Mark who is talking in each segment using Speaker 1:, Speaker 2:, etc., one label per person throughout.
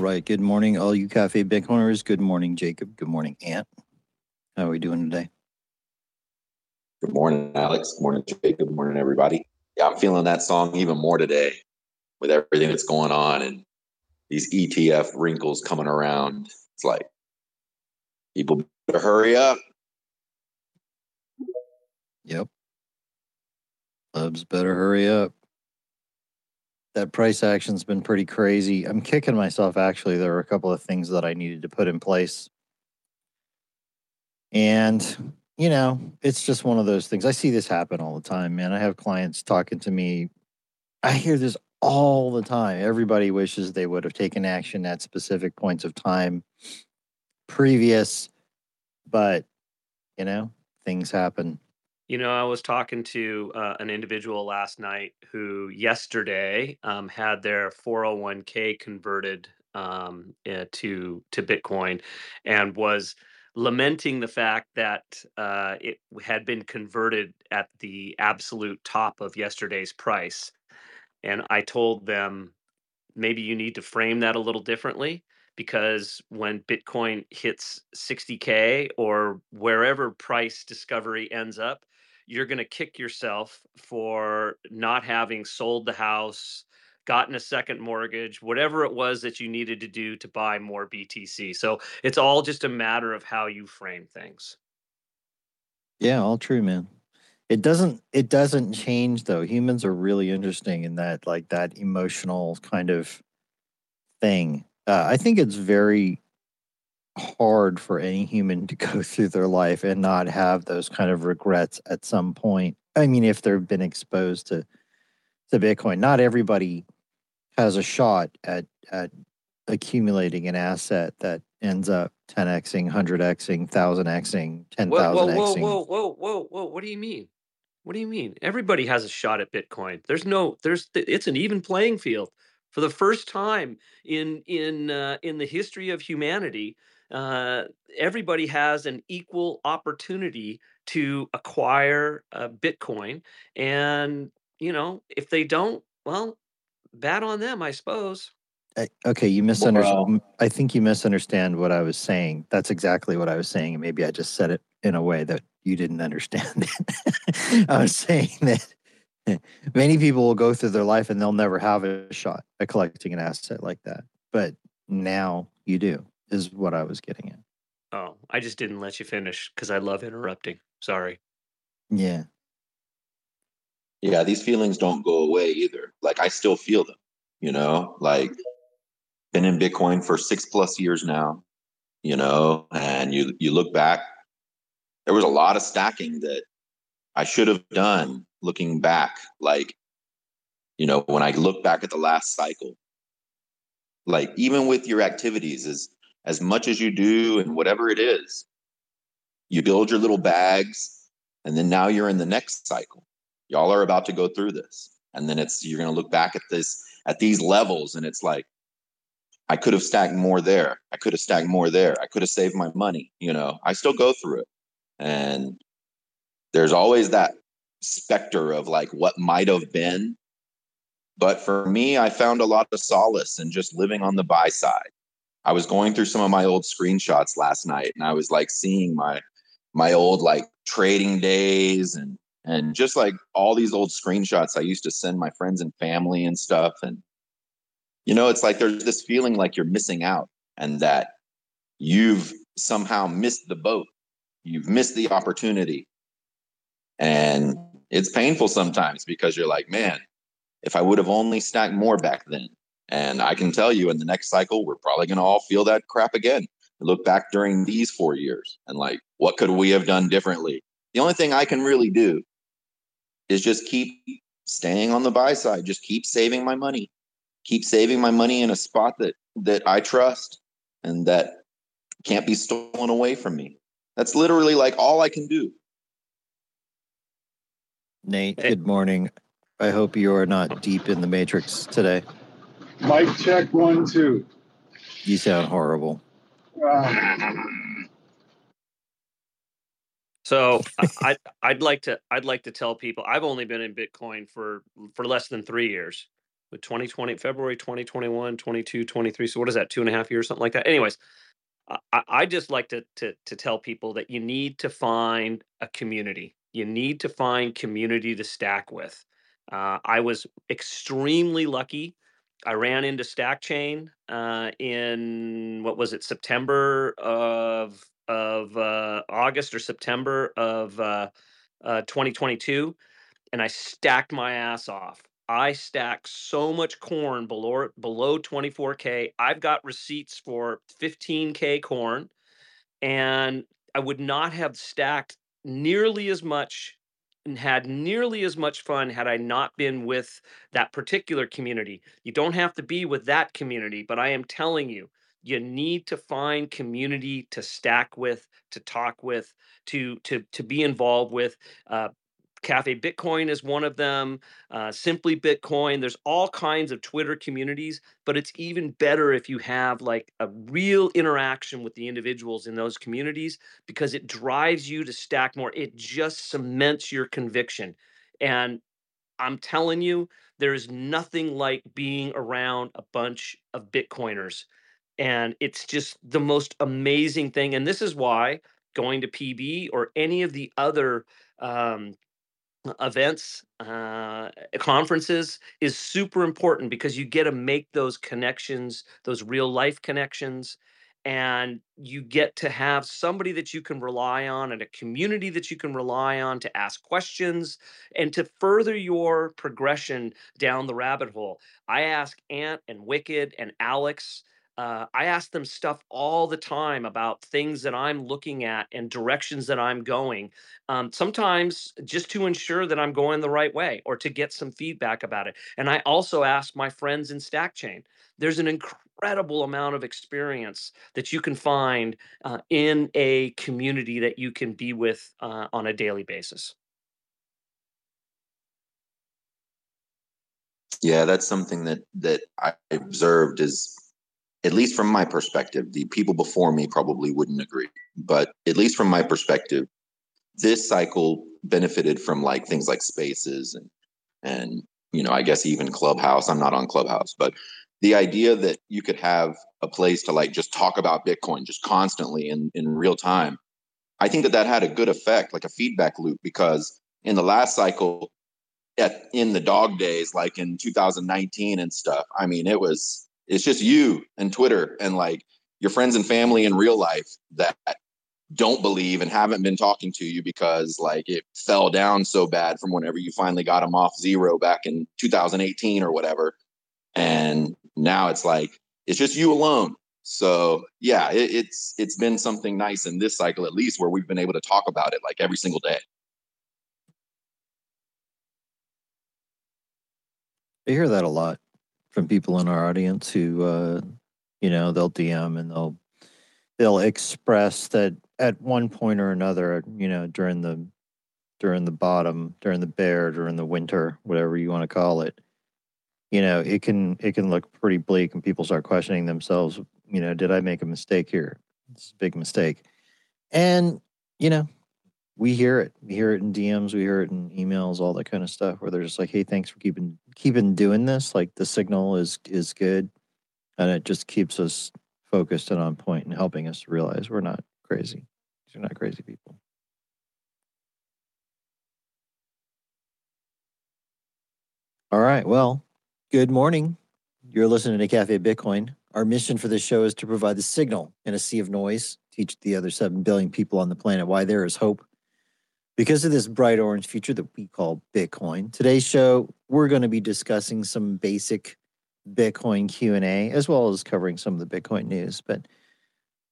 Speaker 1: All right. Good morning, all you Cafe Bitcoiners. Good morning, Jacob. Good morning, Ant. How are we doing today?
Speaker 2: Good morning, Alex. Good morning, Jacob. Good morning, everybody. Yeah, I'm feeling that song even more today with everything that's going on and these ETF wrinkles coming around. It's like people better hurry up.
Speaker 1: Yep. Clubs better hurry up. That price action's been pretty crazy. I'm kicking myself actually. There were a couple of things that I needed to put in place. And, you know, it's just one of those things. I see this happen all the time, man. I have clients talking to me. I hear this all the time. Everybody wishes they would have taken action at specific points of time previous, but, you know, things happen.
Speaker 3: You know, I was talking to uh, an individual last night who yesterday um, had their 401k converted um, uh, to to Bitcoin, and was lamenting the fact that uh, it had been converted at the absolute top of yesterday's price. And I told them maybe you need to frame that a little differently because when Bitcoin hits 60K or wherever price discovery ends up, you're going to kick yourself for not having sold the house, gotten a second mortgage, whatever it was that you needed to do to buy more BTC. So it's all just a matter of how you frame things.
Speaker 1: Yeah, all true, man. It doesn't it doesn't change though. Humans are really interesting in that like that emotional kind of thing. Uh, I think it's very hard for any human to go through their life and not have those kind of regrets at some point. I mean, if they've been exposed to to Bitcoin, not everybody has a shot at at accumulating an asset that ends up 10xing, 100xing, 1000xing, 10,000xing.
Speaker 3: Whoa, whoa, whoa, whoa, whoa, whoa, whoa! What do you mean? What do you mean? Everybody has a shot at Bitcoin. There's no, there's, it's an even playing field. For the first time in in uh, in the history of humanity, uh, everybody has an equal opportunity to acquire uh, Bitcoin. And, you know, if they don't, well, bad on them, I suppose.
Speaker 1: okay, you misunderstand. I think you misunderstand what I was saying. That's exactly what I was saying. And maybe I just said it in a way that you didn't understand I was saying that many people will go through their life and they'll never have a shot at collecting an asset like that. But now you do is what I was getting at.
Speaker 3: Oh, I just didn't let you finish because I love interrupting. Sorry.
Speaker 1: Yeah.
Speaker 2: Yeah, these feelings don't go away either. Like I still feel them, you know, like been in Bitcoin for six plus years now, you know, and you you look back, there was a lot of stacking that I should have done looking back. Like, you know, when I look back at the last cycle, like even with your activities is as much as you do and whatever it is. You build your little bags, and then now you're in the next cycle. Y'all are about to go through this. And then it's you're gonna look back at this at these levels, and it's like, I could have stacked more there. I could have stacked more there. I could have saved my money. You know, I still go through it. And there's always that specter of like what might have been. But for me, I found a lot of solace in just living on the buy side I was going through some of my old screenshots last night and I was like seeing my my old like trading days and and just like all these old screenshots I used to send my friends and family and stuff and you know it's like there's this feeling like you're missing out and that you've somehow missed the boat. You've missed the opportunity. And it's painful sometimes because you're like, man, if I would have only stacked more back then. And I can tell you in the next cycle, we're probably going to all feel that crap again. Look back during these four years and like, what could we have done differently? The only thing I can really do is just keep staying on the buy side, just keep saving my money, keep saving my money in a spot that that I trust and that can't be stolen away from me. That's literally like all I can do.
Speaker 1: Nate, good morning. I hope you are not deep in the matrix today.
Speaker 4: Mic check one, two.
Speaker 1: You sound horrible.
Speaker 4: Ah,
Speaker 3: So I, I would like to I'd like to tell people I've only been in Bitcoin for for less than three years. With 2020 February 2021, 22, 23. So what is that? Two and a half years, something like that. Anyways, I, I just like to to to tell people that you need to find a community. You need to find community to stack with. Uh, I was extremely lucky. I ran into StackChain uh, in what was it September of of uh, August or September of uh, uh, 2022, and I stacked my ass off. I stacked so much corn below below 24k. I've got receipts for 15k corn, and I would not have stacked nearly as much and had nearly as much fun had I not been with that particular community. You don't have to be with that community, but I am telling you, you need to find community to stack with, to talk with, to to to be involved with. Uh, Cafe Bitcoin is one of them. Uh, Simply Bitcoin. There's all kinds of Twitter communities, but it's even better if you have like a real interaction with the individuals in those communities because it drives you to stack more. It just cements your conviction. And I'm telling you, there is nothing like being around a bunch of Bitcoiners. And it's just the most amazing thing. And this is why going to PB or any of the other um, events, uh, conferences is super important because you get to make those connections, those real life connections, and you get to have somebody that you can rely on and a community that you can rely on to ask questions and to further your progression down the rabbit hole. I ask Ant and Wicked and Alex uh, I ask them stuff all the time about things that I'm looking at and directions that I'm going. Um, sometimes just to ensure that I'm going the right way or to get some feedback about it. And I also ask my friends in StackChain. There's an incredible amount of experience that you can find uh, in a community that you can be with uh, on a daily basis.
Speaker 2: Yeah, that's something that that I observed is at least from my perspective, the people before me probably wouldn't agree, but at least from my perspective, this cycle benefited from like things like spaces and and you know, I guess even Clubhouse. I'm not on Clubhouse, but the idea that you could have a place to like just talk about Bitcoin just constantly in in real time, I think that that had a good effect, like a feedback loop, because in the last cycle, at in the dog days, like in 2019 and stuff, I mean, it was it's just you and Twitter and like your friends and family in real life that don't believe and haven't been talking to you because like it fell down so bad from whenever you finally got them off zero back in 2018 or whatever. And now it's like it's just you alone. So yeah, it, it's it's been something nice in this cycle at least where we've been able to talk about it like every single day.
Speaker 1: I hear that a lot from people in our audience who, uh, you know, they'll DM and they'll they'll express that at one point or another, you know, during the during the bottom, during the bear, during the winter, whatever you want to call it, you know, it can it can look pretty bleak, and people start questioning themselves. You know, did I make a mistake here? It's a big mistake, and you know, we hear it. We hear it in DMs. We hear it in emails. All that kind of stuff. Where they're just like, "Hey, thanks for keeping keeping doing this. Like the signal is is good, and it just keeps us focused and on point and helping us realize we're not crazy. These are not crazy people." All right. Well, good morning. You're listening to Cafe Bitcoin. Our mission for this show is to provide the signal in a sea of noise, teach the other 7 billion people on the planet why there is hope. Because of this bright orange future that we call Bitcoin, today's show we're going to be discussing some basic Bitcoin Q&A as well as covering some of the Bitcoin news, but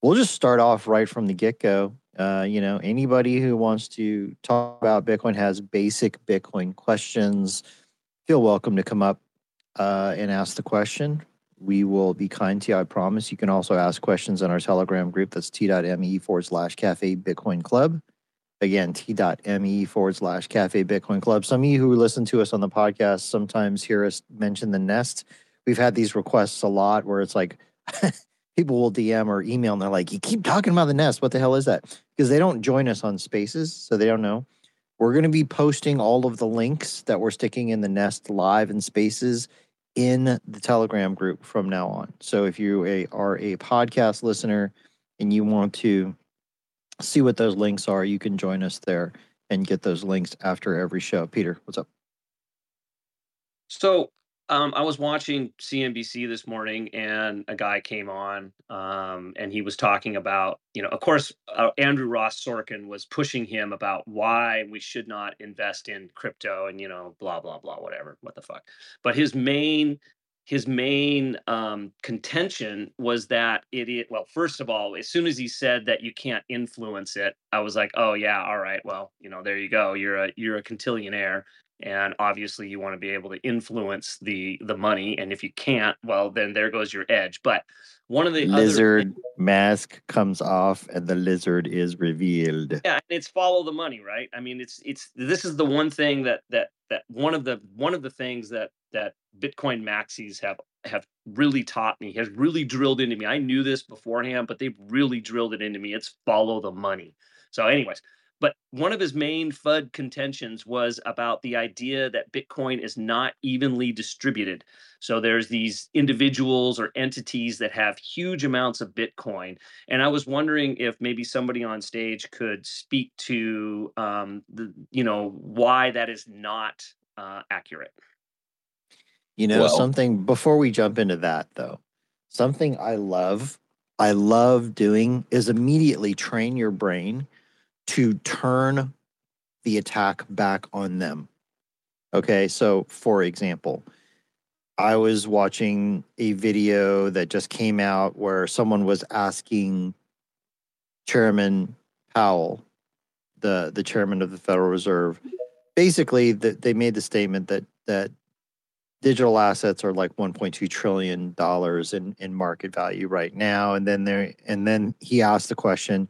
Speaker 1: we'll just start off right from the get-go. Uh, you know, anybody who wants to talk about Bitcoin has basic Bitcoin questions, feel welcome to come up uh, and ask the question. We will be kind to you, I promise. You can also ask questions in our Telegram group. That's t.me forward slash cafe Bitcoin club. Again, t.me forward slash cafe Bitcoin club. Some of you who listen to us on the podcast sometimes hear us mention the nest. We've had these requests a lot where it's like people will DM or email and they're like, you keep talking about the nest. What the hell is that? Because they don't join us on spaces, so they don't know. We're going to be posting all of the links that we're sticking in the nest live and spaces in the Telegram group from now on. So if you a, are a podcast listener and you want to see what those links are, you can join us there and get those links after every show. Peter, what's up?
Speaker 3: So um, I was watching CNBC this morning, and a guy came on, um, and he was talking about, you know, of course, uh, Andrew Ross Sorkin was pushing him about why we should not invest in crypto, and you know, blah blah blah, whatever, what the fuck. But his main his main um, contention was that it, well first of all as soon as he said that you can't influence it i was like oh yeah all right well you know there you go you're a you're a cantillionaire and obviously you want to be able to influence the the money and if you can't well then there goes your edge. But one of the
Speaker 1: lizard other... mask comes off and the lizard is revealed.
Speaker 3: Yeah it's follow the money right? I mean it's it's this is the one thing that that that one of the one of the things that that bitcoin maxis have have really taught me has really drilled into me i knew this beforehand but they've really drilled it into me it's follow the money so anyways but one of his main FUD contentions was about the idea that Bitcoin is not evenly distributed. So there's these individuals or entities that have huge amounts of Bitcoin. And I was wondering if maybe somebody on stage could speak to, um, the, you know, why that is not uh, accurate.
Speaker 1: You know, well, something before we jump into that, though, something I love, I love doing is immediately train your brain to turn the attack back on them. Okay, so for example, I was watching a video that just came out where someone was asking Chairman Powell, the the chairman of the Federal Reserve, basically that they made the statement that that digital assets are like 1.2 trillion dollars in in market value right now and then there and then he asked the question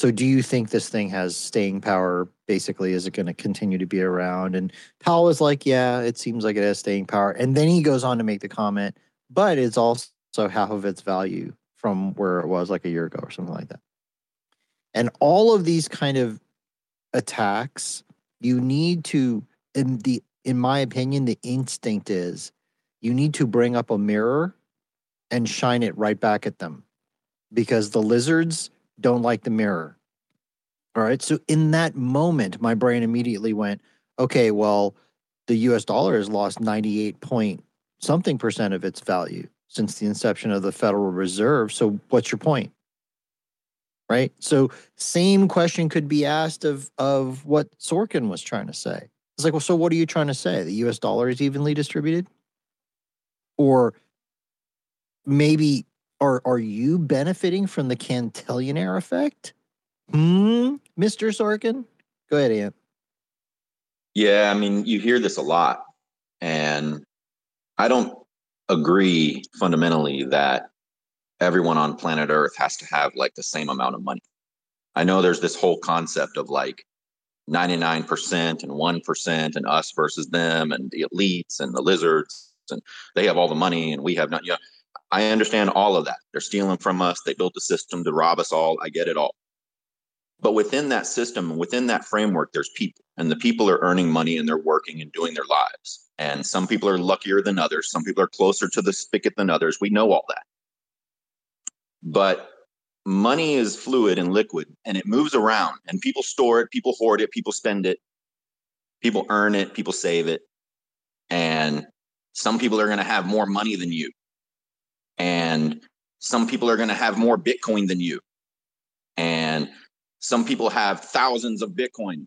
Speaker 1: so do you think this thing has staying power? Basically, is it going to continue to be around? And Powell was like, yeah, it seems like it has staying power. And then he goes on to make the comment, but it's also half of its value from where it was like a year ago or something like that. And all of these kind of attacks, you need to, in the in my opinion, the instinct is you need to bring up a mirror and shine it right back at them because the lizards don't like the mirror. All right. So in that moment, my brain immediately went, okay, well, the US dollar has lost 98 point something percent of its value since the inception of the Federal Reserve. So what's your point? Right? So same question could be asked of of what Sorkin was trying to say. It's like, well, so what are you trying to say? The US dollar is evenly distributed? Or maybe are are you benefiting from the cantillionaire effect? Hmm, Mr. Sorkin? Go ahead, Ant.
Speaker 2: Yeah, I mean, you hear this a lot. And I don't agree fundamentally that everyone on planet Earth has to have like the same amount of money. I know there's this whole concept of like 99% and 1% and us versus them and the elites and the lizards and they have all the money and we have not. You know, I understand all of that. They're stealing from us. They built a system to rob us all. I get it all. But within that system, within that framework, there's people, and the people are earning money and they're working and doing their lives. And some people are luckier than others. Some people are closer to the spigot than others. We know all that. But money is fluid and liquid and it moves around, and people store it, people hoard it, people spend it, people earn it, people save it. And some people are going to have more money than you and some people are going to have more Bitcoin than you. And some people have thousands of Bitcoin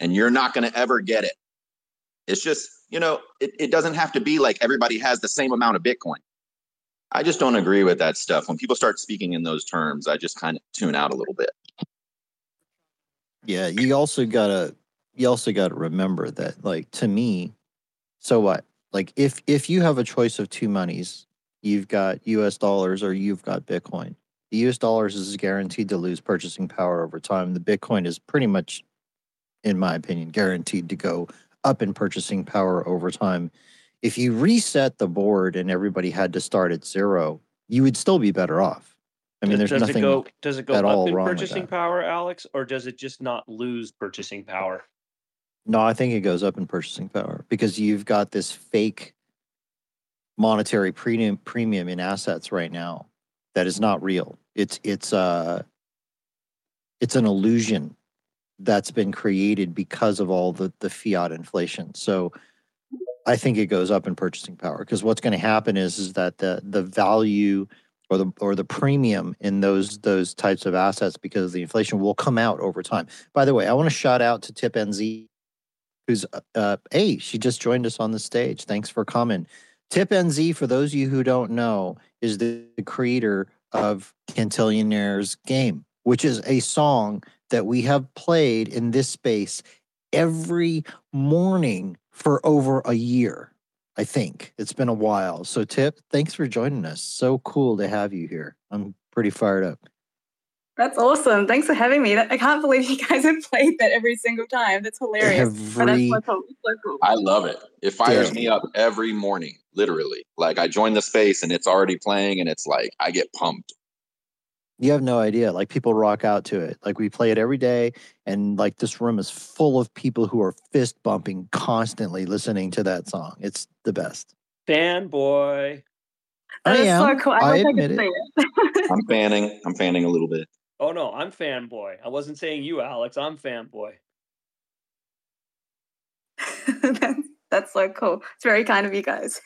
Speaker 2: and you're not going to ever get it. It's just, you know, it, it doesn't have to be like everybody has the same amount of Bitcoin. I just don't agree with that stuff. When people start speaking in those terms, I just kind of tune out a little bit.
Speaker 1: Yeah, you also gotta you also gotta remember that like to me, so what? Like if if you have a choice of two monies, you've got US dollars or you've got Bitcoin. The US dollars is guaranteed to lose purchasing power over time. The Bitcoin is pretty much, in my opinion, guaranteed to go up in purchasing power over time. If you reset the board and everybody had to start at zero, you would still be better off. I mean, there's
Speaker 3: does
Speaker 1: nothing
Speaker 3: it go does it go
Speaker 1: at
Speaker 3: up
Speaker 1: all
Speaker 3: in
Speaker 1: wrong
Speaker 3: purchasing power, Alex, or does it just not lose purchasing power?
Speaker 1: No, I think it goes up in purchasing power because you've got this fake monetary premium premium in assets right now that is not real. It's it's uh it's an illusion that's been created because of all the the fiat inflation. So I think it goes up in purchasing power because what's going to happen is is that the the value or the or the premium in those those types of assets because the inflation will come out over time. By the way, I want to shout out to Tip NZ who's uh, uh hey she just joined us on the stage thanks for coming tip nz for those of you who don't know is the creator of cantillionaire's game which is a song that we have played in this space every morning for over a year i think it's been a while so tip thanks for joining us so cool to have you here i'm pretty fired up
Speaker 5: That's awesome. Thanks for having me. I can't believe you guys have played that every single time. That's hilarious. But that's
Speaker 1: every
Speaker 5: so cool.
Speaker 2: I love it. It fires
Speaker 1: Yeah.
Speaker 2: me up every morning, literally. Like I join the space and it's already playing and it's like I get pumped.
Speaker 1: You have no idea. Like people rock out to it. Like we play it every day, and like this room is full of people who are fist bumping constantly listening to that song. It's the best.
Speaker 3: Fanboy.
Speaker 1: Oh, I
Speaker 5: That is
Speaker 1: am.
Speaker 5: so cool. I,
Speaker 1: I
Speaker 5: wish I
Speaker 1: admit
Speaker 5: could
Speaker 1: it.
Speaker 5: it.
Speaker 2: I'm fanning. I'm fanning a little bit.
Speaker 3: Oh no, I'm fanboy. I wasn't saying you, Alex. I'm fanboy.
Speaker 5: that's, that's so cool. It's very kind of you guys.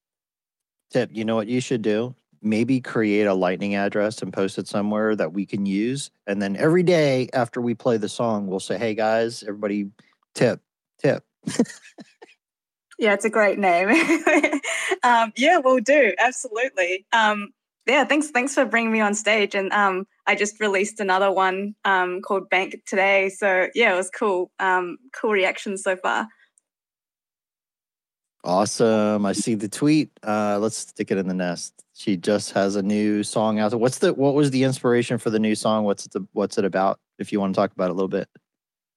Speaker 1: Tip, you know what you should do? Maybe create a lightning address and post it somewhere that we can use. And then every day after we play the song, we'll say, hey guys, everybody tip, tip.
Speaker 5: yeah, it's a great name. um, yeah, we'll do. Absolutely. Um, yeah, thanks. Thanks for bringing me on stage. And um, I just released another one um, called Bank today. So yeah, it was cool. Um, cool reactions so far.
Speaker 1: Awesome. I see the tweet. Uh, let's stick it in the nest. She just has a new song out. What's the what was the inspiration for the new song? What's it what's it about? If you want to talk about it a little bit.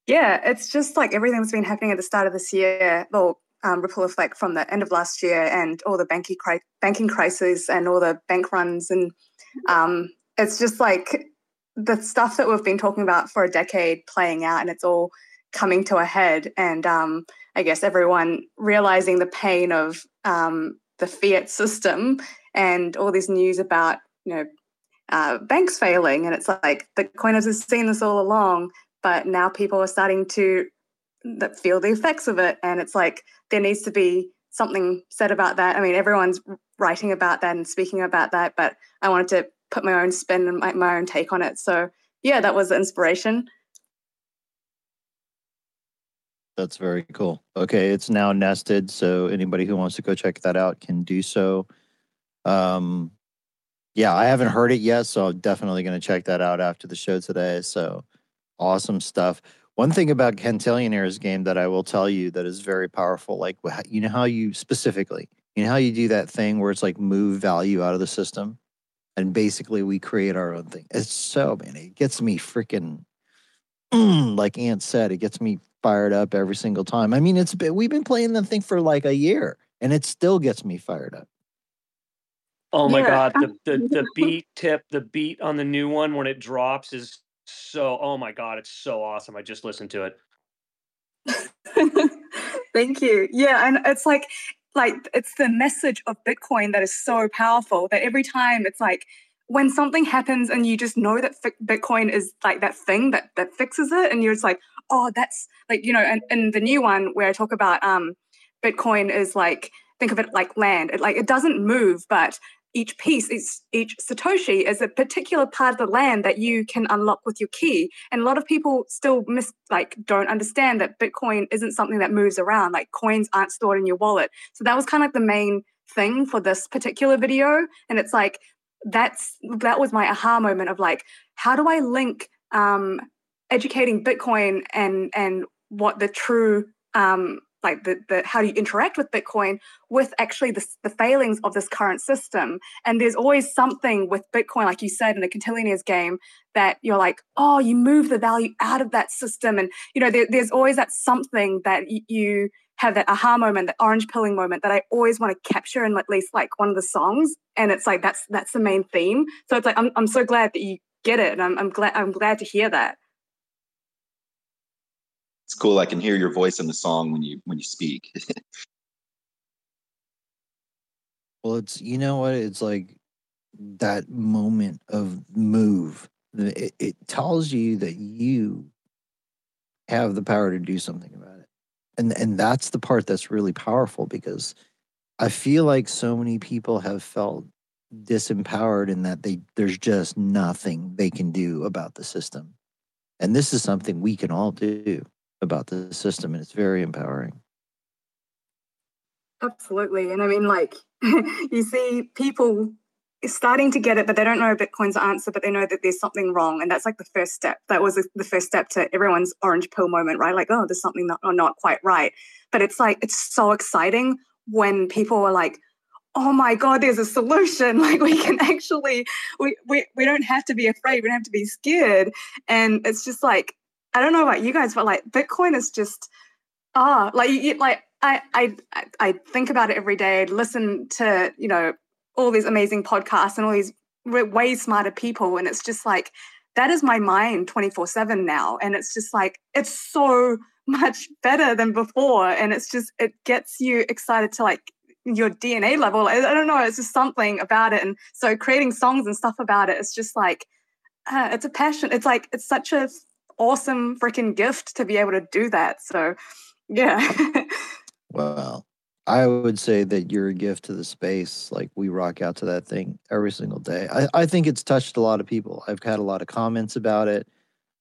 Speaker 5: Yeah, it's just like everything that's been happening at the start of this year, well, um, ripple effect from the end of last year and all the banking, cri- banking crisis and all the bank runs. And um, it's just like the stuff that we've been talking about for a decade playing out and it's all coming to a head. And um, I guess everyone realizing the pain of um, the fiat system and all this news about, you know, uh, banks failing. And it's like the coiners have seen this all along but now people are starting to feel the effects of it and it's like there needs to be something said about that i mean everyone's writing about that and speaking about that but i wanted to put my own spin and my, my own take on it so yeah that was the inspiration
Speaker 1: That's very cool. Okay, it's now nested, so anybody who wants to go check that out can do so. Um, yeah, I haven't heard it yet, so I'm definitely going to check that out after the show today. So awesome stuff. One thing about Cantillionaire's game that I will tell you that is very powerful, like you know how you specifically, you know how you do that thing where it's like move value out of the system, and basically we create our own thing. It's so man, it gets me freaking like Ant said, it gets me fired up every single time. I mean, it's been, we've been playing the thing for like a year, and it still gets me fired up.
Speaker 3: Oh my
Speaker 5: Yeah.
Speaker 3: god, the, the the beat tip, the beat on the new one when it drops is so oh my god, it's so awesome. I just listened to it.
Speaker 5: Thank you. Yeah, and it's like like it's the message of Bitcoin that is so powerful that every time it's like when something happens and you just know that fi- Bitcoin is like that thing that that fixes it, and you're just like, oh, that's like you know, and, and the new one where I talk about um Bitcoin is like think of it like land. It like it doesn't move, but each piece, each, each Satoshi is a particular part of the land that you can unlock with your key. And a lot of people still miss, like, don't understand that Bitcoin isn't something that moves around. Like, coins aren't stored in your wallet. So that was kind of like the main thing for this particular video. And it's like, that's that was my aha moment of like, how do I link um, educating Bitcoin and and what the true um, like the, the how do you interact with bitcoin with actually the, the failings of this current system? And there's always something with bitcoin like you said in the Cantillionaires game that you're like oh you move the value out of that system. And you know there, there's always that something that y- you have that aha moment that orange pilling moment that i always want to capture in at least like one of the songs. And it's like that's that's the main theme. So it's like i'm, I'm so glad that you get it. And I'm, I'm glad i'm glad to hear that
Speaker 2: it's cool. I can hear your voice in the song when you when you speak.
Speaker 1: well, it's you know what it's like that moment of move. It, it tells you that you have the power to do something about it, and and that's the part that's really powerful because I feel like so many people have felt disempowered in that they there's just nothing they can do about the system and this is something we can all do about the system and it's very empowering.
Speaker 5: Absolutely. And i mean like you see people starting to get it but they don't know bitcoin's answer but they know that there's something wrong and that's like the first step. That was the first step to everyone's orange pill moment right? Like oh there's something not, not quite right. But it's like it's so exciting when people are like oh my god there's a solution. Like we can actually we, we we don't have to be afraid. We don't have to be scared. And it's just like I don't know about you guys, but like Bitcoin is just ah, like you, like I I I think about it every day. I listen to you know all these amazing podcasts and all these way smarter people, and it's just like that is my mind twenty four seven now, and it's just like it's so much better than before, and it's just it gets you excited to like your DNA level. I, I don't know, it's just something about it, and so creating songs and stuff about it, it's just like. Uh, it's a passion. It's like it's such a awesome freaking gift to be able to do that. So, yeah.
Speaker 1: well, I would say that you're a gift to the space. Like we rock out to that thing every single day. I, I think it's touched a lot of people. I've had a lot of comments about it.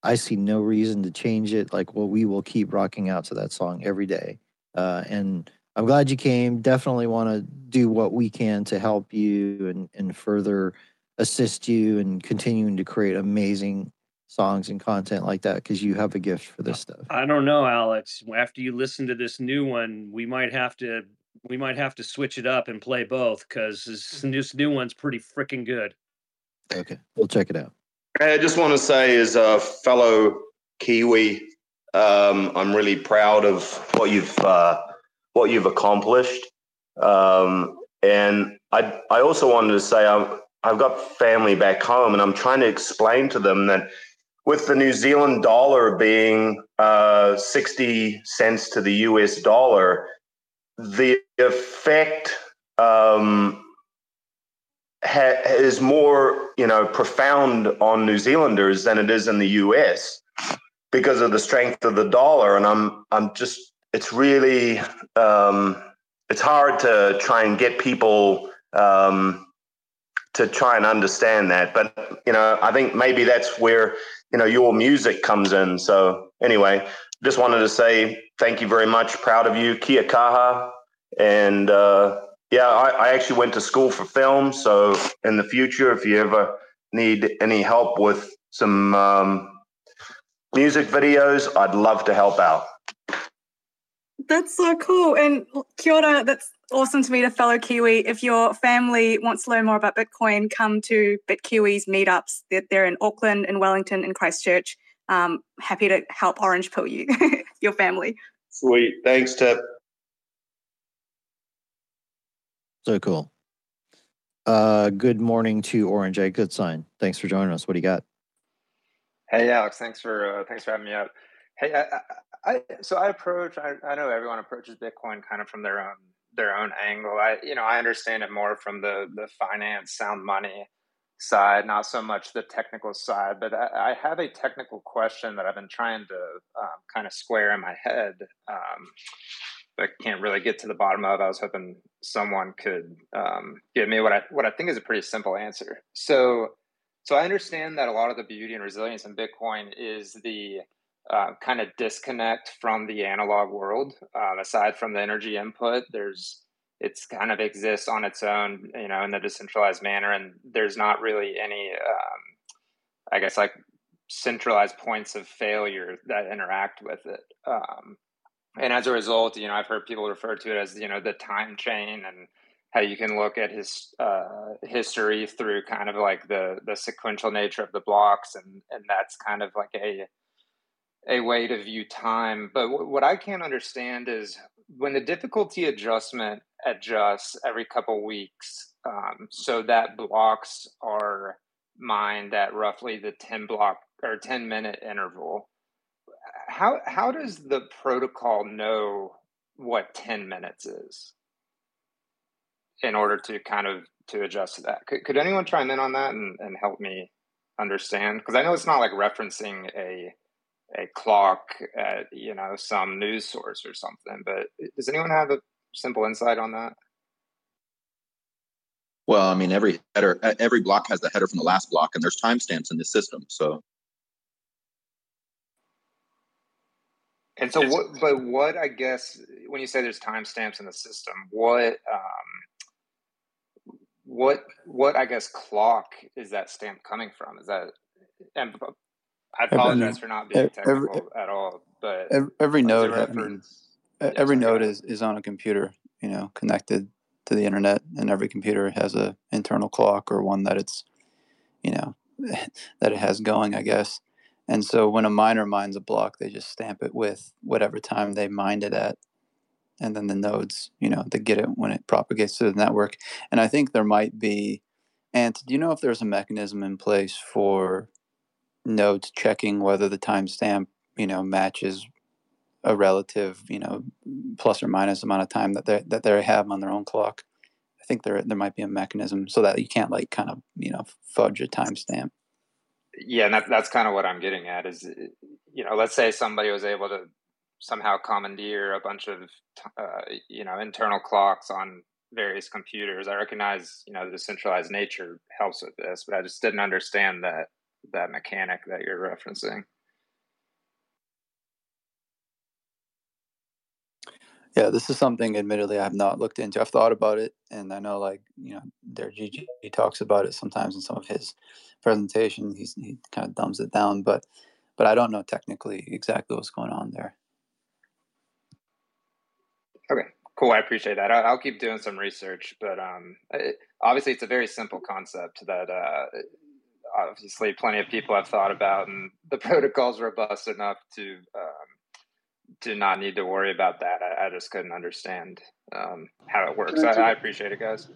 Speaker 1: I see no reason to change it. Like, well, we will keep rocking out to that song every day. Uh, and I'm glad you came. Definitely want to do what we can to help you and, and further assist you and continuing to create amazing songs and content like that because you have a gift for this stuff.
Speaker 3: I don't know, Alex. After you listen to this new one, we might have to we might have to switch it up and play both because this, this new one's pretty freaking good.
Speaker 1: Okay, we'll check it out.
Speaker 6: I just want to say, as a fellow Kiwi, um, I'm really proud of what you've uh, what you've accomplished, um, and I I also wanted to say I'm, I've got family back home, and I'm trying to explain to them that with the New Zealand dollar being uh, 60 cents to the US dollar, the effect um, ha- is more, you know, profound on New Zealanders than it is in the US because of the strength of the dollar. And I'm, I'm just, it's really, um, it's hard to try and get people um, to try and understand that. But you know, I think maybe that's where you know your music comes in. So anyway, just wanted to say thank you very much. Proud of you, Kia kaha. And uh, yeah, I, I actually went to school for film. So in the future, if you ever need any help with some um, music videos, I'd love to help out.
Speaker 5: That's so cool. And kia ora, that's awesome to meet a fellow Kiwi. If your family wants to learn more about Bitcoin, come to BitKiwis meetups. They're, they're in Auckland, in Wellington, in Christchurch. Um, happy to help Orange Pill you, your family.
Speaker 6: Sweet. Thanks, Tip.
Speaker 1: So cool. Uh, good morning to Orange Egg. Good sign. Thanks for joining us. What do you got?
Speaker 7: Hey, Alex. Thanks for uh, thanks for having me up. Hey, I, I, so I approach. I, I know everyone approaches Bitcoin kind of from their own their own angle. I you know I understand it more from the the finance sound money side, not so much the technical side. But I, I have a technical question that I've been trying to um, kind of square in my head. Um, but can't really get to the bottom of. I was hoping someone could um, give me what I what I think is a pretty simple answer. So, so I understand that a lot of the beauty and resilience in Bitcoin is the uh, kind of disconnect from the analog world. Um, aside from the energy input, there's it's kind of exists on its own, you know, in the decentralized manner, and there's not really any, um, I guess, like centralized points of failure that interact with it. Um, and as a result, you know, I've heard people refer to it as you know the time chain and how you can look at his uh, history through kind of like the the sequential nature of the blocks, and and that's kind of like a a way to view time. But w- what I can't understand is when the difficulty adjustment adjusts every couple weeks, um, so that blocks are mined at roughly the ten block or ten minute interval how how does the protocol know what 10 minutes is in order to kind of to adjust to that could, could anyone chime in on that and, and help me understand because i know it's not like referencing a a clock at you know some news source or something but does anyone have a simple insight on that
Speaker 2: well i mean every header every block has the header from the last block and there's timestamps in the system so
Speaker 7: And so, what? But what? I guess when you say there's timestamps in the system, what? Um, what? What? I guess clock is that stamp coming from? Is that? And I apologize for not being technical every, at all, but
Speaker 8: every, every node, I mean, every node is is on a computer, you know, connected to the internet, and every computer has a internal clock or one that it's, you know, that it has going, I guess. And so when a miner mines a block, they just stamp it with whatever time they mined it at. And then the nodes, you know, they get it when it propagates to the network. And I think there might be, and do you know if there's a mechanism in place for nodes checking whether the timestamp, you know, matches a relative, you know, plus or minus amount of time that they that they have on their own clock? I think there there might be a mechanism so that you can't like kind of you know fudge a timestamp.
Speaker 7: Yeah and that, that's kind of what i'm getting at is you know let's say somebody was able to somehow commandeer a bunch of uh, you know internal clocks on various computers. I recognize you know the decentralized nature helps with this but i just didn't understand that that mechanic that you're referencing
Speaker 8: Yeah, this is something admittedly I have not looked into. I've thought about it and I know like, you know, their GG talks about it sometimes in some of his presentation. He's he kind of dumbs it down, but but I don't know technically exactly what's going on there.
Speaker 7: Okay, cool. I appreciate that. I'll, keep doing some research, but um, it, obviously it's a very simple concept that uh, obviously plenty of people have thought about, and the protocol's robust enough to um, to not need to worry about that. I, I just couldn't understand um, how it works. I, I, appreciate it, guys.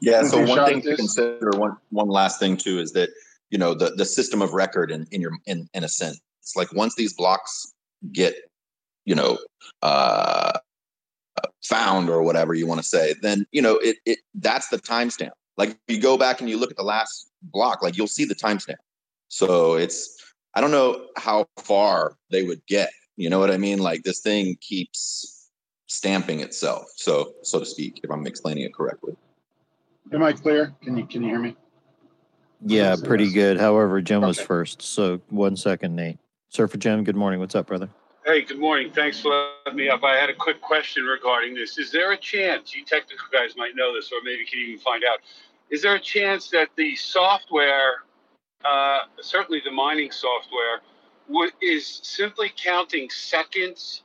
Speaker 2: Yeah. So one thing to consider, one one last thing too, is that you know the the system of record in in your in in a sense, it's like once these blocks get you know uh, found or whatever you want to say, then you know it it that's the timestamp. Like you go back and you look at the last block, like you'll see the timestamp. So it's I don't know how far they would get. You know what I mean? Like this thing keeps stamping itself, so so to speak, if I'm explaining it correctly.
Speaker 4: Am I clear? Can you can you hear me?
Speaker 1: Yeah, pretty good. However, Jim was first. So one second, Nate. Surfer Jim, good morning. What's up, brother?
Speaker 9: Hey, good morning. Thanks for letting me up. I had a quick question regarding this. Is there a chance, you technical guys might know this, or maybe can even find out, is there a chance that the software, uh, certainly the mining software, is simply counting seconds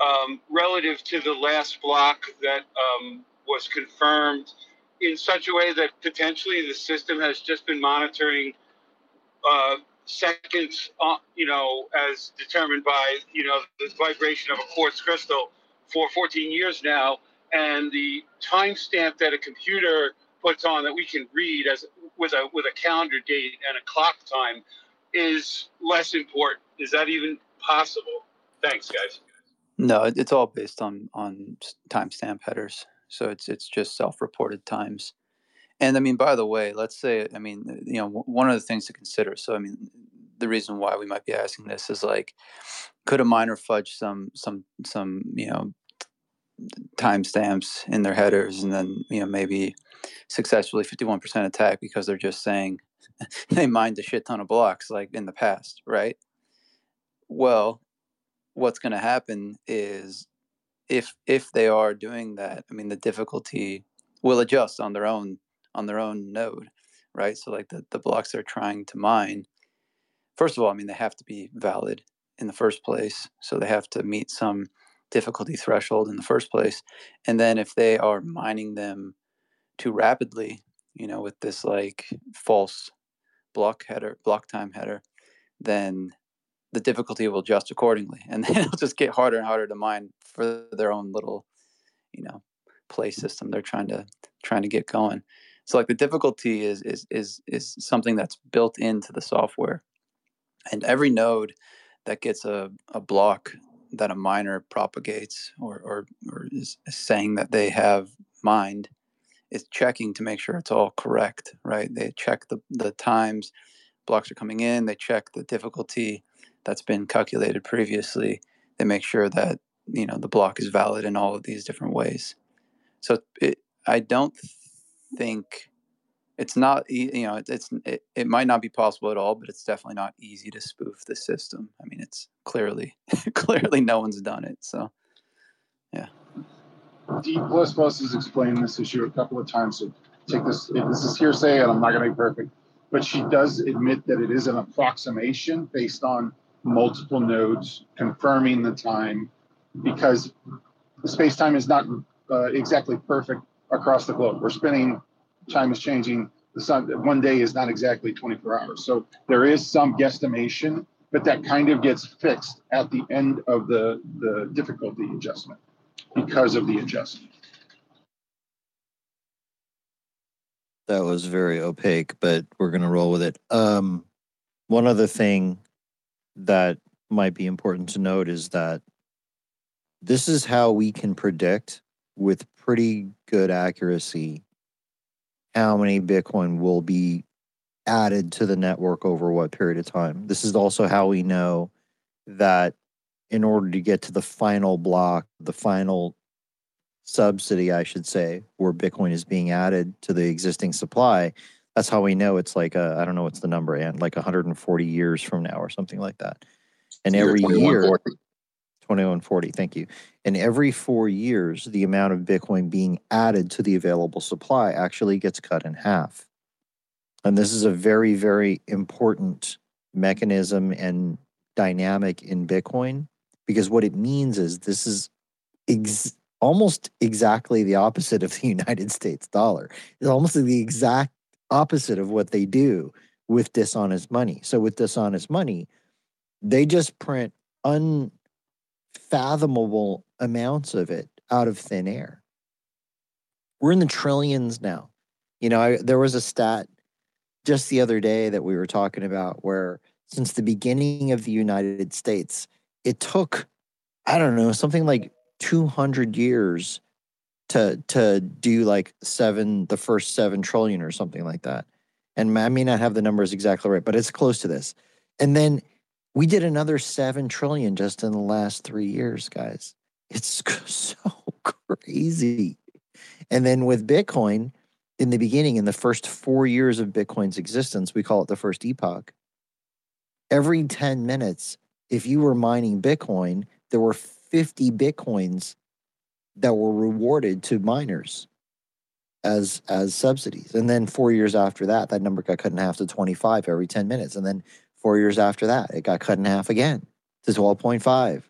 Speaker 9: um, relative to the last block that um, was confirmed in such a way that potentially the system has just been monitoring uh, seconds, uh, you know, as determined by, you know, the vibration of a quartz crystal for 14 years now. And the timestamp that a computer puts on that we can read as with a with a calendar date and a clock time is less important. Is that even possible? Thanks, guys.
Speaker 8: No, it's all based on on timestamp headers. So it's it's just self-reported times. And I mean, by the way, let's say, I mean, you know, one of the things to consider. So I mean, the reason why we might be asking this is like, could a miner fudge some some some you know timestamps in their headers, and then you know maybe successfully 51% attack because they're just saying they mined a shit ton of blocks like in the past, right? Well, what's going to happen is if if they are doing that, I mean the difficulty will adjust on their own on their own node, right? So like the, the blocks they're trying to mine, first of all, I mean they have to be valid in the first place. So they have to meet some difficulty threshold in the first place. And then if they are mining them too rapidly, you know, with this like false block header, block time header, then the difficulty will adjust accordingly. And then it'll just get harder and harder to mine for their own little, you know, play system they're trying to trying to get going. So like the difficulty is is is is something that's built into the software. And every node that gets a, a block that a miner propagates or, or, or is saying that they have mined is checking to make sure it's all correct, right? They check the, the times blocks are coming in, they check the difficulty that's been calculated previously, they make sure that you know the block is valid in all of these different ways. So it, I don't think it's not you know it, it's it, it might not be possible at all but it's definitely not easy to spoof the system i mean it's clearly clearly no one's done it so yeah
Speaker 4: d plus plus has explained this issue a couple of times so take this this is hearsay and i'm not going to be perfect but she does admit that it is an approximation based on multiple nodes confirming the time because space time is not uh, exactly perfect across the globe we're spinning time is changing. The sun, one day is not exactly 24 hours. So there is some guesstimation, but that kind of gets fixed at the end of the, the difficulty adjustment because of the adjustment.
Speaker 1: That was very opaque, but we're going to roll with it. Um, one other thing that might be important to note is that this is how we can predict with pretty good accuracy how many Bitcoin will be added to the network over what period of time. This is also how we know that in order to get to the final block, the final subsidy, I should say, where Bitcoin is being added to the existing supply, that's how we know it's like I don't know what's the number and like 140 years from now or something like that. And every year 2140, thank you. And every four years, the amount of Bitcoin being added to the available supply actually gets cut in half. And this is a very, very important mechanism and dynamic in Bitcoin because what it means is this is ex- almost exactly the opposite of the United States dollar. It's almost the exact opposite of what they do with dishonest money. So, with dishonest money, they just print unfathomable amounts of it out of thin air. We're in the trillions now. You know, I, there was a stat just the other day that we were talking about where since the beginning of the United States, it took, I don't know, something like 200 years to to do like seven the first 7 trillion or something like that. And I may not have the numbers exactly right, but it's close to this. And then we did another 7 trillion just in the last 3 years, guys. It's so crazy. And then with Bitcoin, in the beginning, in the first four years of Bitcoin's existence, we call it the first epoch. Every 10 minutes, if you were mining Bitcoin, there were 50 Bitcoins that were rewarded to miners as as subsidies. And then four years after that, that number got cut in half to 25 every 10 minutes. And then Four years after that, it got cut in half again to 12.5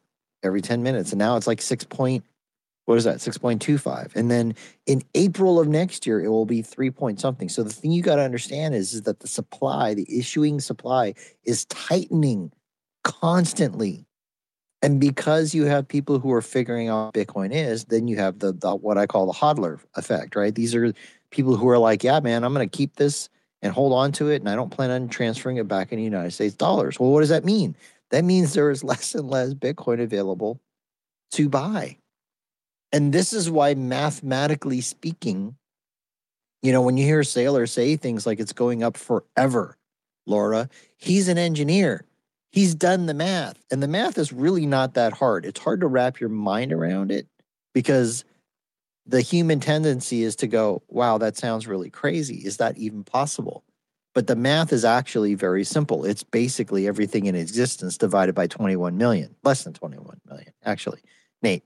Speaker 1: every 10 minutes. And now it's like 6 point, what is that? 6.25. And then in April of next year, it will be 3 point something. So the thing you got to understand is, is that the supply, the issuing supply is tightening constantly. And because you have people who are figuring out Bitcoin is, then you have the, the what I call the hodler effect, right? These are people who are like, yeah, man, I'm going to keep this and hold on to it. And I don't plan on transferring it back in the United States dollars. Well, what does that mean? That means there is less and less Bitcoin available to buy. And this is why, mathematically speaking, you know, when you hear Saylor say things like it's going up forever, Laura, he's an engineer. He's done the math, and the math is really not that hard. It's hard to wrap your mind around it, because the human tendency is to go, wow, that sounds really crazy. Is that even possible? But the math is actually very simple. It's basically everything in existence divided by 21 million, less than 21 million, actually. Nate.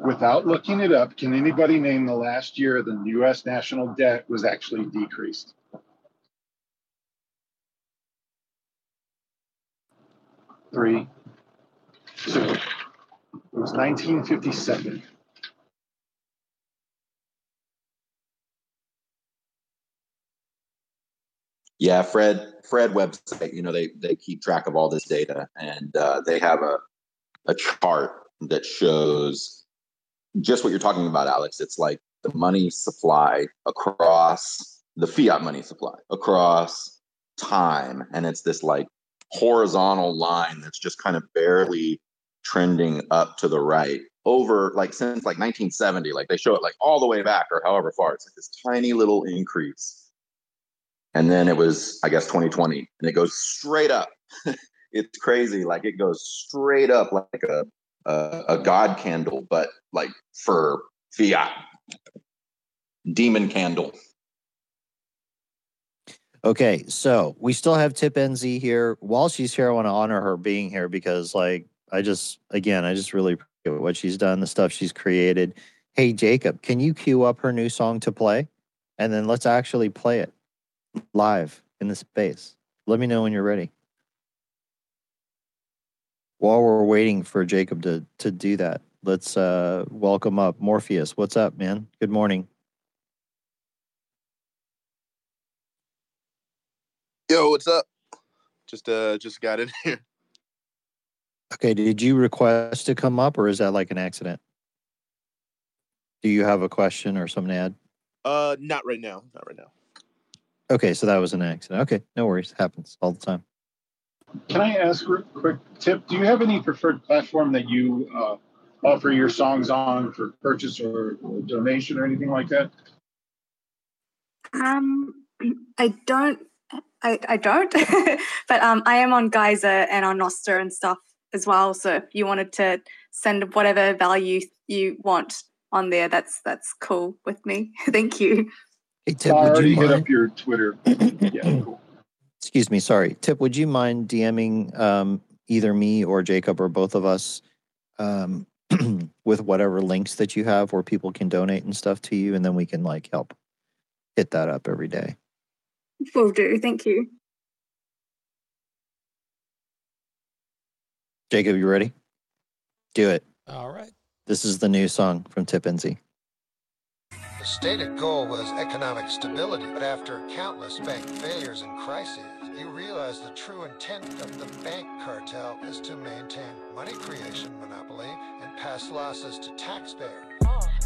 Speaker 4: Without looking it up, can anybody name the last year the US national debt was actually decreased? Three, two. It was 1957.
Speaker 2: Yeah, Fred Fred website. You know they they keep track of all this data, and uh, they have a a chart that shows just what you're talking about, Alex. It's like the money supply across the fiat money supply across time, and it's this like horizontal line that's just kind of barely trending up to the right over like since like 1970 like they show it like all the way back or however far. It's like this tiny little increase. And then it was i guess 2020 and it goes straight up. It's crazy. Like it goes straight up like a, a a god candle but like for fiat. Demon candle
Speaker 1: Okay, so we still have Tip NZ here. While she's here, I want to honor her being here because, like, I just, again, I just really appreciate what she's done, the stuff she's created. Hey, Jacob, can you cue up her new song to play? And then let's actually play it live in the space. Let me know when you're ready. While we're waiting for Jacob to to do that, let's uh welcome up Morpheus. What's up, man? Good morning.
Speaker 10: Yo, what's up? Just uh just got in here.
Speaker 1: Okay, did you request to come up or is that like an accident? Do you have a question or something to add?
Speaker 10: Uh not right now. Not right now.
Speaker 1: Okay, so that was an accident. Okay, no worries. Happens all the time.
Speaker 4: Can I ask a quick tip? Do you have any preferred platform that you uh, offer your songs on for purchase or, or donation or anything like that?
Speaker 5: Um, I don't. I, I don't, but um, I am on Geyser and on Nostr and stuff as well. So if you wanted to send whatever value you want on there, that's that's cool with me. Thank you.
Speaker 1: Hey, Tip,
Speaker 4: I
Speaker 1: would
Speaker 4: already
Speaker 1: you
Speaker 4: hit up your Twitter. yeah, cool.
Speaker 1: Excuse me, sorry. Tip, would you mind DMing um, either me or Jacob or both of us um, with whatever links that you have where people can donate and stuff to you, and then we can like help hit that up every day.
Speaker 5: Will do. Thank you.
Speaker 1: Jacob, you ready? Do it.
Speaker 11: All right.
Speaker 1: This is the new song from Tip NZ.
Speaker 12: The stated goal was economic stability, but after countless bank failures and crises, you realize the true intent of the bank cartel is to maintain money creation monopoly and pass losses to taxpayers.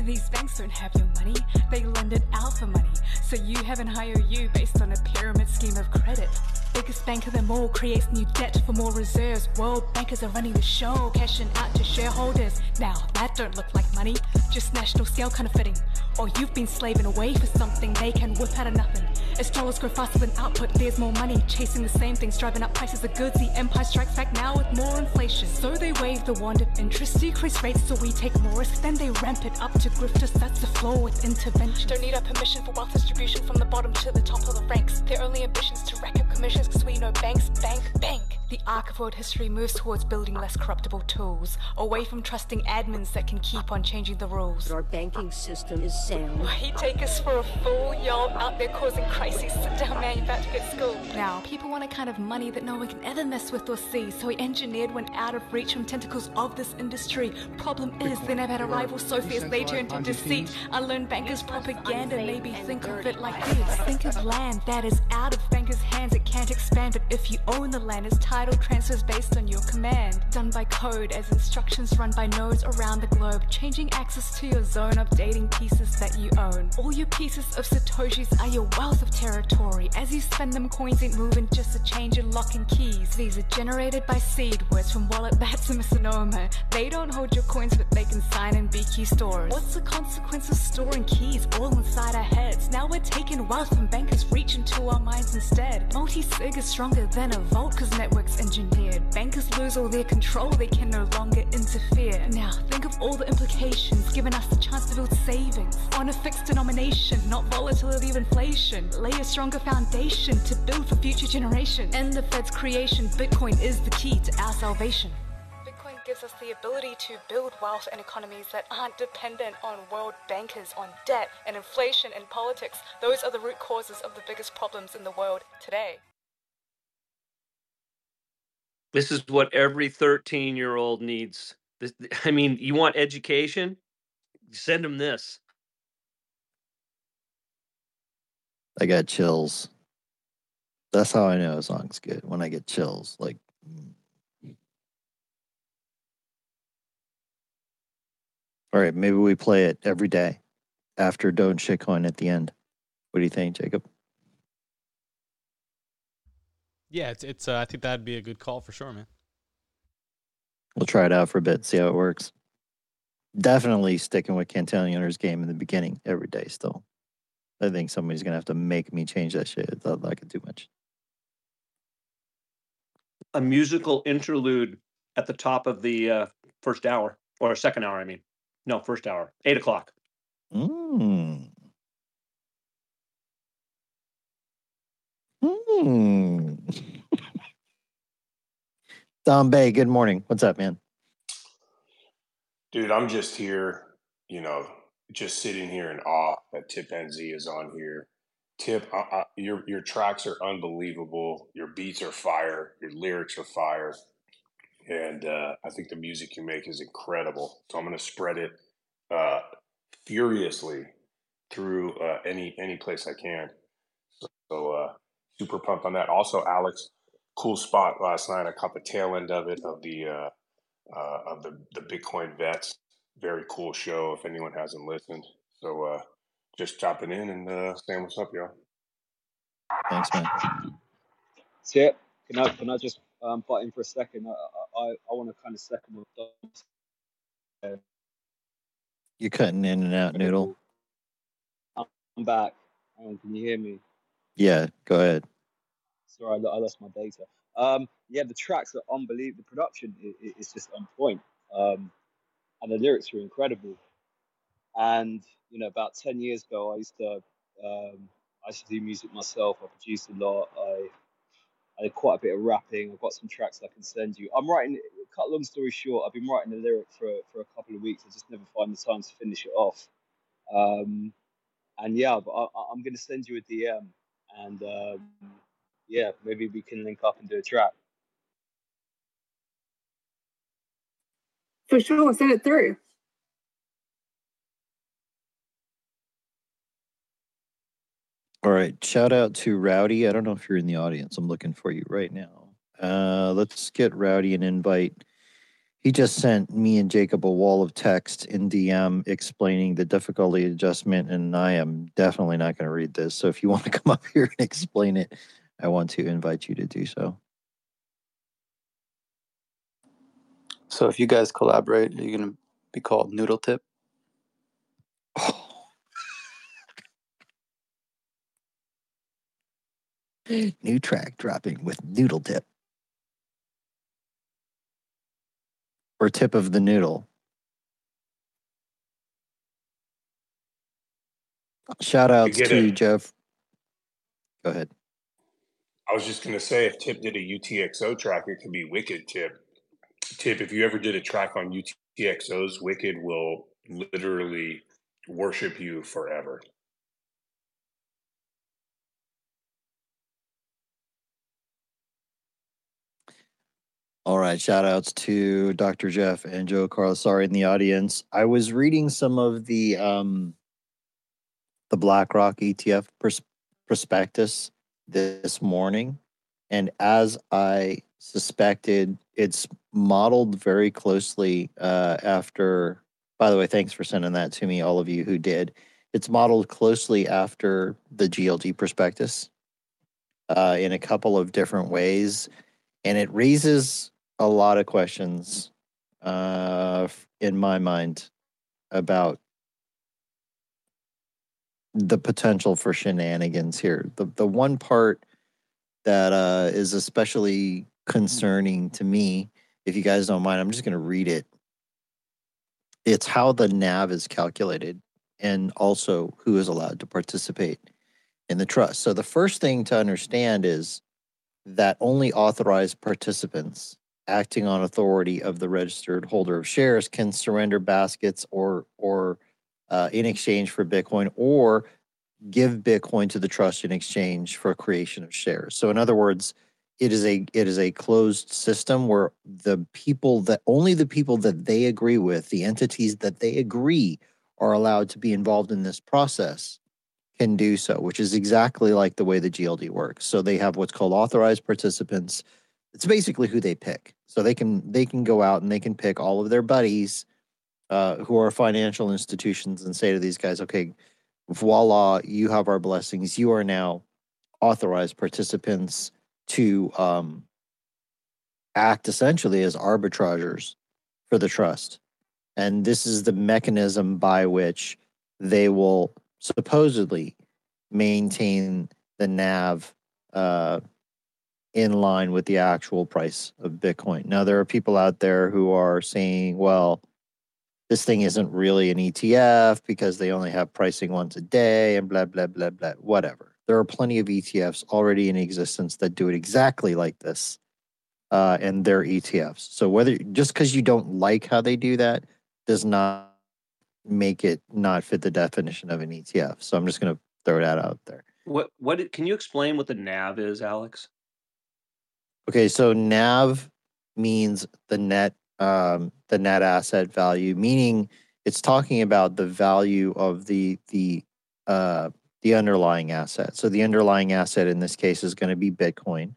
Speaker 13: These banks don't have your money, they lend it out for money. So you have hire you based on a pyramid scheme of credit. Biggest bank of them all creates new debt for more reserves. World bankers are running the show, cashing out to shareholders. Now that don't look like money, just national scale counterfeiting. Or you've been slaving away for something they can whip out of nothing. As dollars grow faster than output, there's more money chasing the same things, driving up prices of goods. The empire strikes back now with more inflation. So they wave the wand of interest, decrease rates so we take more risk. Then they ramp it up to grifters. That's the flaw with intervention. Don't need our permission for wealth distribution from the bottom to the top of the ranks. Their only ambitions to rack up commissions because we know banks, bank, bank. The arc of world history moves towards building less corruptible tools, away from trusting admins that can keep on changing the rules.
Speaker 14: But our banking system is sound.
Speaker 13: Why take us for a fool? Y'all out there causing crises. Sit down, man, you're about to get schooled. Now, people want a kind of money that no one can ever mess with or see, so he engineered one out of reach from tentacles of this industry. Problem is, they never had a rival so fierce they turned to deceit. Unlearned bankers' propaganda, maybe think of it like this. Think of land that is out of bankers' hands, it can't expand, but if you own the land, it's title transfers based on your command. Done by code, as instructions run by nodes around the globe, changing access to your zone, updating pieces that you own. All your pieces of Satoshis are your wealth of territory. As you spend them, coins ain't moving, just a change in lock and keys. These are generated by seed words from wallet, that's a misnomer. They don't hold your coins, but they can sign and be key stores. What's the consequence of storing keys all inside our heads? Now we're taking wealth from bankers, reaching to our minds instead. Multi sig is stronger than a vault, cause networks engineered. Bankers lose all their control, they can no longer interfere. Now, think of all the implications, giving us the chance to build savings on a fixed denomination, not volatility of inflation. Lay a stronger foundation to build for future generations. In the Fed's creation, Bitcoin is the key to our salvation. Bitcoin gives us the ability to build wealth and economies that aren't dependent on world bankers, on debt and inflation and politics. Those are the root causes of the biggest problems in the world today.
Speaker 3: This is what every 13 year old needs. I mean, you want education? Send them this.
Speaker 1: I got chills. That's how I know a song's good when I get chills. Like, mm. all right, maybe we play it every day after Don't Shitcoin at the end. What do you think, Jacob?
Speaker 11: Yeah, it's it's. Uh, I think that'd be a good call for sure, man.
Speaker 1: We'll try it out for a bit, see how it works. Definitely sticking with Cantillion's game in the beginning every day. Still, I think somebody's gonna have to make me change that shit. It's not like it too much.
Speaker 3: A musical interlude at the top of the uh, first hour or second hour. I mean, no, first hour, eight o'clock.
Speaker 1: Mm. Hmm. Don Bay, good morning. What's up, man?
Speaker 15: Dude, I'm just here, you know, just sitting here in awe that Tip NZ is on here. Tip, uh, uh, your your tracks are unbelievable. Your beats are fire. Your lyrics are fire, and uh, I think the music you make is incredible. So I'm going to spread it uh, furiously through uh, any any place I can. So, so uh, super pumped on that. Also, Alex, cool spot last night. I caught the tail end of it of the of the the Bitcoin vets. Very cool show. If anyone hasn't listened, so uh, just chopping in and uh, saying what's up, y'all.
Speaker 1: Thanks, man.
Speaker 16: Tip, can I can I just um, butt in for a second? I I, I want to kind of second what Dom.
Speaker 1: You're cutting in and out, Noodle.
Speaker 16: I'm back. Hang on, can you hear me?
Speaker 1: Yeah, go ahead.
Speaker 16: Sorry, I, I lost my data. Um, yeah, the tracks are unbelievable. The production is, is just on point, um, and the lyrics were incredible. And you know, about ten years ago, I used to um, I used to do music myself. I produced a lot. I I did quite a bit of rapping. I've got some tracks I can send you. I'm writing. Cut long story short, I've been writing the lyric for for a couple of weeks. I just never find the time to finish it off. Um, and yeah, but I, I'm going to send you a DM, and um, yeah, maybe we can link up and do a track.
Speaker 5: For sure, send it through.
Speaker 1: All right. Shout out to Rowdy. I don't know if you're in the audience. I'm looking for you right now. Uh, let's get Rowdy an invite. He just sent me and Jacob a wall of text in DM explaining the difficulty adjustment, and I am definitely not going to read this. So if you want to come up here and explain it, I want to invite you to do so.
Speaker 8: So if you guys collaborate, are you going to be called Noodle Tip?
Speaker 1: New track dropping with Noodle Tip. Or tip of the noodle. Shout outs to
Speaker 15: it.
Speaker 1: Jeff. Go ahead.
Speaker 15: I was just gonna say, if Tip did a UTXO track, it could be Wicked Tip. Tip, if you ever did a track on UTXOs, Wicked will literally worship you forever.
Speaker 1: All right. Shout outs to Dr. Jeff and Joe Carlasare in the audience. I was reading some of the um the BlackRock ETF prospectus this morning. And as I suspected, it's modeled very closely uh, after. By the way, thanks for sending that to me, all of you who did. It's modeled closely after the GLD prospectus. uh, in a couple of different ways, and it raises a lot of questions uh, in my mind about the potential for shenanigans here. The the one part that uh, is especially concerning to me, if you guys don't mind, I'm just going to read it. It's how the NAV is calculated and also who is allowed to participate in the trust. So the first thing to understand is that only authorized participants acting on authority of the registered holder of shares can surrender baskets or or uh, in exchange for Bitcoin or give Bitcoin to the trust in exchange for creation of shares. So in other words, it is a it is a closed system where the people that only the people that they agree with, the entities that they agree are allowed to be involved in this process can do so, which is exactly like the way the GLD works. So they have what's called authorized participants. It's basically who they pick. So they can they can go out and they can pick all of their buddies uh, who are financial institutions and say to these guys, okay, voila, you have our blessings. You are now authorized participants to um, act essentially as arbitragers for the trust. And this is the mechanism by which they will supposedly maintain the NAV uh, in line with the actual price of Bitcoin. Now, there are people out there who are saying, well, this thing isn't really an ETF because they only have pricing once a day and blah, blah, blah, blah, whatever. There are plenty of ETFs already in existence that do it exactly like this, uh, and they're ETFs. So whether just because you don't like how they do that does not make it not fit the definition of an ETF. So I'm just going to throw that out there.
Speaker 3: What what can you explain what the NAV is, Alex?
Speaker 1: Okay, so NAV means the net um, the net asset value, meaning it's talking about the value of the the uh, the underlying asset. So the underlying asset in this case is going to be Bitcoin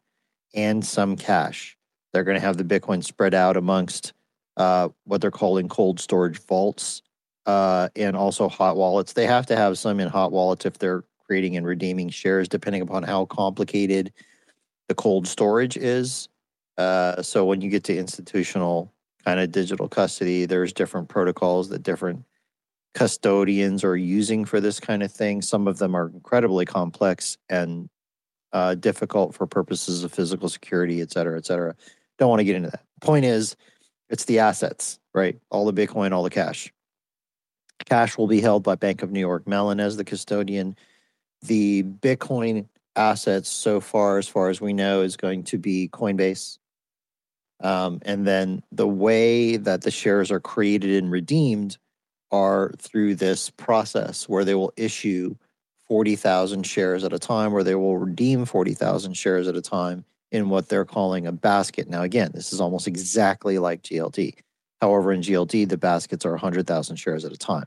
Speaker 1: and some cash. They're going to have the Bitcoin spread out amongst uh, what they're calling cold storage vaults uh, and also hot wallets. They have to have some in hot wallets if they're creating and redeeming shares, depending upon how complicated the cold storage is. Uh, so when you get to institutional kind of digital custody. There's different protocols that different custodians are using for this kind of thing. Some of them are incredibly complex and uh, difficult for purposes of physical security, et cetera, et cetera. Don't want to get into that. Point is, it's the assets, right? All the Bitcoin, all the cash. Cash will be held by Bank of New York Mellon as the custodian. The Bitcoin assets, so far as far as we know, is going to be Coinbase, um, and then the way that the shares are created and redeemed are through this process where they will issue 40,000 shares at a time, or they will redeem 40,000 shares at a time in what they're calling a basket. Now, again, this is almost exactly like GLD. However, in GLD, the baskets are 100,000 shares at a time.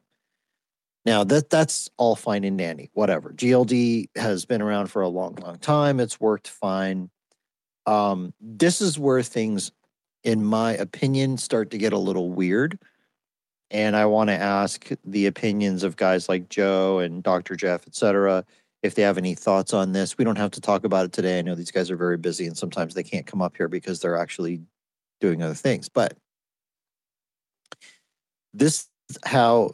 Speaker 1: Now that that's all fine and dandy, whatever. GLD has been around for a long, long time. It's worked fine. Um, this is where things in my opinion, start to get a little weird. And I want to ask the opinions of guys like Joe and Dr. Jeff, et cetera, if they have any thoughts on this. We don't have to talk about it today. I know these guys are very busy and sometimes they can't come up here because they're actually doing other things. But this how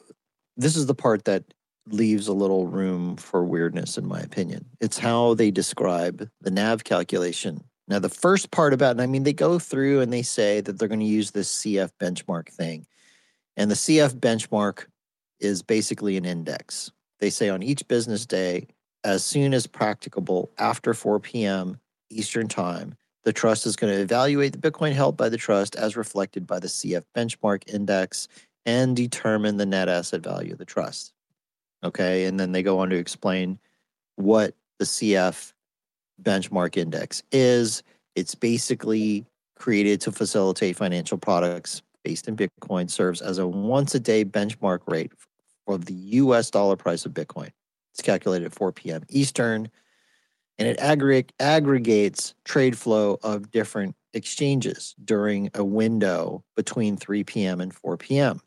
Speaker 1: this is the part that leaves a little room for weirdness in my opinion. It's how they describe the nav calculation now, the first part about, and I mean, they go through and they say that they're going to use this CF benchmark thing. And the CF benchmark is basically an index. They say on each business day, as soon as practicable after 4 p.m. Eastern Time, the trust is going to evaluate the Bitcoin held by the trust as reflected by the CF benchmark index and determine the net asset value of the trust. Okay. And then they go on to explain what the CF benchmark index is. It's basically created to facilitate financial products based in Bitcoin, serves as a once a day benchmark rate for the US dollar price of Bitcoin. It's calculated at 4 p.m. Eastern, and it aggregate, aggregates trade flow of different exchanges during a window between 3 p.m. and 4 p.m.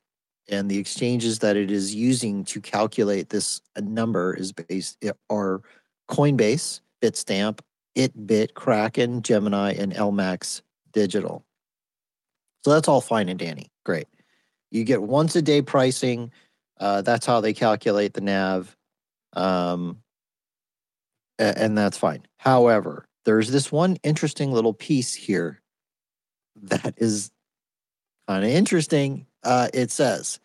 Speaker 1: And the exchanges that it is using to calculate this uh, number is based are Coinbase, Bitstamp, Itbit, Kraken, Gemini, and LMAX Digital. So that's all fine and dandy. Great. You get once a day pricing. Uh, that's how they calculate the NAV. Um, and that's fine. However, there's this one interesting little piece here that is kind of interesting. Uh, it says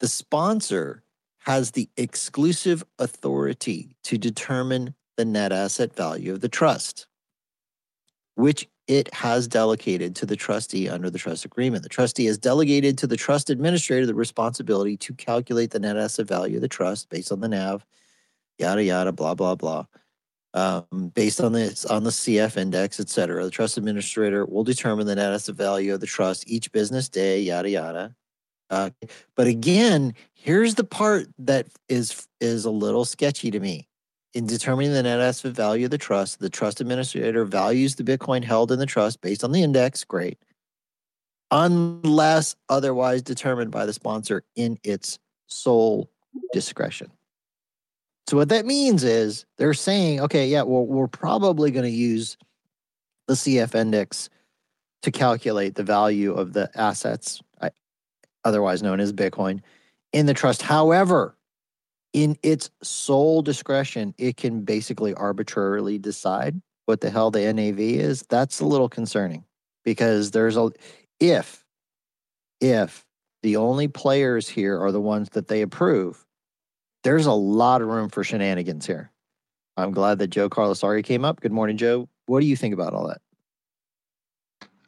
Speaker 1: the sponsor has the exclusive authority to determine the net asset value of the trust, which it has delegated to the trustee under the trust agreement. The trustee has delegated to the trust administrator the responsibility to calculate the net asset value of the trust based on the NAV, yada yada, blah blah blah. Um, based on the on the CF index, et cetera. The trust administrator will determine the net asset value of the trust each business day, yada yada. Uh, but again, here's the part that is is a little sketchy to me. In determining the net asset value of the trust, the trust administrator values the Bitcoin held in the trust based on the index. Great. Unless otherwise determined by the sponsor in its sole discretion. So what that means is they're saying, okay, yeah, well, we're probably going to use the CF index to calculate the value of the assets, otherwise known as Bitcoin, in the trust. However, in its sole discretion, it can basically arbitrarily decide what the hell the NAV is. That's a little concerning because there's a if if the only players here are the ones that they approve, there's a lot of room for shenanigans here. I'm glad that Joe Carlasare came up. Good morning, Joe. What do you think about all that?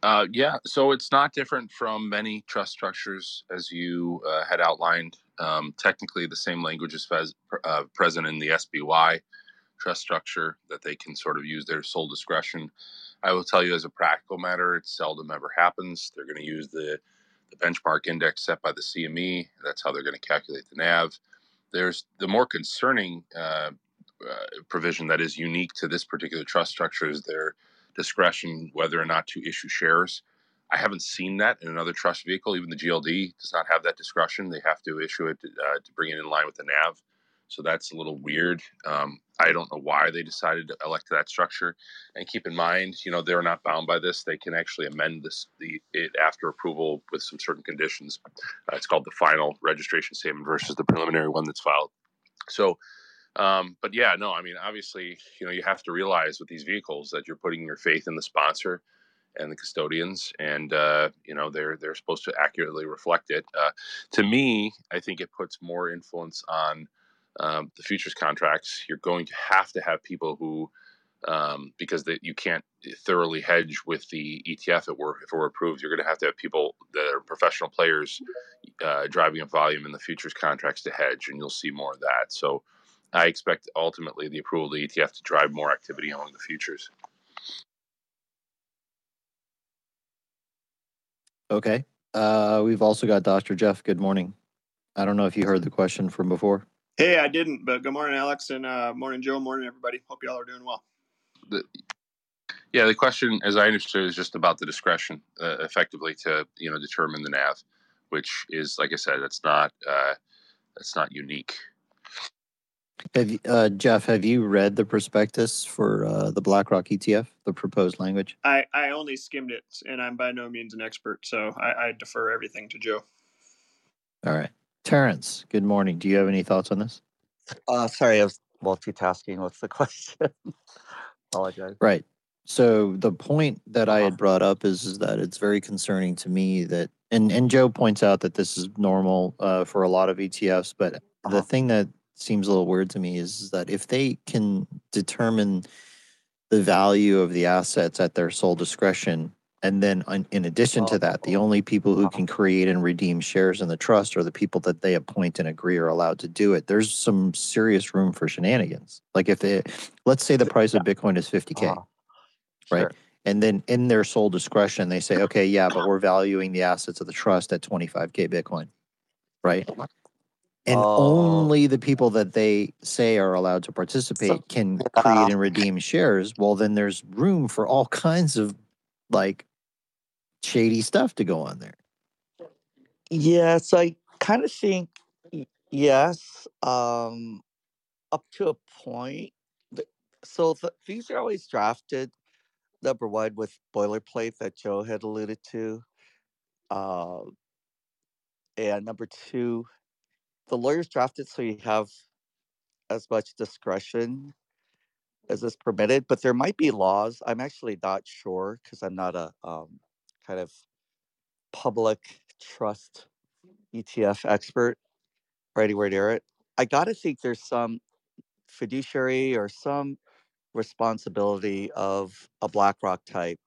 Speaker 17: Uh, yeah, so it's not different from many trust structures as you uh, had outlined. Um, technically, the same language is fez, uh, present in the SPY trust structure that they can sort of use their sole discretion. I will tell you, as a practical matter, it seldom ever happens. They're going to use the, the benchmark index set by the CME. That's how they're going to calculate the NAV. There's the more concerning uh, uh, provision that is unique to this particular trust structure is their discretion whether or not to issue shares. I haven't seen that in another trust vehicle. Even the GLD does not have that discretion. They have to issue it to, uh, to bring it in line with the NAV. So that's a little weird. Um, I don't know why they decided to elect that structure. And keep in mind, you know, they're not bound by this. They can actually amend this the it after approval with some certain conditions. Uh, it's called the final registration statement versus the preliminary one that's filed. So um, but yeah, no, I mean, obviously, you know, you have to realize with these vehicles that you're putting your faith in the sponsor and the custodians, and uh, you know, they're they're supposed to accurately reflect it. Uh, to me, I think it puts more influence on um, the futures contracts. You're going to have to have people who um, because that you can't thoroughly hedge with the ETF if it were if it were approved. You're going to have to have people that are professional players uh, driving up volume in the futures contracts to hedge, and you'll see more of that. So I expect ultimately the approval of the ETF to drive more activity among the futures.
Speaker 1: Okay. Uh, we've also got Dr. Jeff. Good morning. I don't know if you heard the question from before.
Speaker 18: Hey, I didn't, but good morning, Alex, and uh, morning, Joe. Morning, everybody. Hope y'all are doing well.
Speaker 17: The, yeah, the question, as I understood, is just about the discretion, uh, effectively, to you know determine the NAV, which is, like I said, that's not uh, that's not unique.
Speaker 1: Have uh, Jeff? Have you read the prospectus for uh, the BlackRock ETF, the proposed language?
Speaker 18: I, I only skimmed it, and I'm by no means an expert, so I, I defer everything to Joe.
Speaker 1: All right, Terrence. Good morning. Do you have any thoughts on this?
Speaker 19: Uh, sorry, I was multitasking. What's the question? Apologize.
Speaker 1: Right. So the point that I had brought up is, is that it's very concerning to me that, and and Joe points out that this is normal uh, for a lot of ETFs, but uh-huh. the thing that seems a little weird to me is that if they can determine the value of the assets at their sole discretion and then in addition to that the only people who can create and redeem shares in the trust are the people that they appoint and agree are allowed to do it. There's some serious room for shenanigans. Like if they let's say the price of bitcoin is 50k uh-huh. right? Sure. and then in their sole discretion they say okay yeah but we're valuing the assets of the trust at 25k bitcoin right and oh. only the people that they say are allowed to participate so, can create and redeem shares well then there's room for all kinds of like shady stuff to go on there
Speaker 19: yeah so i kind of think yes um up to a point so the, these are always drafted number one with boilerplate that Joe had alluded to. Uh, and number two, the lawyers drafted so you have as much discretion as is permitted, but there might be laws. I'm actually not sure because I'm not a um, kind of public trust ETF expert or anywhere near it. I got to think there's some fiduciary or some responsibility of a BlackRock type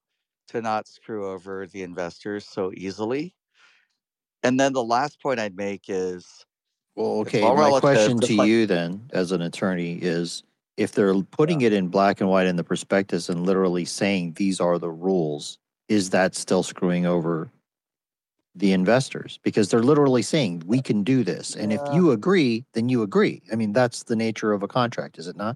Speaker 19: to not screw over the investors so easily. And then the last point I'd make is
Speaker 1: well, okay. My relative, question to like, you then, as an attorney, is if they're putting yeah. it in black and white in the prospectus and literally saying these are the rules, is that still screwing over the investors? Because they're literally saying we can do this, and yeah. if you agree, then you agree. I mean, that's the nature of a contract, is it not?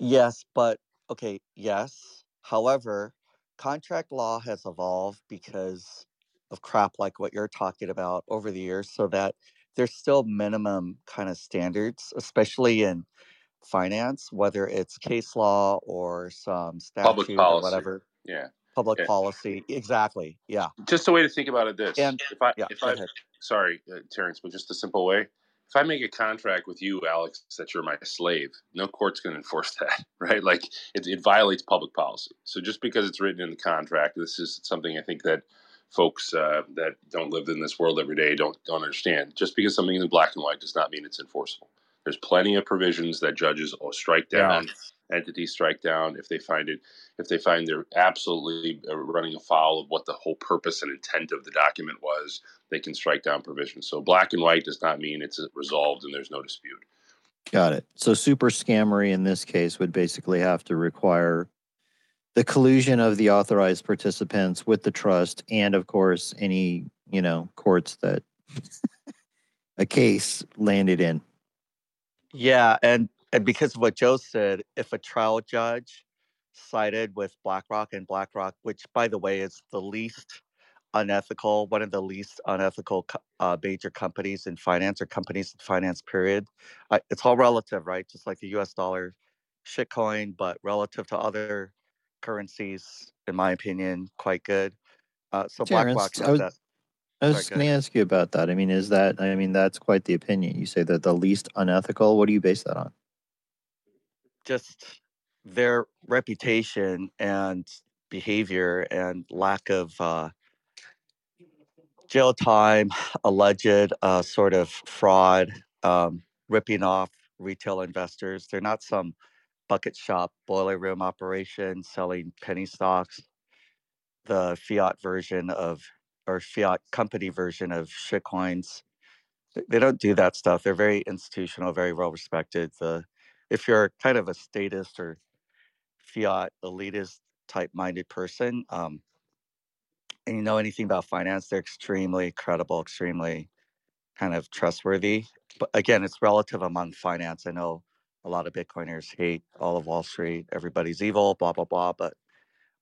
Speaker 19: Yes, but okay, yes. However, contract law has evolved because of crap like what you're talking about over the years, so that there's still minimum kind of standards, especially in finance, whether it's case law or some statute or whatever.
Speaker 17: Yeah.
Speaker 19: Public
Speaker 17: yeah.
Speaker 19: policy. Exactly. Yeah.
Speaker 17: Just a way to think about it this.
Speaker 19: And
Speaker 17: if I
Speaker 19: yeah,
Speaker 17: if I sorry, uh, Terrence, but just a simple way if I make a contract with you, Alex, that you're my slave, no court's going to enforce that, right? Like it, it, violates public policy. So just because it's written in the contract, this is something I think that folks uh, that don't live in this world every day don't don't understand. Just because something is in black and white does not mean it's enforceable. There's plenty of provisions that judges will strike down. Yeah entities strike down if they find it if they find they're absolutely uh, running afoul of what the whole purpose and intent of the document was they can strike down provisions so black and white does not mean it's resolved and there's no dispute
Speaker 1: got it so super scammery in this case would basically have to require the collusion of the authorized participants with the trust and of course any you know courts that a case landed in
Speaker 19: yeah and and because of what Joe said, if a trial judge sided with BlackRock and BlackRock, which by the way is the least unethical, one of the least unethical uh, major companies in finance or companies in finance, period. Uh, it's all relative, right? Just like the US dollar shitcoin, but relative to other currencies, in my opinion, quite good. Uh, so Terrence, BlackRock
Speaker 1: I was, that. I was going to ask you about that. I mean, is that, I mean, that's quite the opinion. You say that the least unethical. What do you base that on?
Speaker 19: just their reputation and behavior and lack of uh, jail time, alleged uh, sort of fraud, um, ripping off retail investors. They're not some bucket shop boiler room operation selling penny stocks. The fiat version of or fiat company version of shitcoins. They don't do that stuff. They're very institutional, very well respected. The if you're kind of a statist or fiat elitist type minded person um, and you know anything about finance, they're extremely credible, extremely kind of trustworthy. But again, it's relative among finance. I know a lot of Bitcoiners hate all of Wall Street, everybody's evil, blah, blah, blah. But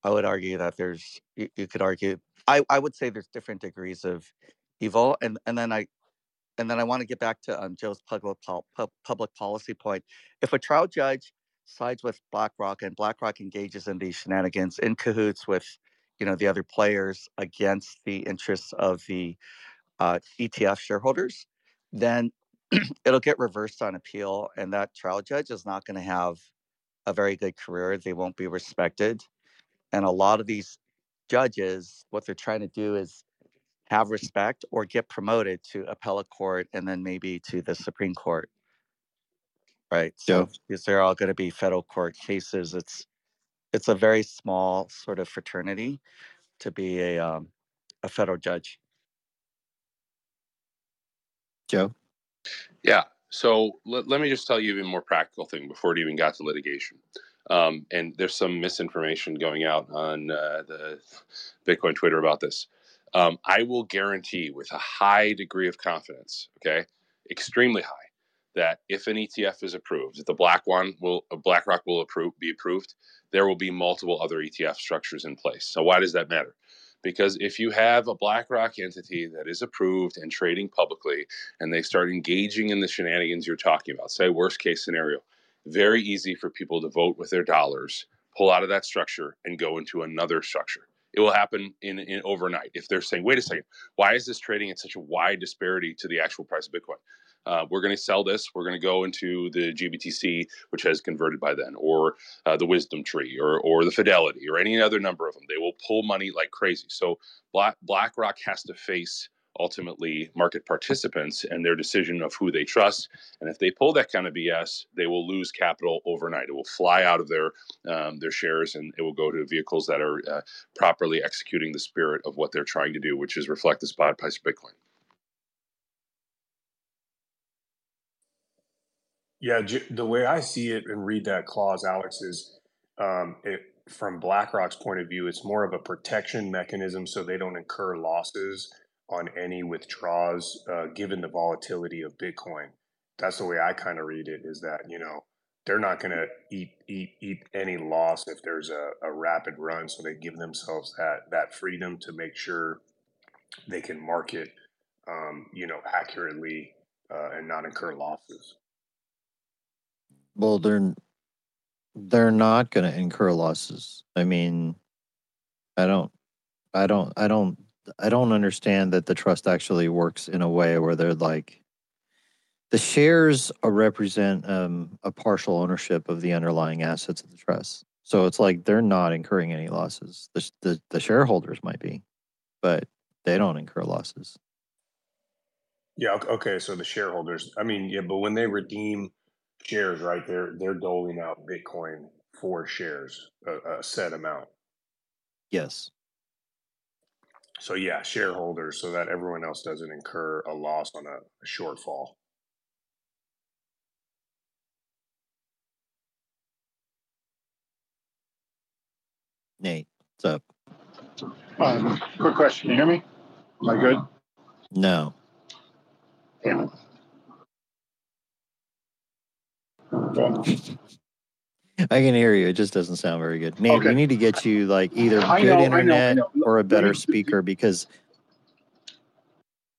Speaker 19: I would argue that there's, you, you could argue, I, I would say there's different degrees of evil. And, and then I, and then I want to get back to um, Joe's public, public policy point. If a trial judge sides with BlackRock and BlackRock engages in these shenanigans in cahoots with, you know, the other players against the interests of the uh, ETF shareholders, then it'll get reversed on appeal, and that trial judge is not going to have a very good career. They won't be respected, and a lot of these judges, what they're trying to do is have respect or get promoted to appellate court and then maybe to the Supreme Court. Right. So yeah. these are all going to be federal court cases. It's it's a very small sort of fraternity to be a um, a federal judge.
Speaker 1: Joe.
Speaker 17: Yeah. So let, let me just tell you even more practical thing before it even got to litigation. Um, and there's some misinformation going out on uh, the Bitcoin Twitter about this um, I will guarantee with a high degree of confidence, okay, extremely high, that if an ETF is approved, if the black one will, BlackRock will approve, be approved, there will be multiple other ETF structures in place. So why does that matter? Because if you have a BlackRock entity that is approved and trading publicly, and they start engaging in the shenanigans you're talking about, say worst case scenario, very easy for people to vote with their dollars, pull out of that structure, and go into another structure. It will happen in, in overnight if they're saying, "Wait a second, why is this trading at such a wide disparity to the actual price of Bitcoin?" Uh, we're going to sell this. We're going to go into the GBTC, which has converted by then, or uh, the Wisdom Tree, or or the Fidelity, or any other number of them. They will pull money like crazy. So Black BlackRock has to face ultimately market participants and their decision of who they trust. And if they pull that kind of BS, they will lose capital overnight. It will fly out of their um, their shares and it will go to vehicles that are uh, properly executing the spirit of what they're trying to do, which is reflect the spot price of Bitcoin.
Speaker 15: Yeah, the way I see it and read that clause, Alex, is um, it, from BlackRock's point of view, it's more of a protection mechanism so they don't incur losses on any withdrawals uh, given the volatility of Bitcoin. That's the way I kind of read it is that, you know, they're not going to eat, eat, eat any loss if there's a, a rapid run. So they give themselves that, that freedom to make sure they can market, um, you know, accurately uh, and not incur losses.
Speaker 1: Well, they're they're not going to incur losses. I mean, I don't, I don't, I don't I don't understand that the trust actually works in a way where they're like the shares represent um, a partial ownership of the underlying assets of the trust. So it's like they're not incurring any losses. The, the, the shareholders might be, but they don't incur losses.
Speaker 15: Yeah. Okay. So the shareholders, I mean, yeah, but when they redeem shares, right, they're they're doling out Bitcoin for shares, a, a set amount.
Speaker 1: Yes.
Speaker 15: So yeah, shareholders, so that everyone else doesn't incur a loss on a, a shortfall.
Speaker 1: Nate, what's up?
Speaker 4: Um, quick question. Can you hear me? Am I good?
Speaker 1: No.
Speaker 4: Damn it. Well,
Speaker 1: I can hear you. It just doesn't sound very good. Nate,
Speaker 4: Okay.
Speaker 1: we need to get you like either
Speaker 4: I
Speaker 1: good
Speaker 4: know, I know, I
Speaker 1: internet
Speaker 4: know.
Speaker 1: or a better speaker because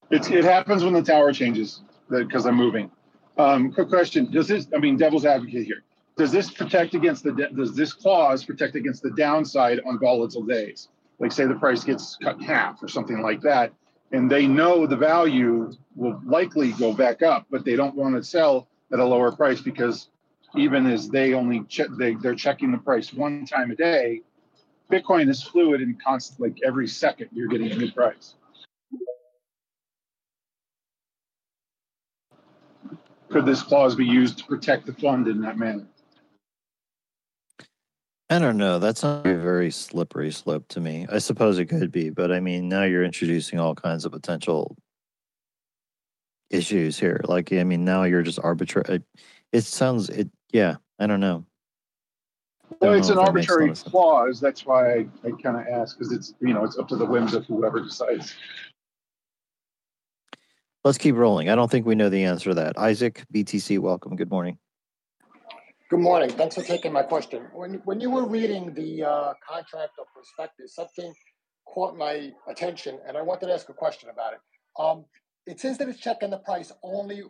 Speaker 4: It's, it happens when the tower changes because I'm moving. Um, quick question. Does this, I mean, devil's advocate here. Does this protect against the, does this clause protect against the downside on volatile days? Like say the price gets cut in half or something like that. And they know the value will likely go back up, but they don't want to sell at a lower price because even as they only check, they, they're checking the price one time a day. Bitcoin is fluid and constant, like every second you're getting a new price. Could this clause be used to protect the fund in that manner?
Speaker 1: I don't know. That's not a very slippery slope to me. I suppose it could be, but I mean, now you're introducing all kinds of potential issues here. Like, I mean, now you're just arbitrary. It sounds, it, yeah, I don't know.
Speaker 4: Well,
Speaker 1: Don't
Speaker 4: it's
Speaker 1: know
Speaker 4: an
Speaker 1: if that makes a lot
Speaker 4: arbitrary clause. That's why I, I kind of ask because it's, you know, it's up to the whims of whoever decides.
Speaker 1: Let's keep rolling. I don't think we know the answer to that. Isaac, BTC, welcome. Good morning.
Speaker 20: Good morning. Thanks for taking my question. When when you were reading the uh, contract or prospectus, something caught my attention, and I wanted to ask a question about it. Um, it says that it's checking the price only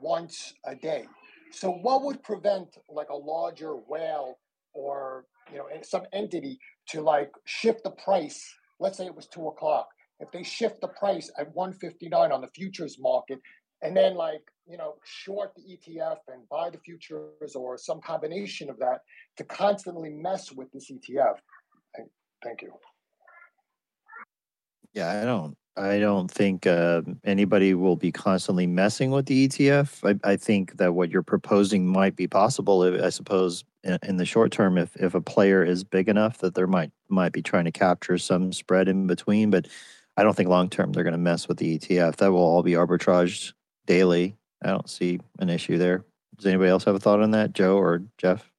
Speaker 20: once a day. So, what would prevent like a larger whale or you know some entity to like shift the price? Let's say it was two o'clock. If they shift the price at one fifty nine on the futures market, and then like you know short the ETF and buy the futures or some combination of that to constantly mess with this ETF. Thank you.
Speaker 1: Yeah, I don't. I don't think uh, anybody will be constantly messing with the ETF. I, I think that what you're proposing might be possible. If, I suppose in, in the short term, if if a player is big enough that there might might be trying to capture some spread in between. But I don't think long term they're going to mess with the ETF. That will all be arbitraged daily. I don't see an issue there. Does anybody else have a thought on that, Joe or Jeff?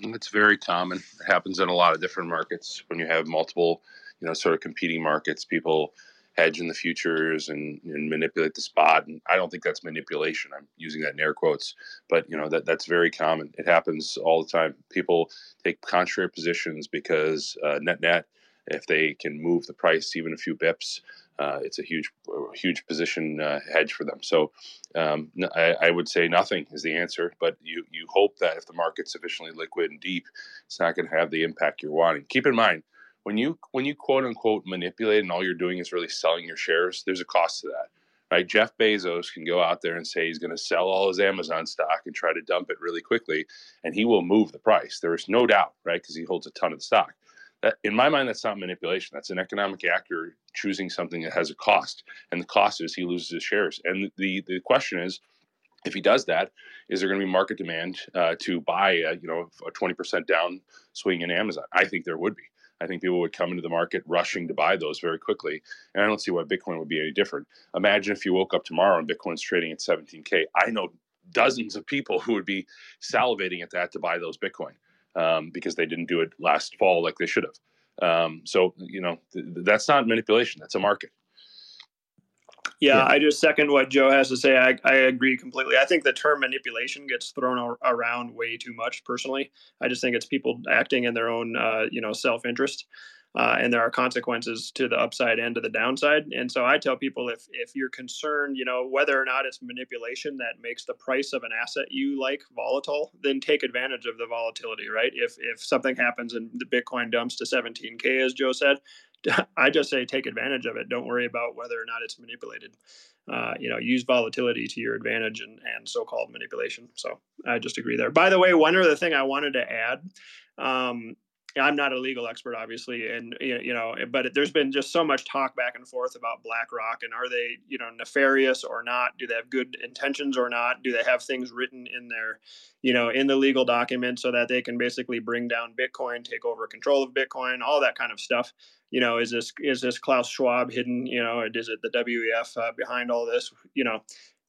Speaker 17: It's very common. It happens in a lot of different markets when you have multiple, you know, sort of competing markets. People hedge in the futures and, and manipulate the spot. And I don't think that's manipulation. I'm using that in air quotes, but you know that that's very common. It happens all the time. People take contrary positions because uh, net net If they can move the price even a few bips, uh, it's a huge, huge position uh, hedge for them. So um, I, I, would say nothing is the answer, but you you hope that if the market's sufficiently liquid and deep, it's not going to have the impact you're wanting. Keep in mind when you when you quote unquote manipulate and all you're doing is really selling your shares, there's a cost to that. Right? Jeff Bezos can go out there and say he's going to sell all his Amazon stock and try to dump it really quickly, and he will move the price. There is no doubt, right? Because he holds a ton of the stock. That, in my mind, that's not manipulation. That's an economic actor choosing something that has a cost, and the cost is he loses his shares. And the the question is, if he does that, is there going to be market demand uh, to buy, a, you know, a twenty percent down swing in Amazon? I think there would be. I think people would come into the market rushing to buy those very quickly. And I don't see why Bitcoin would be any different. Imagine if you woke up tomorrow and Bitcoin's trading at 17K. I know dozens of people who would be salivating at that to buy those Bitcoin um, because they didn't do it last fall like they should have. Um, so, you know, th- that's not manipulation, that's a market.
Speaker 18: Yeah, yeah, I just second what Joe has to say. I, I agree completely. I think the term manipulation gets thrown around way too much. Personally, I just think it's people acting in their own, uh, you know, self interest, uh, and there are consequences to the upside and to the downside. And so I tell people if if you're concerned, you know, whether or not it's manipulation that makes the price of an asset you like volatile, then take advantage of the volatility. Right? If if something happens and the Bitcoin dumps to 17k, as Joe said, I just say take advantage of it. Don't worry about whether or not it's manipulated. Uh, you know, use volatility to your advantage and, and so-called manipulation. So I just agree there. By the way, one other thing I wanted to add, um, I'm not a legal expert, obviously, and you know, but there's been just so much talk back and forth about BlackRock and are they, you know, nefarious or not? Do they have good intentions or not? Do they have things written in their, you know, in the legal document so that they can basically bring down Bitcoin, take over control of Bitcoin, all that kind of stuff? You know, is this is this Klaus Schwab hidden? You know, is it the WEF uh, behind all this? You know,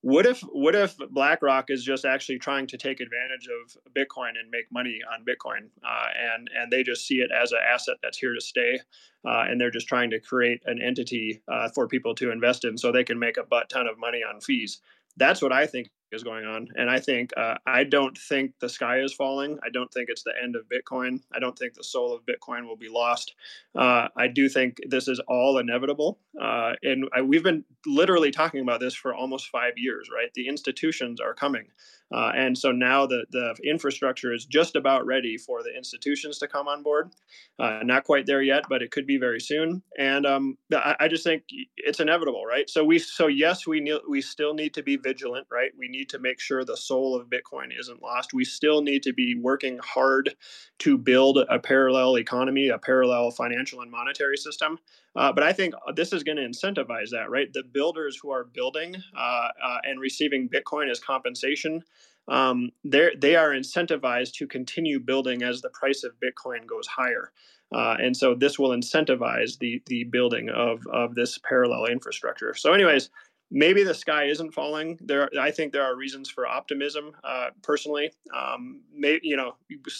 Speaker 18: what if what if BlackRock is just actually trying to take advantage of Bitcoin and make money on Bitcoin, uh, and and they just see it as an asset that's here to stay, uh, and they're just trying to create an entity uh, for people to invest in so they can make a butt ton of money on fees. That's what I think is going on. And I think uh, I don't think the sky is falling. I don't think it's the end of Bitcoin. I don't think the soul of Bitcoin will be lost. Uh, I do think this is all inevitable. Uh, and I, we've been literally talking about this for almost five years, right? The institutions are coming. Uh, and so now the, the infrastructure is just about ready for the institutions to come on board. Uh, not quite there yet, but it could be very soon. And um, I, I, just think it's inevitable, right? So we, so yes, we need, we still need to be vigilant, right? We need to make sure the soul of Bitcoin isn't lost. We still need to be working hard to build a parallel economy, a parallel financial and monetary system. Uh, but I think this is going to incentivize that, right? The builders who are building uh, uh, and receiving Bitcoin as compensation, um, they are incentivized to continue building as the price of Bitcoin goes higher. Uh, and so this will incentivize the the building of of this parallel infrastructure. So, anyways, maybe the sky isn't falling. There, I think there are reasons for optimism. Uh, personally, um, may, you know,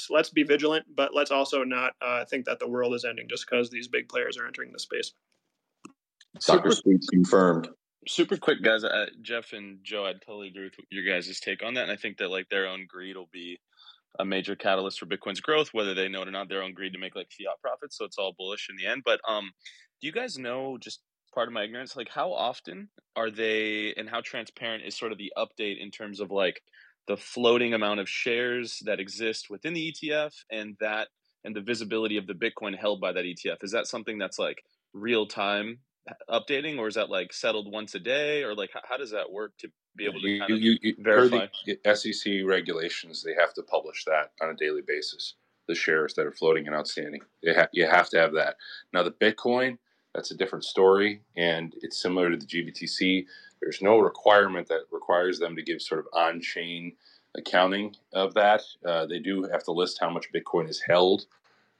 Speaker 18: let's be vigilant, but let's also not uh, think that the world is ending just because these big players are entering the space.
Speaker 2: Dr. Sweets confirmed.
Speaker 21: Super quick, guys. Uh, Jeff and Joe, I totally agree with your guys' take on that, and I think that like their own greed will be a major catalyst for Bitcoin's growth, whether they know it or not. Their own greed to make like fiat profits, so it's all bullish in the end. But um, do you guys know just part of my ignorance like how often are they and how transparent is sort of the update in terms of like the floating amount of shares that exist within the ETF and that and the visibility of the Bitcoin held by that ETF? Is that something that's like real time updating or is that like settled once a day or like how, how does that work to be able to kind you, you, you, verify?
Speaker 17: The SEC regulations they have to publish that on a daily basis the shares that are floating and outstanding. Ha- you have to have that. Now the Bitcoin that's a different story, and it's similar to the GBTC. There's no requirement that requires them to give sort of on-chain accounting of that. Uh, they do have to list how much Bitcoin is held,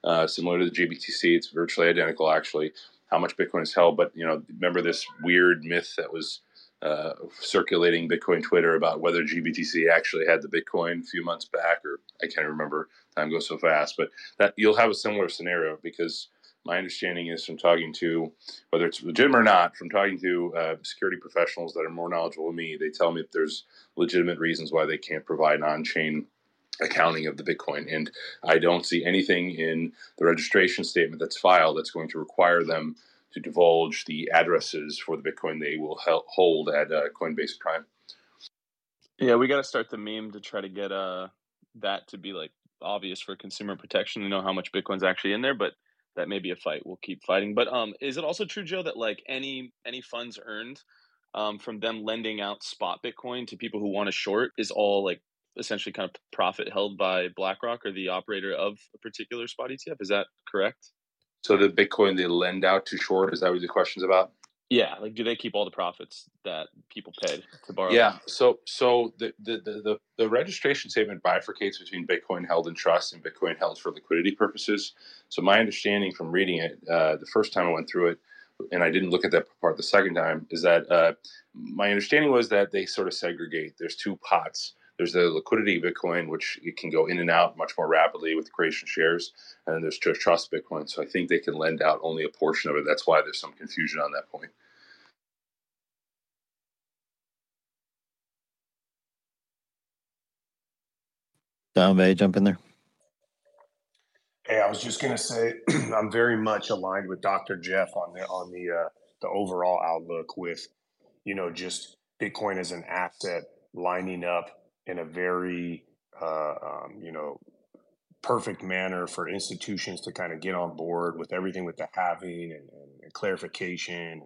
Speaker 17: uh, similar to the GBTC. It's virtually identical, actually, how much Bitcoin is held. But you know, remember this weird myth that was uh, circulating Bitcoin Twitter about whether GBTC actually had the Bitcoin a few months back, or I can't remember. Time goes so fast, but that you'll have a similar scenario because my understanding is from talking to whether it's legitimate or not from talking to uh, security professionals that are more knowledgeable than me they tell me that there's legitimate reasons why they can't provide on-chain accounting of the Bitcoin. And I don't see anything in the registration statement that's filed that's going to require them to divulge the addresses for the Bitcoin they will hold at uh, Coinbase Prime.
Speaker 21: Yeah, we got to start the meme to try to get uh that to be like obvious for consumer protection to know how much Bitcoin's actually in there, but that may be a fight we'll keep fighting. But um, is it also true, Joe, that like any any funds earned um, from them lending out spot Bitcoin to people who want to short is all like essentially kind of profit held by BlackRock or the operator of a particular spot ETF? Is that correct?
Speaker 17: So the Bitcoin they lend out to short is that what the question's about?
Speaker 21: Yeah, like do they keep all the profits that people paid to borrow?
Speaker 17: Yeah, so so the the, the the the registration statement bifurcates between Bitcoin held in trust and Bitcoin held for liquidity purposes. So my understanding from reading it uh, the first time I went through it, and I didn't look at that part the second time, is that uh, my understanding was that they sort of segregate. There's two pots. There's the liquidity Bitcoin, which it can go in and out much more rapidly with creation shares, and then there's just trust Bitcoin. So I think they can lend out only a portion of it. That's why there's some confusion on that point.
Speaker 1: Don Bay, jump in there.
Speaker 15: Hey, I was just gonna say I'm very much aligned with Dr. Jeff on the on the uh, the overall outlook with, you know, just Bitcoin as an asset lining up in a very uh, um, you know perfect manner for institutions to kind of get on board with everything with the halving and, and, clarification and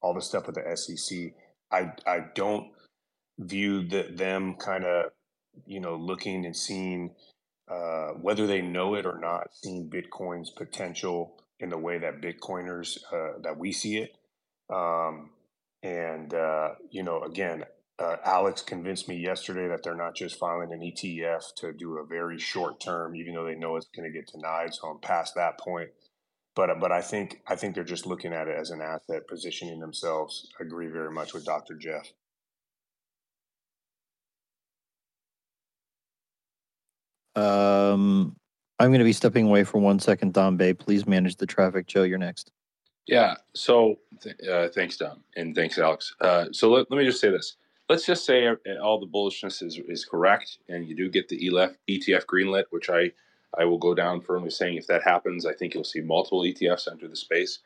Speaker 15: all the stuff with the SEC. I I don't view the, them kind of you know looking and seeing uh, whether they know it or not, seeing Bitcoin's potential in the way that Bitcoiners uh, that we see it. Um, and uh, you know, again, uh, Alex convinced me yesterday that they're not just filing an ETF to do a very short term, even though they know it's going to get denied. So I'm past that point. But but I think I think they're just looking at it as an asset, positioning themselves. I agree very much with Dr. Jeff.
Speaker 1: Um, I'm going to be stepping away for one second. Don Bay, please manage the traffic. Joe, you're next.
Speaker 17: Yeah. So th- uh, thanks, Don, and thanks, Alex. Uh, so let, let me just say this let's just say all the bullishness is, is correct and you do get the ETF greenlit, which I, I will go down firmly saying if that happens, I think you'll see multiple ETFs enter the space.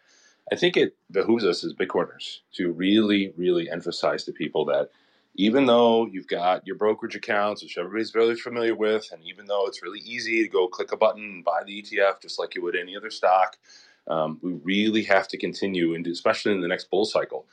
Speaker 17: I think it behooves us as Bitcoiners to really, really emphasize to people that even though you've got your brokerage accounts, which everybody's really familiar with, and even though it's really easy to go click a button and buy the ETF just like you would any other stock, um, we really have to continue, and especially in the next bull cycle,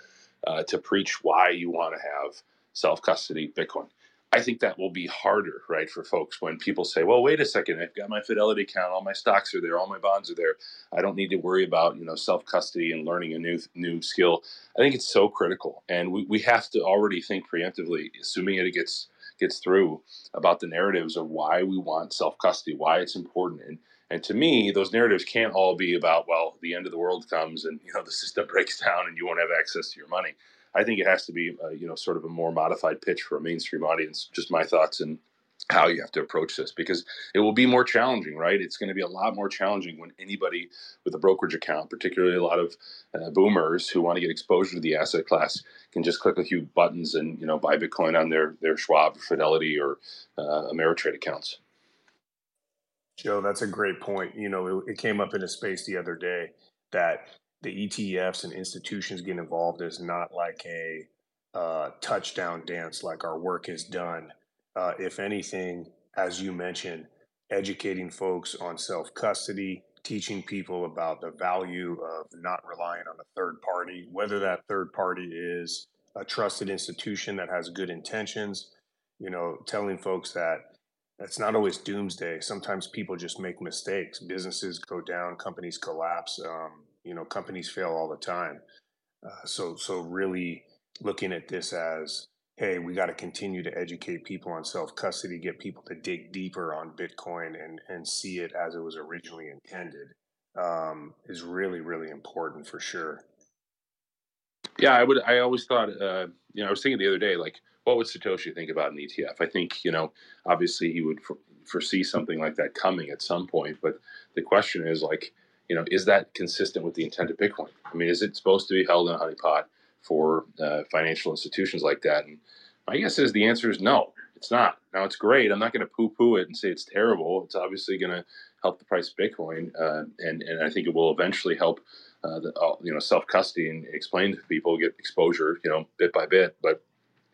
Speaker 17: uh, to preach why you want to have self custody Bitcoin. I think that will be harder, right, for folks when people say, well, wait a second, I've got my Fidelity account, all my stocks are there, all my bonds are there. I don't need to worry about, you know, self custody and learning a new new skill. I think it's so critical. And we, we have to already think preemptively, assuming it gets gets through about the narratives of why we want self custody, why it's important. And and to me, those narratives can't all be about, well, the end of the world comes and you know the system breaks down and you won't have access to your money. I think it has to be, uh, you know, sort of a more modified pitch for a mainstream audience. Just my thoughts and how you have to approach this because it will be more challenging, right? It's going to be a lot more challenging when anybody with a brokerage account, particularly a lot of uh, boomers who want to get exposure to the asset class, can just click a few buttons and you know buy Bitcoin on their their Schwab, Fidelity, or uh, Ameritrade accounts.
Speaker 15: Joe, that's a great point. You know, it, it came up in a space the other day that the ETFs and institutions get involved is not like a uh, touchdown dance like our work is done. Uh, if anything, as you mentioned, educating folks on self custody, teaching people about the value of not relying on a third party, whether that third party is a trusted institution that has good intentions, you know, telling folks that it's not always doomsday. Sometimes people just make mistakes. Businesses go down, companies collapse. Um, you know companies fail all the time. Uh, so so really looking at this as hey we got to continue to educate people on self custody get people to dig deeper on bitcoin and and see it as it was originally intended um, is really really important for sure.
Speaker 17: Yeah i would i always thought uh, you know i was thinking the other day like what would satoshi think about an etf i think you know obviously he would f- foresee something like that coming at some point but the question is like you know, is that consistent with the intent of Bitcoin? I mean, is it supposed to be held in a honeypot for uh, financial institutions like that? And my guess is the answer is no. It's not. Now it's great. I'm not going to poo poo it and say it's terrible. It's obviously going to help the price of Bitcoin, uh, and and I think it will eventually help. Uh, the, uh, you know, self custody and explain to people, get exposure, you know, bit by bit. But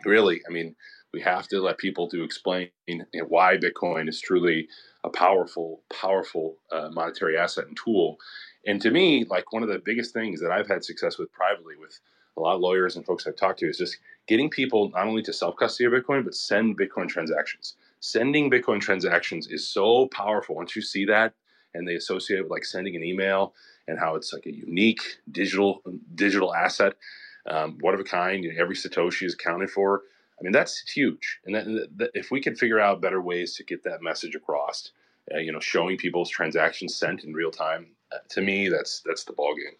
Speaker 17: really, I mean, we have to let people to explain you know, why Bitcoin is truly a powerful, powerful uh, monetary asset and tool. And to me, like one of the biggest things that I've had success with privately with a lot of lawyers and folks I've talked to is just getting people not only to self custody of Bitcoin, but send Bitcoin transactions. Sending Bitcoin transactions is so powerful. Once you see that and they associate it with like sending an email and how it's like a unique digital digital asset, um, one of a kind, you know, every Satoshi is accounted for. I mean, that's huge. And that, that, if we can figure out better ways to get that message across, uh, you know, showing people's transactions sent in real time, uh, to me, that's that's the ballgame.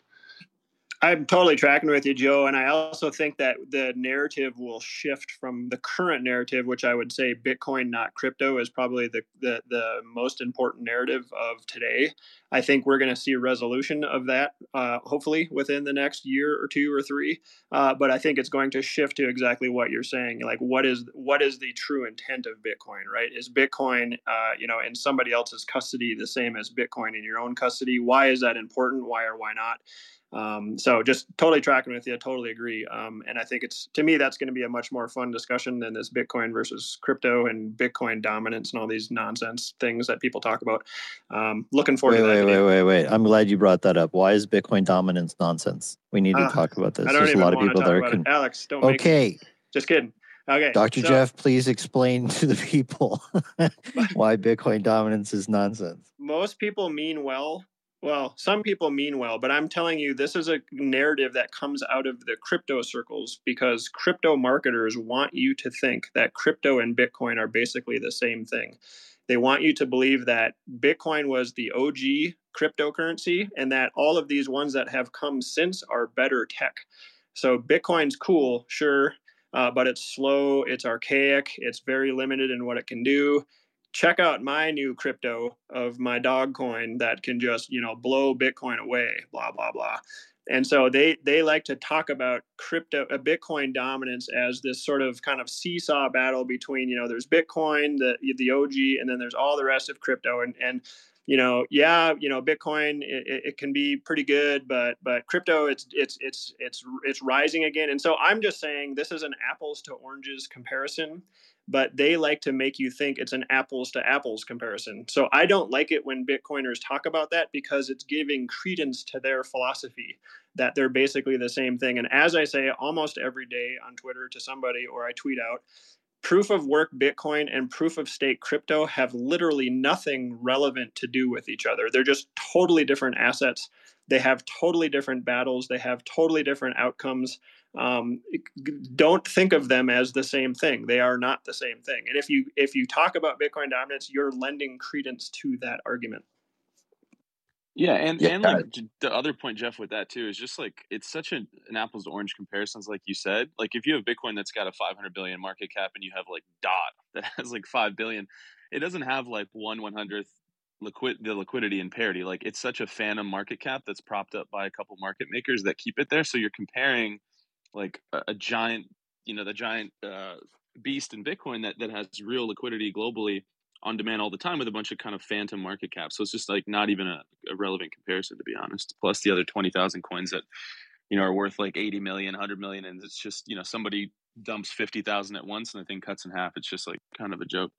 Speaker 18: I'm totally tracking with you, Joe. And I also think that the narrative will shift from the current narrative, which I would say Bitcoin, not crypto, is probably the, the, the most important narrative of today. I think we're going to see a resolution of that, uh, hopefully within the next year or two or three. Uh, but I think it's going to shift to exactly what you're saying. Like, what is what is the true intent of Bitcoin? Right? Is Bitcoin, uh, you know, in somebody else's custody the same as Bitcoin in your own custody? Why is that important? Why or why not? Um, so just totally tracking with you. I totally agree. Um, and I think it's to me that's going to be a much more fun discussion than this Bitcoin versus crypto and Bitcoin dominance and all these nonsense things that people talk about. Um, looking forward
Speaker 1: wait,
Speaker 18: to
Speaker 1: that. Wait, wait, wait, wait. I'm glad you brought that up. Why is Bitcoin dominance nonsense? We need to uh, talk about this. There's a lot of people that are
Speaker 18: con- Alex. Don't
Speaker 1: okay.
Speaker 18: Just kidding. Okay.
Speaker 1: Dr.
Speaker 18: So,
Speaker 1: Jeff, please explain to the people why Bitcoin dominance is nonsense.
Speaker 18: Most people mean well well, some people mean well, but I'm telling you, this is a narrative that comes out of the crypto circles because crypto marketers want you to think that crypto and Bitcoin are basically the same thing. They want you to believe that Bitcoin was the OG cryptocurrency and that all of these ones that have come since are better tech. So Bitcoin's cool, sure, uh, but it's slow, it's archaic, it's very limited in what it can do check out my new crypto of my dog coin that can just you know blow bitcoin away blah blah blah and so they they like to talk about crypto a uh, bitcoin dominance as this sort of kind of seesaw battle between you know there's bitcoin the the og and then there's all the rest of crypto. And and you know yeah you know bitcoin it, it can be pretty good but but crypto it's it's it's it's it's rising again. And so i'm just saying this is an apples to oranges comparison but they like to make you think it's an apples to apples comparison. So I don't like it when Bitcoiners talk about that because it's giving credence to their philosophy that they're basically the same thing. And as I say almost every day on Twitter to somebody or I tweet out, proof of work Bitcoin and proof of stake crypto have literally nothing relevant to do with each other. They're just totally different assets. They have totally different battles. They have totally different outcomes um, don't think of them as the same thing. They are not the same thing. And if you if you talk about Bitcoin dominance, you're lending credence to that argument.
Speaker 21: Yeah, and yeah. and like the other point, Jeff, with that too is just like it's such an, an apples to orange comparisons, like you said. Like if you have Bitcoin that's got a 500 billion market cap, and you have like Dot that has like five billion, it doesn't have like one one hundredth liquid the liquidity and parity. Like it's such a phantom market cap that's propped up by a couple market makers that keep it there. So you're comparing like a, a giant, you know, the giant uh, beast in Bitcoin that that has real liquidity globally on demand all the time with a bunch of kind of phantom market caps. So it's just like not even a, a relevant comparison to be honest. Plus the other twenty thousand coins that you know are worth like 80 million, 100 million, and it's just you know somebody dumps fifty thousand at once and the thing cuts in half. It's just like kind of a joke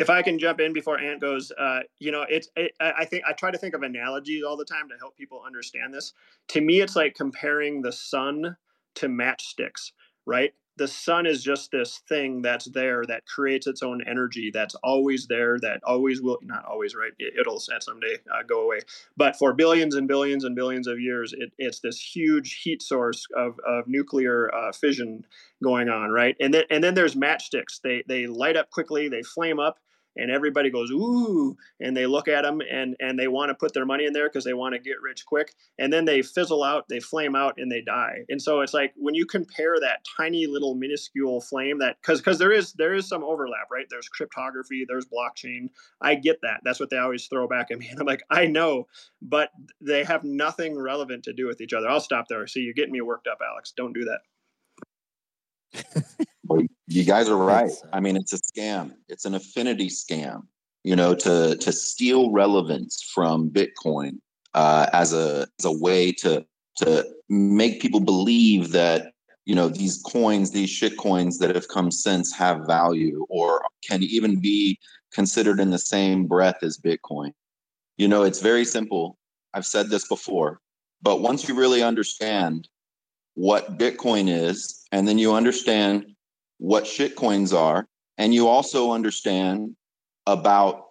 Speaker 18: if I can jump in before Ant goes, uh, you know, it's it, I think I try to think of analogies all the time to help people understand this. To me, it's like comparing the sun to matchsticks, right? The sun is just this thing that's there that creates its own energy that's always there, that always will not always, right? It, will at someday uh, go away. But for billions and billions and billions of years, it, it's this huge heat source of, of nuclear uh, fission going on, right? And then and then there's matchsticks. They they light up quickly, they flame up, and everybody goes ooh and they look at them and and they want to put their money in there because they want to get rich quick and then they fizzle out they flame out and they die. And so it's like when you compare that tiny little minuscule flame that because because there is there is some overlap right? There's cryptography there's blockchain. I get that. That's what they always throw back at me and i'm like i know but they have nothing relevant to do with each other. I'll stop there. See you're getting me worked up alex. Don't do that
Speaker 2: You guys are right. I mean, it's a scam. It's an affinity scam. You know, to to steal relevance from Bitcoin uh, as a as a way to to make people believe that you know these coins, these shit coins that have come since have value or can even be considered in the same breath as Bitcoin. You know, it's very simple. I've said this before, but once you really understand what Bitcoin is, and then you understand what shitcoins are, and you also understand about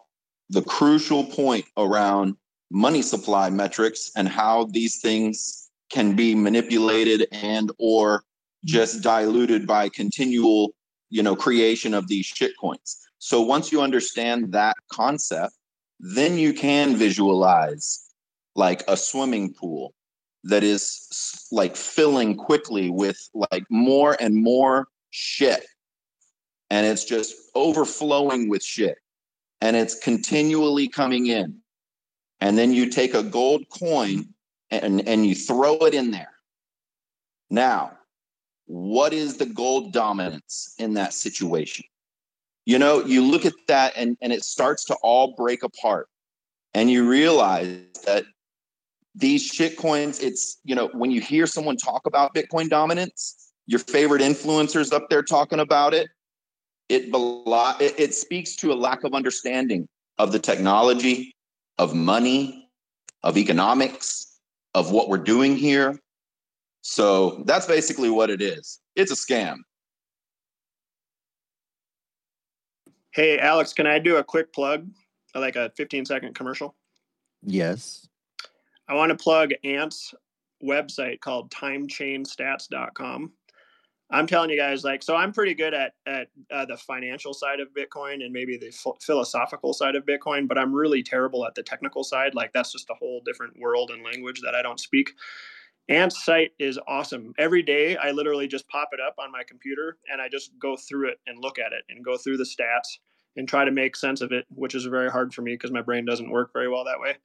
Speaker 2: the crucial point around money supply metrics and how these things can be manipulated and or just mm-hmm. diluted by continual you know creation of these shitcoins. So once you understand that concept then you can visualize like a swimming pool that is like filling quickly with like more and more shit. And it's just overflowing with shit. And it's continually coming in. And then you take a gold coin and and you throw it in there. Now what is the gold dominance in that situation? You know you look at that and and it starts to all break apart. And you realize that these shit coins it's you know when you hear someone talk about bitcoin dominance your favorite influencers up there talking about it it, it, it speaks to a lack of understanding of the technology of money of economics of what we're doing here so that's basically what it is it's a scam
Speaker 18: Hey, Alex, can I do a quick plug, like a 15 second commercial?
Speaker 1: Yes.
Speaker 18: I want to plug Ant's website called timechainstats.com. I'm telling you guys, like, so I'm pretty good at at uh, the financial side of Bitcoin and maybe the ph- philosophical side of Bitcoin, but I'm really terrible at the technical side. Like, that's just a whole different world and language that I don't speak. Ant's site is awesome. Every day, I literally just pop it up on my computer and I just go through it and look at it and go through the stats and try to make sense of it, which is very hard for me because my brain doesn't work very well that way.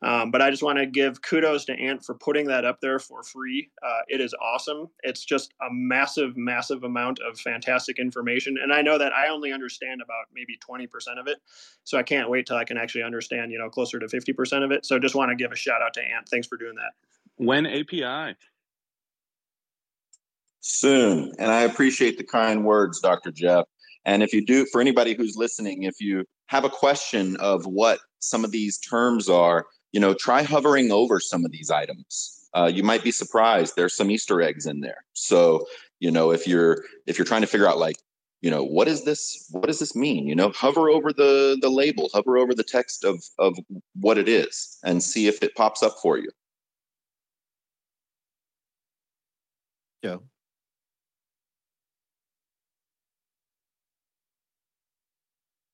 Speaker 18: Um, but I just want to give kudos to Ant for putting that up there for free. Uh, it is awesome. It's just a massive, massive amount of fantastic information. And I know that I only understand about maybe 20% of it. So I can't wait till I can actually understand, you know, closer to 50% of it. So just want to give a shout out to Ant. Thanks for doing that.
Speaker 21: When API?
Speaker 2: soon. And I appreciate the kind words, Dr. Jeff. And if you do, for anybody who's listening, if you have a question of what some of these terms are, you know, try hovering over some of these items. Uh, you might be surprised. There's some Easter eggs in there. So, you know, if you're if you're trying to figure out like, you know, what is this? What does this mean? You know, hover over the the label, hover over the text of of what it is, and see if it pops up for you.
Speaker 1: Joe.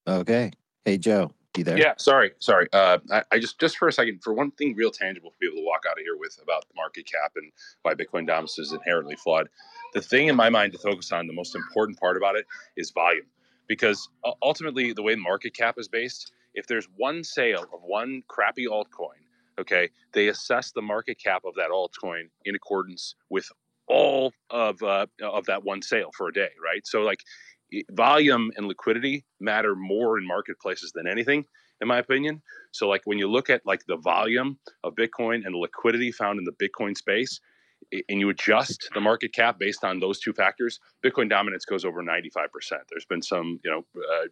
Speaker 1: Okay. Hey, Joe, you there?
Speaker 17: Yeah, sorry, sorry. Uh, I, I just just for a second, for one thing, real tangible for people to walk out of here with about the market cap and why Bitcoin dominance is inherently flawed. The thing in my mind to focus on, the most important part about it, is volume, because ultimately, the way market cap is based, if there's one sale of one crappy altcoin, okay, they assess the market cap of that altcoin in accordance with all of uh, of that one sale for a day, right? So like volume and liquidity matter more in marketplaces than anything in my opinion. So like when you look at like the volume of bitcoin and the liquidity found in the bitcoin space and you adjust the market cap based on those two factors bitcoin dominance goes over 95% there's been some you know uh,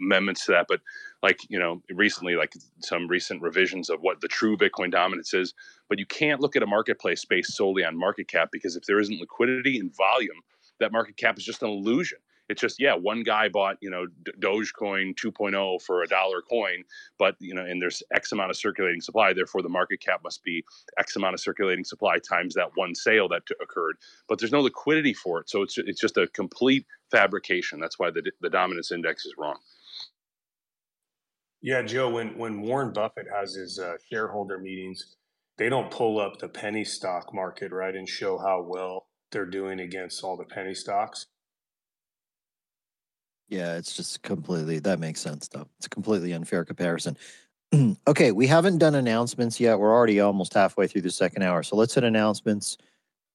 Speaker 17: amendments to that but like you know recently like some recent revisions of what the true bitcoin dominance is. But you can't look at a marketplace based solely on market cap because if there isn't liquidity and volume that market cap is just an illusion it's just yeah one guy bought you know dogecoin 2.0 for a dollar coin but you know and there's x amount of circulating supply therefore the market cap must be x amount of circulating supply times that one sale that t- occurred but there's no liquidity for it so it's it's just a complete fabrication that's why the the dominance index is wrong
Speaker 15: Yeah, Joe. When when Warren Buffett has his uh, shareholder meetings, they don't pull up the penny stock market right and show how well they're doing against all the penny stocks.
Speaker 1: Yeah, it's just completely that makes sense though. It's a completely unfair comparison. okay, we haven't done announcements yet. We're already almost halfway through the second hour. So let's hit announcements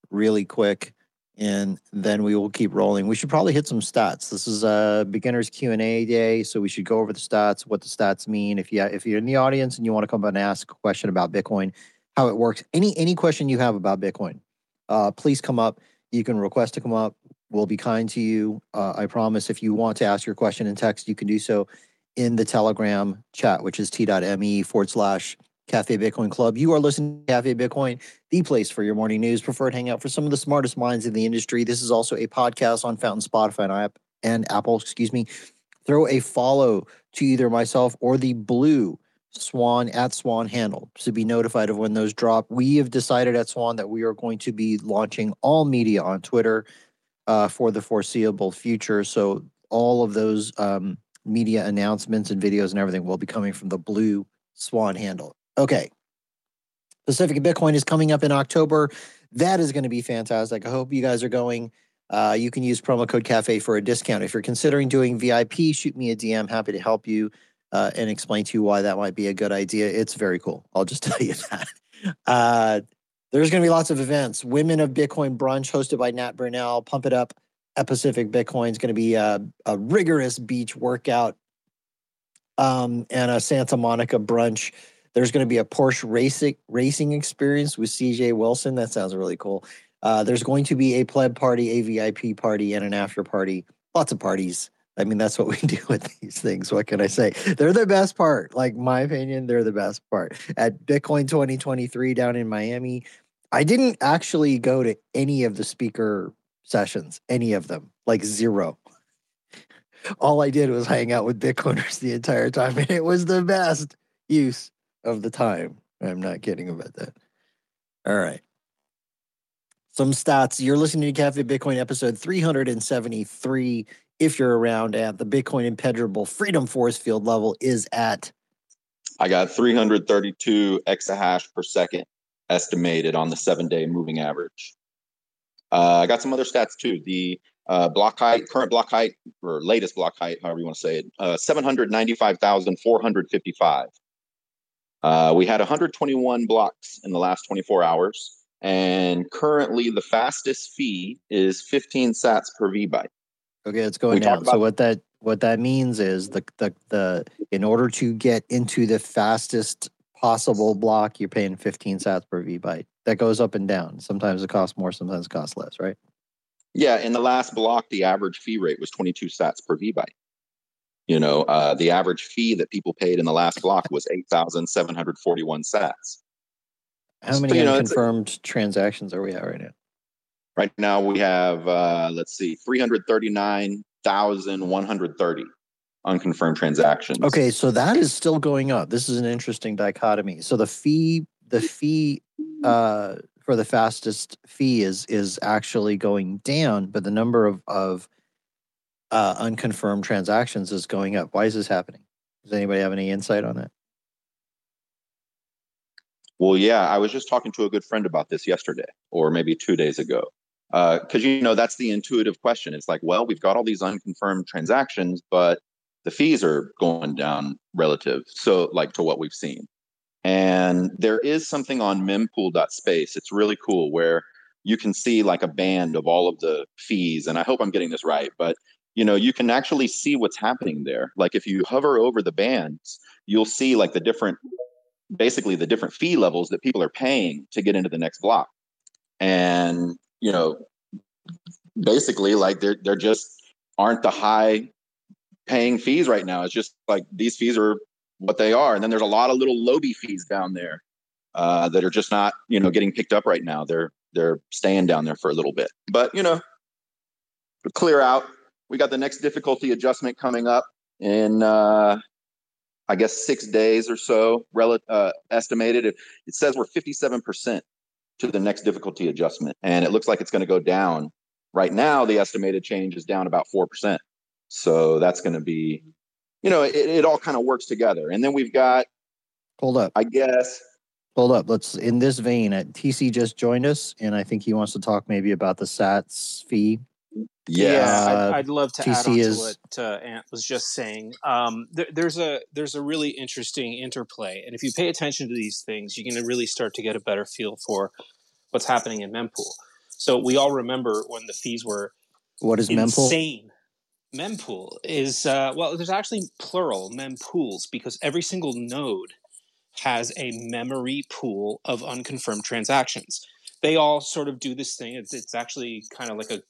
Speaker 1: really quick. and then we will keep rolling. We should probably hit some stats. This is a beginners Q and A day, so we should go over the stats, what the stats mean. If you if you're in the audience and you want to come up and ask a question about Bitcoin, how it works, any any question you have about Bitcoin, uh, please come up. You can request to come up. We'll be kind to you. Uh, I promise. If you want to ask your question in text, you can do so in the Telegram chat, which is t.me forward slash Cafe Bitcoin Club. You are listening to Cafe Bitcoin, the place for your morning news, preferred hangout for some of the smartest minds in the industry. This is also a podcast on Fountain, Spotify, and, and Apple. Excuse me. Throw a follow to either myself or the blue Swan at Swan handle to be notified of when those drop. We have decided at Swan that we are going to be launching all media on Twitter uh, for the foreseeable future. So all of those um, media announcements and videos and everything will be coming from the blue Swan handle. Okay. Pacific Bitcoin is coming up in October. That is going to be fantastic. I hope you guys are going. Uh, you can use promo code CAFE for a discount. If you're considering doing VIP, shoot me a DM. Happy to help you uh, and explain to you why that might be a good idea. It's very cool. I'll just tell you that. Uh, there's going to be lots of events. Women of Bitcoin brunch hosted by Nat Brunell. Pump it up at Pacific Bitcoin is going to be a, a rigorous beach workout um, and a Santa Monica brunch. There's going to be a Porsche racing racing experience with CJ Wilson. That sounds really cool. Uh, there's going to be a pleb party, a VIP party, and an after party. Lots of parties. I mean, that's what we do with these things. What can I say? They're the best part. Like my opinion, they're the best part. At Bitcoin 2023 down in Miami, I didn't actually go to any of the speaker sessions, any of them, like zero. All I did was hang out with Bitcoiners the entire time, and it was the best use of the time. I'm not kidding about that. All right. Some stats. You're listening to Cafe Bitcoin episode 373. If you're around at the Bitcoin impenetrable freedom force field level is at
Speaker 2: I got 332 exahash per second estimated on the seven day moving average. Uh, I got some other stats too. The uh, block height, current block height, or latest block height, however you want to say it, uh, 795,455. Uh, we had 121 blocks in the last 24 hours, and currently the fastest fee is 15 sats per VByte.
Speaker 1: Okay, it's going down. So what that what that means is the the the in order to get into the fastest possible block, you're paying 15 sats per VByte. That goes up and down. Sometimes it costs more, sometimes it costs less, right?
Speaker 2: Yeah, in the last block, the average fee rate was 22 sats per VByte. You know, uh, the average fee that people paid in the last block was 8,741 sats.
Speaker 1: How many so, you know, unconfirmed transactions are we at right now?
Speaker 2: Right now we have uh, let's see, 339,130 unconfirmed transactions.
Speaker 1: Okay, so that is still going up. This is an interesting dichotomy. So the fee the fee uh, for the fastest fee is is actually going down, but the number of of uh, unconfirmed transactions is going up. Why is this happening? Does anybody have any insight on that?
Speaker 2: Well, yeah, I was just talking to a good friend about this yesterday, or maybe two days ago. Because uh, you know that's the intuitive question. It's like, well, we've got all these unconfirmed transactions, but the fees are going down relative, so like to what we've seen. And there is something on mempool.space. It's really cool where you can see like a band of all of the fees. And I hope I'm getting this right, but you know, you can actually see what's happening there. Like if you hover over the bands, you'll see like the different, basically the different fee levels that people are paying to get into the next block. And, you know, basically like they're, they're just aren't the high paying fees right now. It's just like these fees are what they are. And then there's a lot of little Loby fees down there uh, that are just not, you know, getting picked up right now. They're they're staying down there for a little bit. But you know, clear out. We got the next difficulty adjustment coming up in uh, I guess six days or so. Rel- uh, estimated. It, it says we're 57 percent to the next difficulty adjustment, and it looks like it's going to go down. Right now, the estimated change is down about four percent. So that's going to be you know, it, it all kind of works together. And then we've got,
Speaker 1: hold up,
Speaker 2: I guess.
Speaker 1: Hold up. Let's in this vein. At uh, TC just joined us, and I think he wants to talk maybe about the Sats fee.
Speaker 22: Yeah, yeah I'd, I'd, love to TC add on is, to what uh, Ant was just saying. Um, there, there's a there's a really interesting interplay, and if you pay attention to these things, you can really start to get a better feel for what's happening in mempool. So we all remember when the fees were
Speaker 1: what is mempool?
Speaker 22: Insane. Mempool is uh, well, there's actually plural mempools because every single node has a memory pool of unconfirmed transactions. They all sort of do this thing. It's, it's actually kind of like a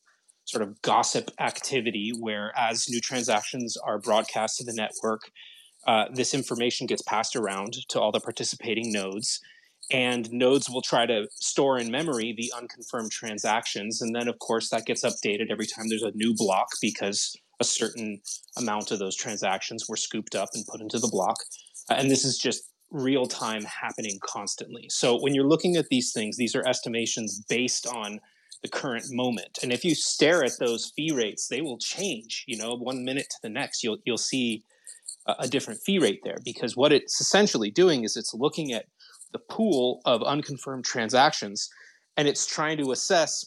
Speaker 22: sort of gossip activity where, as new transactions are broadcast to the network, uh, this information gets passed around to all the participating nodes and nodes will try to store in memory the unconfirmed transactions and then of course that gets updated every time there's a new block because a certain amount of those transactions were scooped up and put into the block. Uh, and this is just real time happening constantly. So when you're looking at these things these are estimations based on the current moment. And if you stare at those fee rates they will change you know one minute to the next you'll you'll see a, a different fee rate there. Because what it's essentially doing is it's looking at the pool of unconfirmed transactions and it's trying to assess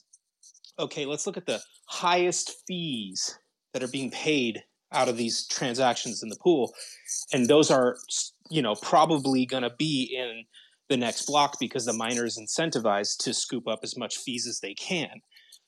Speaker 22: okay, let's look at the highest fees that are being paid out of these transactions in the pool. And those are, you know, probably going to be in the next block because the miner is incentivized to scoop up as much fees as they can.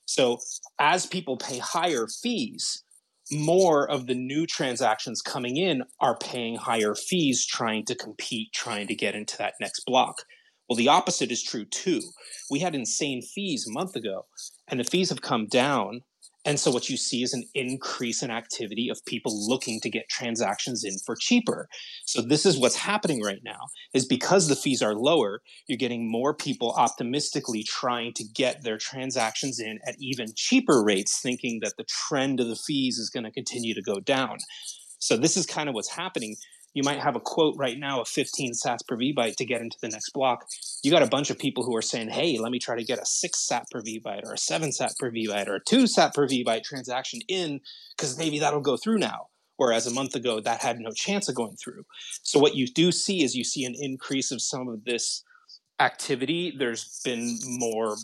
Speaker 22: So as people pay higher fees, more of the new transactions coming in are paying higher fees trying to compete, trying to get into that next block. Well, the opposite is true too. We had insane fees a month ago, and the fees have come down and so what you see is an increase in activity of people looking to get transactions in for cheaper. So this is what's happening right now is because the fees are lower, you're getting more people optimistically trying to get their transactions in at even cheaper rates thinking that the trend of the fees is going to continue to go down. So this is kind of what's happening you might have a quote right now of 15 sats per vbyte to get into the next block. You got a bunch of people who are saying, hey, let me try to get a six sat per vbyte or a seven sat per vbyte or a two sat per vbyte transaction in because maybe that'll go through now. Whereas a month ago, that had no chance of going through. So, what you do see is you see an increase of some of this activity. There's been more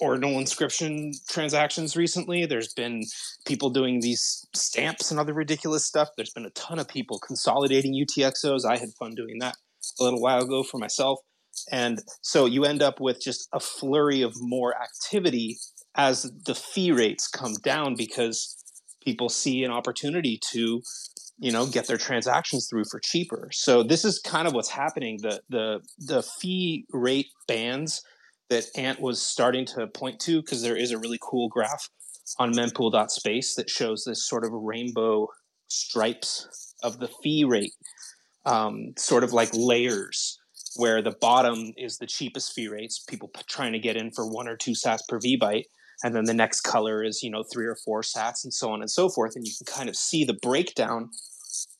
Speaker 22: ordinal inscription transactions recently. There's been people doing these stamps and other ridiculous stuff. There's been a ton of people consolidating UTXOs. I had fun doing that a little while ago for myself. And so you end up with just a flurry of more activity as the fee rates come down because people see an opportunity to you know get their transactions through for cheaper so this is kind of what's happening the the the fee rate bands that Ant was starting to point to because there is a really cool graph on mempool.space that shows this sort of rainbow stripes of the fee rate, um, sort of like layers, where the bottom is the cheapest fee rates, people trying to get in for one or two sats per vbyte. And then the next color is, you know, three or four sats and so on and so forth. And you can kind of see the breakdown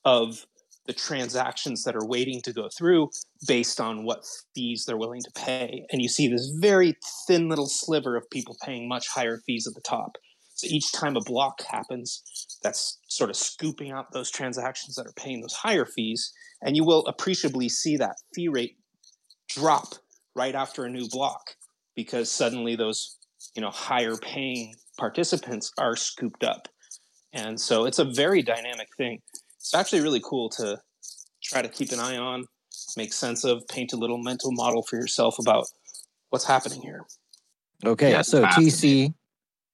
Speaker 22: of the transactions that are waiting to go through based on what fees they're willing to pay. And you see this very thin little sliver of people paying much higher fees at the top. So each time a block happens, that's sort of scooping out those transactions that are paying those higher fees. And you will appreciably see that fee rate drop right after a new block because suddenly those you know higher paying participants are scooped up. And so it's a very dynamic thing it's actually really cool to try to keep an eye on, make sense of, paint a little mental model for yourself about what's happening here.
Speaker 1: Okay, yeah, so TC,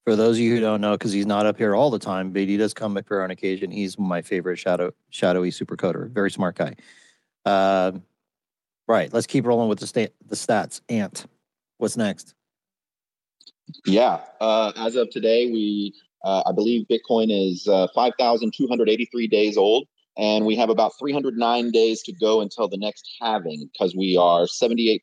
Speaker 1: for those of you who don't know, because he's not up here all the time, but he does come up here on occasion. He's my favorite shadow shadowy supercoder. Very smart guy. Uh, right, let's keep rolling with the state the stats. Ant, what's next?
Speaker 2: Yeah, uh, as of today, we uh, I believe Bitcoin is uh, 5,283 days old, and we have about 309 days to go until the next halving because we are 78%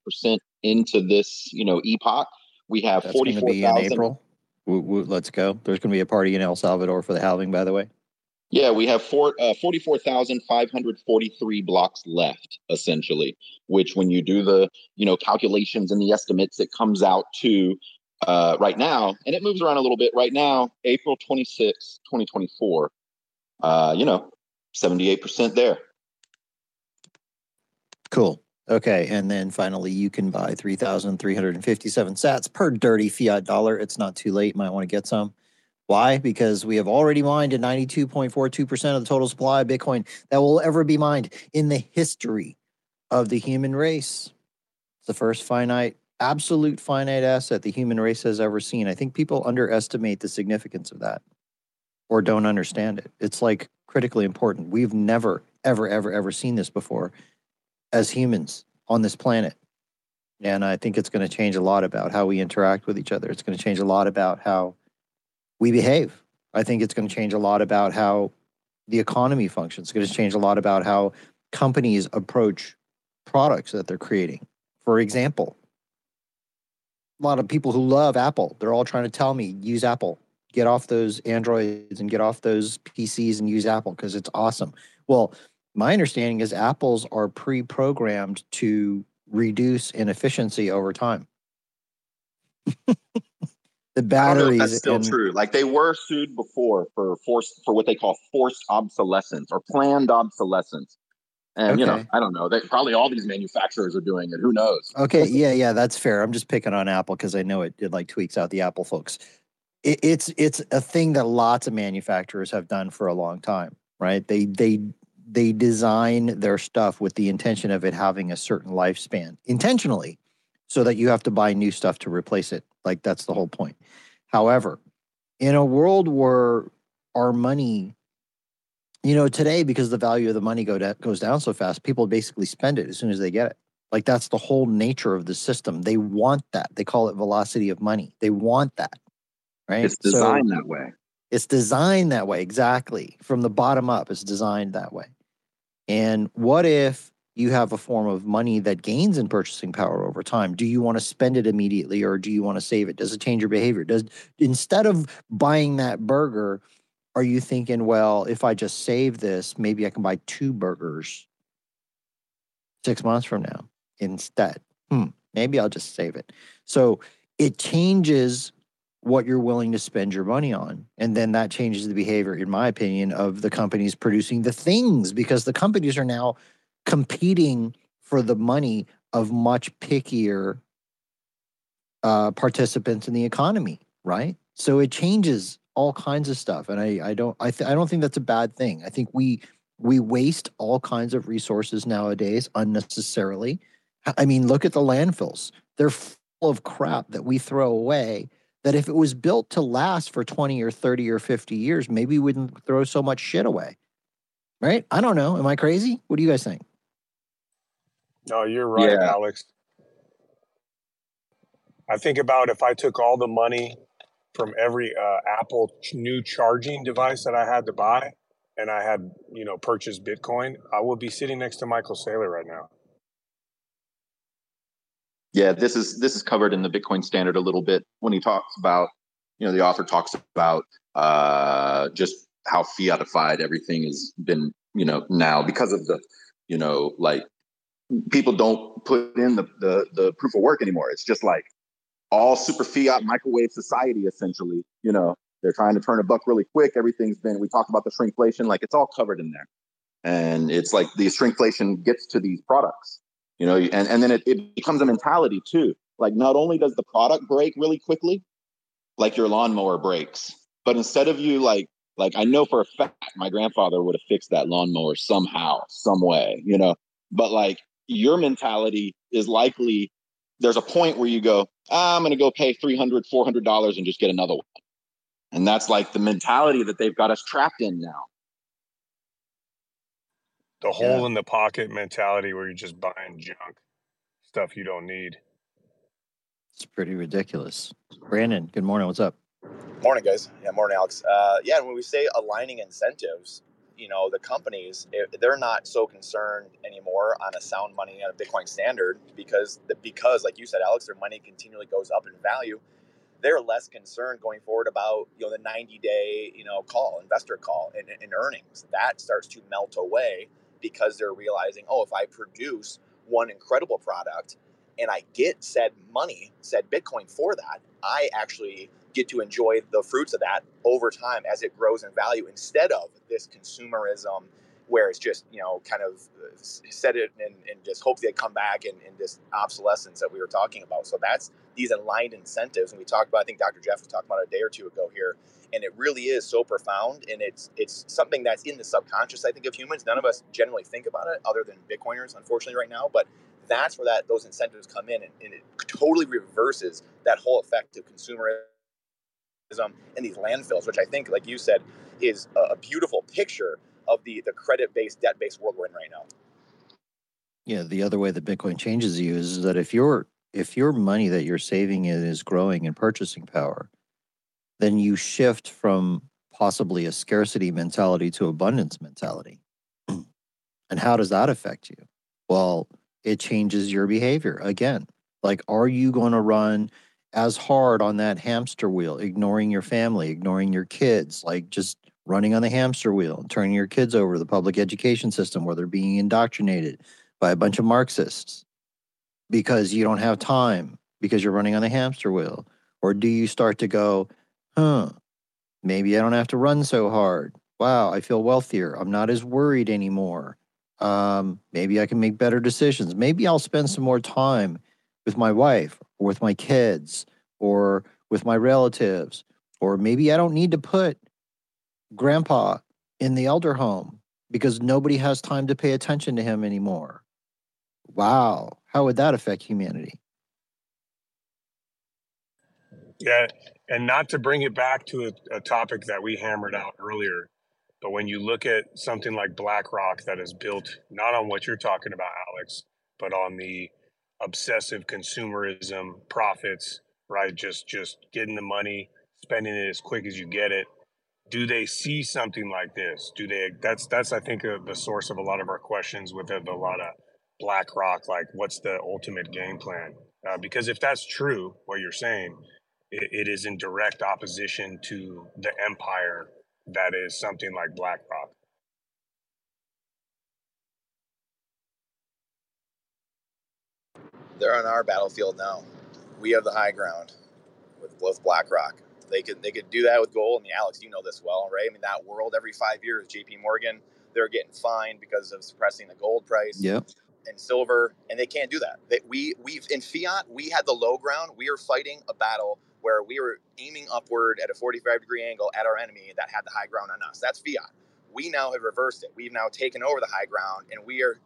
Speaker 2: into this, you know, epoch. We have 44,000. April.
Speaker 1: let's go. There's going to be a party in El Salvador for the halving, by the way.
Speaker 2: Yeah, we have four, uh, 44,543 blocks left, essentially, which when you do the, you know, calculations and the estimates, it comes out to uh, right now, and it moves around a little bit. Right now, April 26, 2024, uh, you know, 78% there.
Speaker 1: Cool. Okay. And then finally, you can buy 3,357 sats per dirty fiat dollar. It's not too late. Might want to get some. Why? Because we have already mined at 92.42% of the total supply of Bitcoin that will ever be mined in the history of the human race. It's the first finite absolute finite asset the human race has ever seen. I think people underestimate the significance of that or don't understand it. It's like critically important. We've never, ever, ever, ever seen this before as humans on this planet. And I think it's going to change a lot about how we interact with each other. It's going to change a lot about how we behave. I think it's going to change a lot about how the economy functions. It's going to change a lot about how companies approach products that they're creating. For example, a lot of people who love Apple, they're all trying to tell me use Apple, get off those Androids and get off those PCs and use Apple because it's awesome. Well, my understanding is Apples are pre programmed to reduce inefficiency over time. the batteries.
Speaker 2: that's still
Speaker 1: and,
Speaker 2: true. Like they were sued before for forced for what they call forced obsolescence or planned obsolescence. And you know, I don't know. They probably all these manufacturers are doing it. Who knows?
Speaker 1: Okay, yeah, yeah, that's fair. I'm just picking on Apple because I know it, it like tweaks out the Apple folks. It, it's it's a thing that lots of manufacturers have done for a long time, right? They they they design their stuff with the intention of it having a certain lifespan intentionally, so that you have to buy new stuff to replace it. Like that's the whole point. However, in a world where our money you know today because the value of the money go da- goes down so fast people basically spend it as soon as they get it. Like that's the whole nature of the system. They want that. They call it velocity of money. They want that right?
Speaker 2: It's designed that way.
Speaker 1: it's designed that way exactly. From the bottom up it's designed that way. And what if you have a form of money that gains in purchasing power over time? Do you want to spend it immediately or do you want to save it? Does it change your behavior? Does instead of buying that burger are you thinking well if i just save this maybe i can buy two burgers six months from now instead hmm maybe i'll just save it so it changes what you're willing to spend your money on. And then that changes the behavior, in my opinion, of the companies producing the things because the companies are now competing for the money of much pickier uh, participants in the economy, right? So it changes all kinds of stuff, and I, I don't, I, th- I don't think that's a bad thing. I think we we waste all kinds of resources nowadays unnecessarily. I- I mean, look at the landfills; they're full of crap that we throw away that if it was built to last for 20 or 30 or 50 years, maybe we wouldn't throw so much shit away. Right? I don't know. Am I crazy? What do you guys think?
Speaker 15: No, you're right,
Speaker 2: Yeah.
Speaker 15: Alex. I think about if I took all the money from every uh, Apple new charging device that I had to buy, and I had you know purchased Bitcoin, I would be sitting next to Michael Saylor right now.
Speaker 2: Yeah, this is this is covered in the Bitcoin standard a little bit when he talks about, you know, the author talks about uh, just how fiatified everything has been, you know, now because of the, you know, like people don't put in the the, the proof of work anymore. It's just like all super fiat microwave society essentially. You know, they're trying to turn a buck really quick. Everything's been. We talked about the shrinkflation, like it's all covered in there, and it's like the shrinkflation gets to these products you know and, and then it, it becomes a mentality too like not only does the product break really quickly like your lawnmower breaks but instead of you like like i know for a fact my grandfather would have fixed that lawnmower somehow some way you know but like your mentality is likely there's a point where you go ah, i'm going to go pay $300, 400 dollars and just get another one and that's like the mentality that they've got us trapped in now
Speaker 15: The hole in the pocket mentality where you're just buying junk stuff you don't need.
Speaker 1: It's pretty ridiculous. Brandon, good morning. What's up?
Speaker 23: Morning, guys. Yeah, morning, Alex. Uh, yeah, when we say aligning incentives, you know, the companies eh, they're not so concerned anymore on a sound money on a Bitcoin standard because the, because, like you said, Alex, their money continually goes up in value. They're less concerned going forward about you know the 90 day you know call investor call and, and earnings that starts to melt away because they're realizing oh if I produce one incredible product and I get said money, said Bitcoin for that, I actually get to enjoy the fruits of that over time as it grows in value instead of this consumerism where it's just, you know, kind of uh, set it and, and just hope they come back and, and this obsolescence that we were talking about. So that's these aligned incentives. And we talked about, I think Dr. Jeff was talking about a day or two ago here. And it really is so profound. And it's it's something that's in the subconscious, I think, of humans. None of us generally think about it other than Bitcoiners, unfortunately, right now. But that's where that those incentives come in, and, and it totally reverses that whole effect of consumerism and um, these landfills, which I think, like you said, is a, beautiful picture of the the credit based, debt based world we're in right now.
Speaker 1: Yeah, the other way that Bitcoin changes you is that if your if your money that you're saving in is growing in purchasing power, then you shift from possibly a scarcity mentality to abundance mentality. and how does that affect you? Well, it changes your behavior again. Like, are you going to run as hard on that hamster wheel, ignoring your family, ignoring your kids, like just running on the hamster wheel and turning your kids over to the public education system where they're being indoctrinated by a bunch of Marxists because you don't have time because you're running on the hamster wheel? Or do you start to go, huh, maybe I don't have to run so hard? Wow, I feel wealthier. I'm not as worried anymore. Um, maybe I can make better decisions. Maybe I'll spend some more time with my wife or with my kids or with my relatives. Or maybe I don't need to put grandpa in the elder home because nobody has time to pay attention to him anymore. Wow. How would that affect humanity?
Speaker 15: Yeah. And not to bring it back to a, a topic that we hammered out earlier, but when you look at something like BlackRock that is built not on what you're talking about, Alex, but on the obsessive consumerism, profits, right? Just just getting the money, spending it as quick as you get it. Do they see something like this? Do they? That's that's I think uh, the source of a lot of our questions with a, a lot of BlackRock. Like, what's the ultimate game plan? Uh, because if that's true, what you're saying, it, it is in direct opposition to the empire that is something like BlackRock.
Speaker 23: They're on our battlefield now. We have the high ground with, both BlackRock. They could they could do that with gold. I mean, Alex, you know this well, right? I mean, that world every five years, J.P. Morgan, they're getting fined because of suppressing the gold price.
Speaker 1: Yep.
Speaker 23: And silver, and they can't do that. They, we we've in fiat, we had the low ground. We are fighting a battle where we were aiming upward at a 45 degree angle at our enemy that had the high ground on us. That's fiat. We now have reversed it. We've now taken over the high ground and we are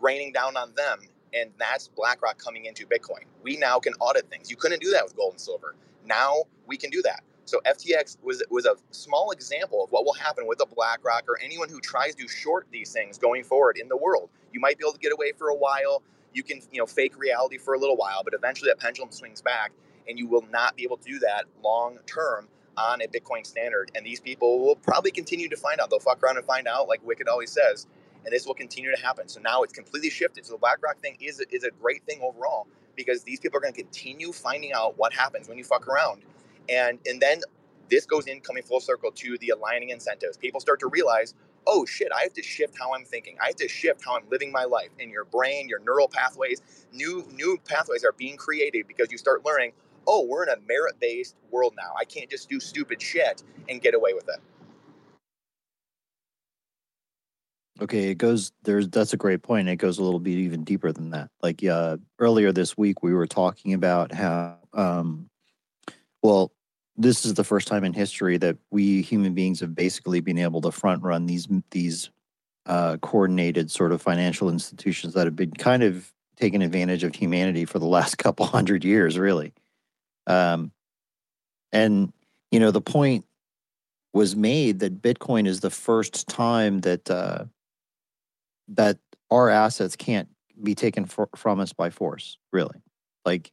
Speaker 23: raining down on them. And that's BlackRock coming into Bitcoin. We now can audit things. You couldn't do that with gold and silver. Now we can do that. So FTX was was a small example of what will happen with a BlackRock or anyone who tries to short these things going forward in the world. You might be able to get away for a while. You can, you know, fake reality for a little while, but eventually that pendulum swings back and you will not be able to do that long term on a Bitcoin standard. And these people will probably continue to find out. They'll fuck around and find out, like Wicked always says, and this will continue to happen. So now it's completely shifted. So the BlackRock thing is is a great thing overall because these people are going to continue finding out what happens when you fuck around, and and then this goes in coming full circle to the aligning incentives. People start to realize, oh shit, I have to shift how I'm thinking. I have to shift how I'm living my life. In your brain, your neural pathways, new new pathways are being created because you start learning oh, we're in a merit based world now. I can't just do stupid shit and get away with it.
Speaker 1: Okay, it goes there's that's a great point. It goes a little bit even deeper than that. Like uh earlier this week we were talking about how um well this is the first time in history that we human beings have basically been able to front run these these uh coordinated sort of financial institutions that have been kind of taking advantage of humanity for the last couple hundred years really. Um, and you know, the point was made that Bitcoin is the first time that uh, that our assets can't be taken for, from us by force. Really, like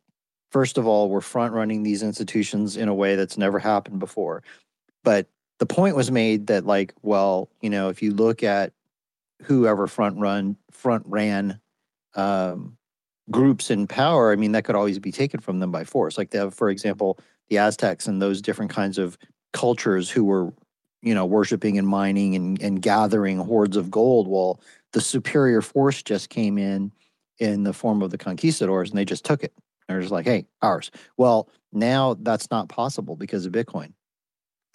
Speaker 1: first of all, we're front running these institutions in a way that's never happened before. But the point was made that like, well, you know, if you look at whoever front run front ran um, groups in power, I mean, that could always be taken from them by force. Like, they have, for example, the Aztecs and those different kinds of cultures who were, you know, worshiping and mining and, and gathering hordes of gold. Well, the superior force just came in in the form of the conquistadors and they just took it. They're just like, hey, ours. Well, now that's not possible because of Bitcoin.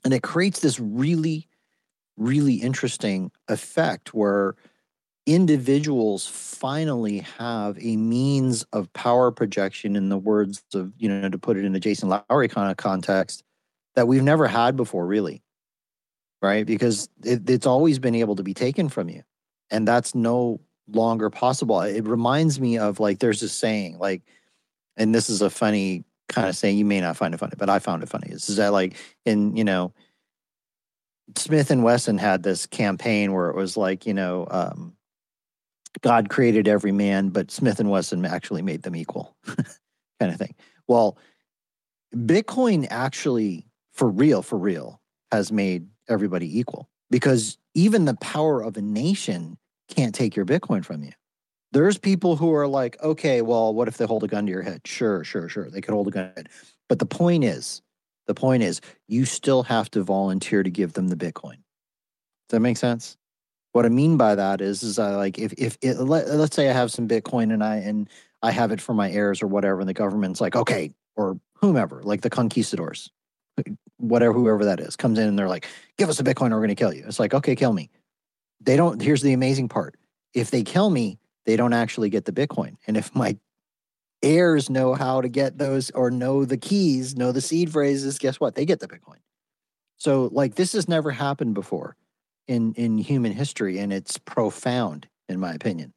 Speaker 1: And it creates this really, really interesting effect where individuals finally have a means of power projection in the words of you know to put it in a jason lowery kind of context that we've never had before really right because it, it's always been able to be taken from you and that's no longer possible. It reminds me of like there's a saying like, and this is a funny kind of saying. You may not find it funny, but I found it funny. Is that like in you know, Smith and Wesson had this campaign where it was like you know, um, God created every man, but Smith and Wesson actually made them equal, kind of thing. Well, Bitcoin actually, for real, for real, has made everybody equal because even the power of a nation can't take your Bitcoin from you. There's people who are like, okay, well, what if they hold a gun to your head? Sure, sure, sure. They could hold a gun. But the point is, the point is, you still have to volunteer to give them the Bitcoin. Does that make sense? What I mean by that is, is I like if if it, let, let's say I have some Bitcoin and I and I have it for my heirs or whatever, and the government's like, okay, or whomever, like the conquistadors, whatever, whoever that is, comes in and they're like, give us a Bitcoin or we're going to kill you. It's like, okay, kill me. They don't, here's the amazing part. If they kill me, they don't actually get the Bitcoin. And if my heirs know how to get those or know the keys, know the seed phrases, guess what? They get the Bitcoin. So like this has never happened before in in human history and it's profound in my opinion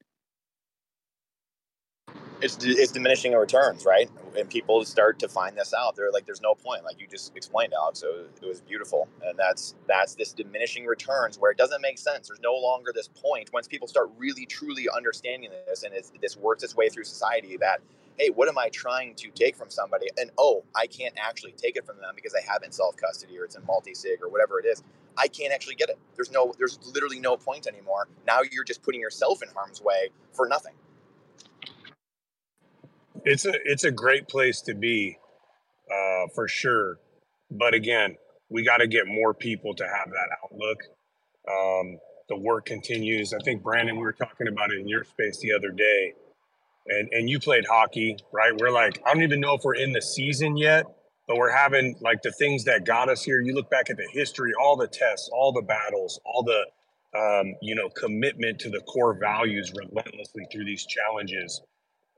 Speaker 23: it's it's diminishing returns, right? And people start to find this out. They're like, "There's no point," like you just explained, Alex. So it was beautiful, and that's that's this diminishing returns where it doesn't make sense. There's no longer this point once people start really truly understanding this, and this works its way through society. That hey, what am I trying to take from somebody? And oh, I can't actually take it from them because I have in self custody or it's in multi sig or whatever it is. I can't actually get it. There's no, there's literally no point anymore. Now you're just putting yourself in harm's way for nothing
Speaker 15: it's a it's a great place to be uh, for sure. But again we got to get more people to have that outlook. Um, the work continues. I think brandon we were talking about it in your space the other day and and you played hockey right? We're like i don't even know if we're in the season yet but we're having like the things that got us here. You look back at the history all the tests all the battles all the um, you know commitment to the core values relentlessly through these challenges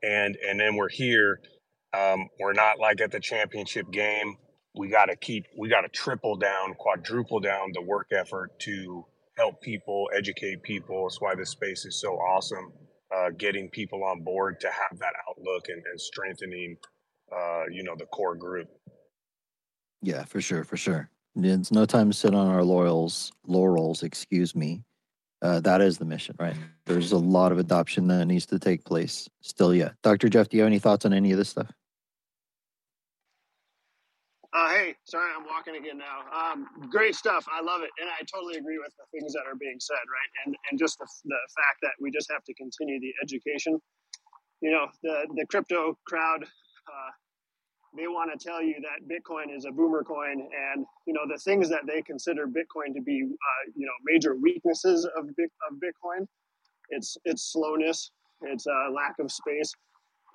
Speaker 15: and and then we're here. Um, we're not like at the championship game. We got to keep. We got to triple down, quadruple down the work effort to help people, educate people. That's why this space is so awesome. Uh, getting people on board to have that outlook and, and strengthening, uh, you know, the core group.
Speaker 1: Yeah, for sure, for sure. It's no time to sit on our laurels. Laurels, excuse me. Uh, that is the mission, right? There's a lot of adoption that needs to take place still yet. Dr. Jeff, do you have any thoughts on any of this stuff?
Speaker 18: Uh, hey, sorry, I'm walking again now. Um, great stuff. I love it. And I totally agree with the things that are being said, right? And, and just the, the fact that we just have to continue the education. You know, the, the crypto crowd, uh, they want to tell you that Bitcoin is a boomer coin, and you know the things that they consider Bitcoin to be, uh, you know, major weaknesses of of Bitcoin. It's its slowness, its uh, lack of space,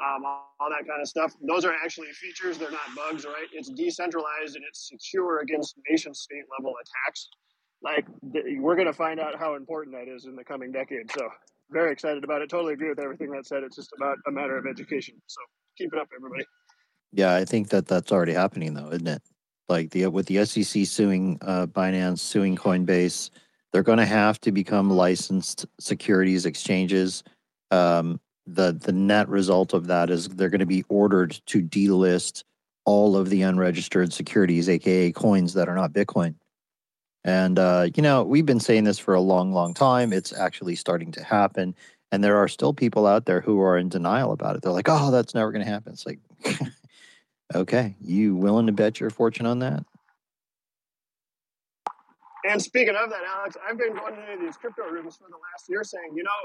Speaker 18: um, all that kind of stuff. Those are actually features; they're not bugs, right? It's decentralized and it's secure against nation state level attacks. Like we're going to find out how important that is in the coming decade. So very excited about it. Totally agree with everything that said. It's just about a matter of education. So keep it up, everybody.
Speaker 1: Yeah, I think that that's already happening though, isn't it? Like the with the SEC suing uh, Binance, suing Coinbase, they're going to have to become licensed securities exchanges. Um, the the net result of that is they're going to be ordered to delist all of the unregistered securities, aka coins that are not Bitcoin. And uh, you know, we've been saying this for a long, long time. It's actually starting to happen, and there are still people out there who are in denial about it. They're like, "Oh, that's never going to happen." It's like Okay. You willing to bet your fortune on that?
Speaker 18: And speaking of that, Alex, I've been going into these crypto rooms for the last year saying, you know,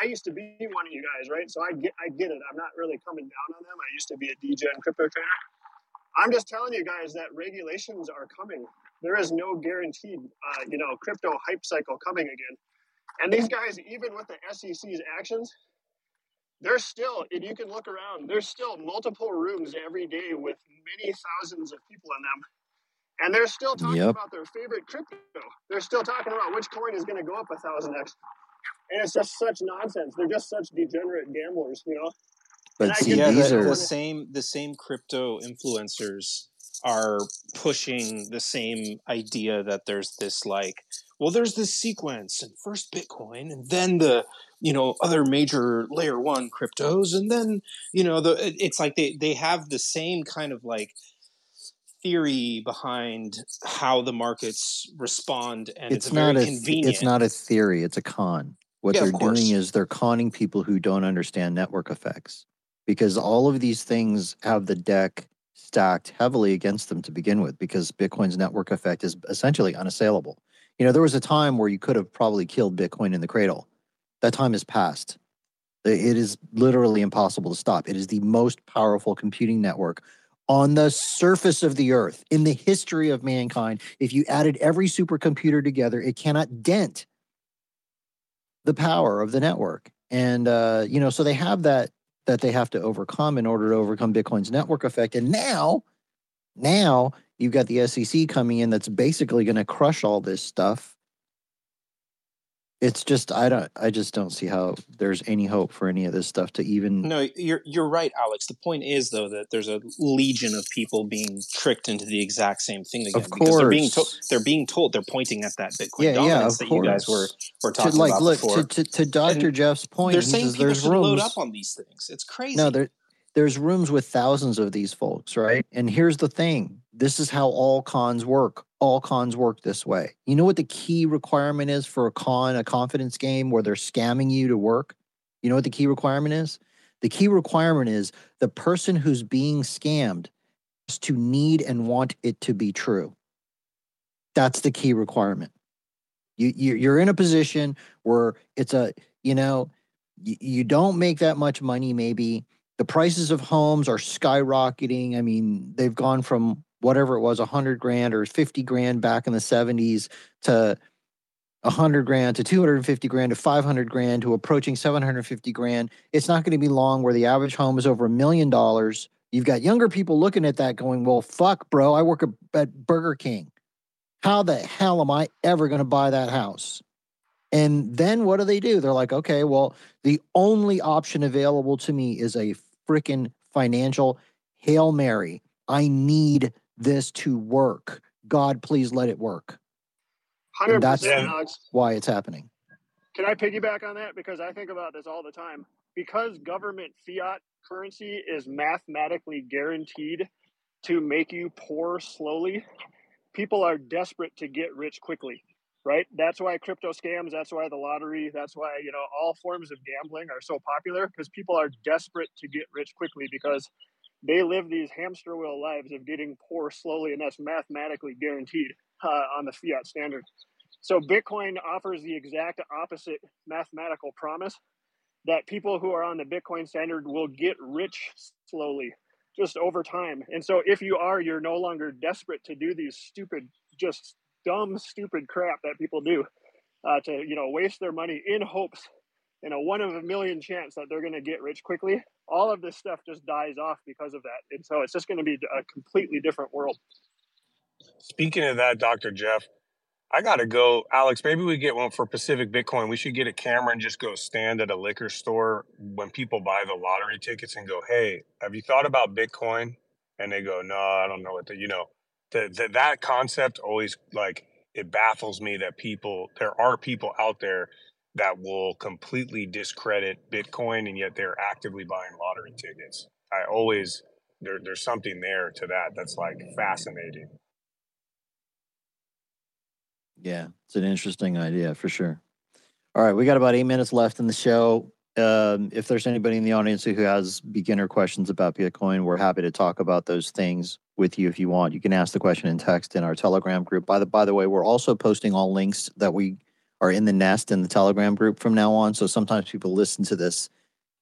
Speaker 18: I used to be one of you guys, right? So I get I get it. I'm not really coming down on them. I used to be a DJ and crypto trader. I'm just telling you guys that regulations are coming. There is no guaranteed, uh, you know, crypto hype cycle coming again. And these guys, even with the SEC's actions, there's still, and you can look around, there's still multiple rooms every day with many thousands of people in them. And they're still talking yep. about their favorite crypto. They're still talking about which coin is going to go up a thousand X. And it's just such nonsense. They're just such degenerate gamblers, you know?
Speaker 22: But see, yeah, the, are... the same the same crypto influencers are pushing the same idea that there's this like well, there's this sequence and first Bitcoin and then the, you know, other major layer one cryptos. And then, you know, the, it's like they, they have the same kind of like theory behind how the markets respond. And it's,
Speaker 1: It's
Speaker 22: very
Speaker 1: not a
Speaker 22: convenient.
Speaker 1: it's not a theory, it's a con. What
Speaker 22: Yeah,
Speaker 1: they're doing is they're conning people who don't understand network effects because all of these things have the deck stacked heavily against them to begin with because Bitcoin's network effect is essentially unassailable. You know, there was a time where you could have probably killed Bitcoin in the cradle. That time has passed. It is literally impossible to stop. It is the most powerful computing network on the surface of the earth in the history of mankind. If you added every supercomputer together, it cannot dent the power of the network. And uh, you know, so they have that that they have to overcome in order to overcome Bitcoin's network effect. And now, now you've got the SEC coming in that's basically going to crush all this stuff. It's just I don't I just don't see how there's any hope for any of this stuff to even
Speaker 22: No, you're you're right, Alex. The point is though that there's a legion of people being tricked into the exact same thing again
Speaker 1: Of
Speaker 22: because they're being told they're being told they're pointing at that Bitcoin
Speaker 1: yeah, yeah,
Speaker 22: dominance
Speaker 1: of
Speaker 22: that you guys were
Speaker 1: course.
Speaker 22: were
Speaker 1: To
Speaker 22: talking
Speaker 1: like
Speaker 22: about
Speaker 1: look
Speaker 22: before.
Speaker 1: to, to to Dr.
Speaker 22: And
Speaker 1: Jeff's point,
Speaker 22: they're saying people
Speaker 1: there's
Speaker 22: should load up on these things. It's crazy.
Speaker 1: No, there there's rooms with thousands of these folks, right? And here's the thing. This is how all cons work. All cons work this way. You know what the key requirement is for a con, a confidence game where they're scamming you to work? You know what the key requirement is? The key requirement is the person who's being scammed has to need and want it to be true. That's the key requirement. You, you you're in a position where it's a you know you, you don't make that much money maybe the prices of homes are skyrocketing i mean they've gone from whatever it was 100 grand or 50 grand back in the 70s to 100 grand to 250 grand to 500 grand to approaching 750 grand it's not going to be long where the average home is over a million dollars you've got younger people looking at that going well fuck bro i work at- burger king how the hell am I ever going to buy that house? And then what do they do? They're like, okay, well, the only option available to me is a freaking financial Hail Mary. I need this to work. God, please let it work.
Speaker 18: Hundred
Speaker 1: And that's
Speaker 18: Alex.
Speaker 1: why it's happening.
Speaker 18: Can I piggyback on that because I think about this all the time. Because government fiat currency is mathematically guaranteed to make you poor slowly, people are desperate to get rich quickly, right? That's why crypto scams, that's why the lottery, that's why, you know, all forms of gambling are so popular because people are desperate to get rich quickly because they live these hamster wheel lives of getting poor slowly and that's mathematically guaranteed uh, on the fiat standard. So Bitcoin offers the exact opposite mathematical promise that people who are on the Bitcoin standard will get rich slowly, just over time. And so if you are, you're no longer desperate to do these stupid, just dumb, stupid crap that people do uh, to, you know, waste their money in hopes in a one of a million chance that they're going to get rich quickly. All of this stuff just dies off because of that. And so it's just going to be a completely different world.
Speaker 15: Speaking of that, Dr. Jeff, I got to go. Alex, maybe we get one for Pacific Bitcoin. We should get a camera and just go stand at a liquor store when people buy the lottery tickets and go, hey, have you thought about Bitcoin? And they go, no, I don't know what the, you know, the, the, that concept always like, it baffles me that people, there are people out there that will completely discredit Bitcoin and yet they're actively buying lottery tickets. I always, there, there's something there to that that's like fascinating.
Speaker 1: Yeah, it's an interesting idea for sure. All right, we got about eight minutes left in the show. Um, if there's anybody in the audience who has beginner questions about Bitcoin, we're happy to talk about those things with you if you want. You can ask the question in text in our Telegram group. By the by the way, we're also posting all links that we are in the nest in the Telegram group from now on. So sometimes people listen to this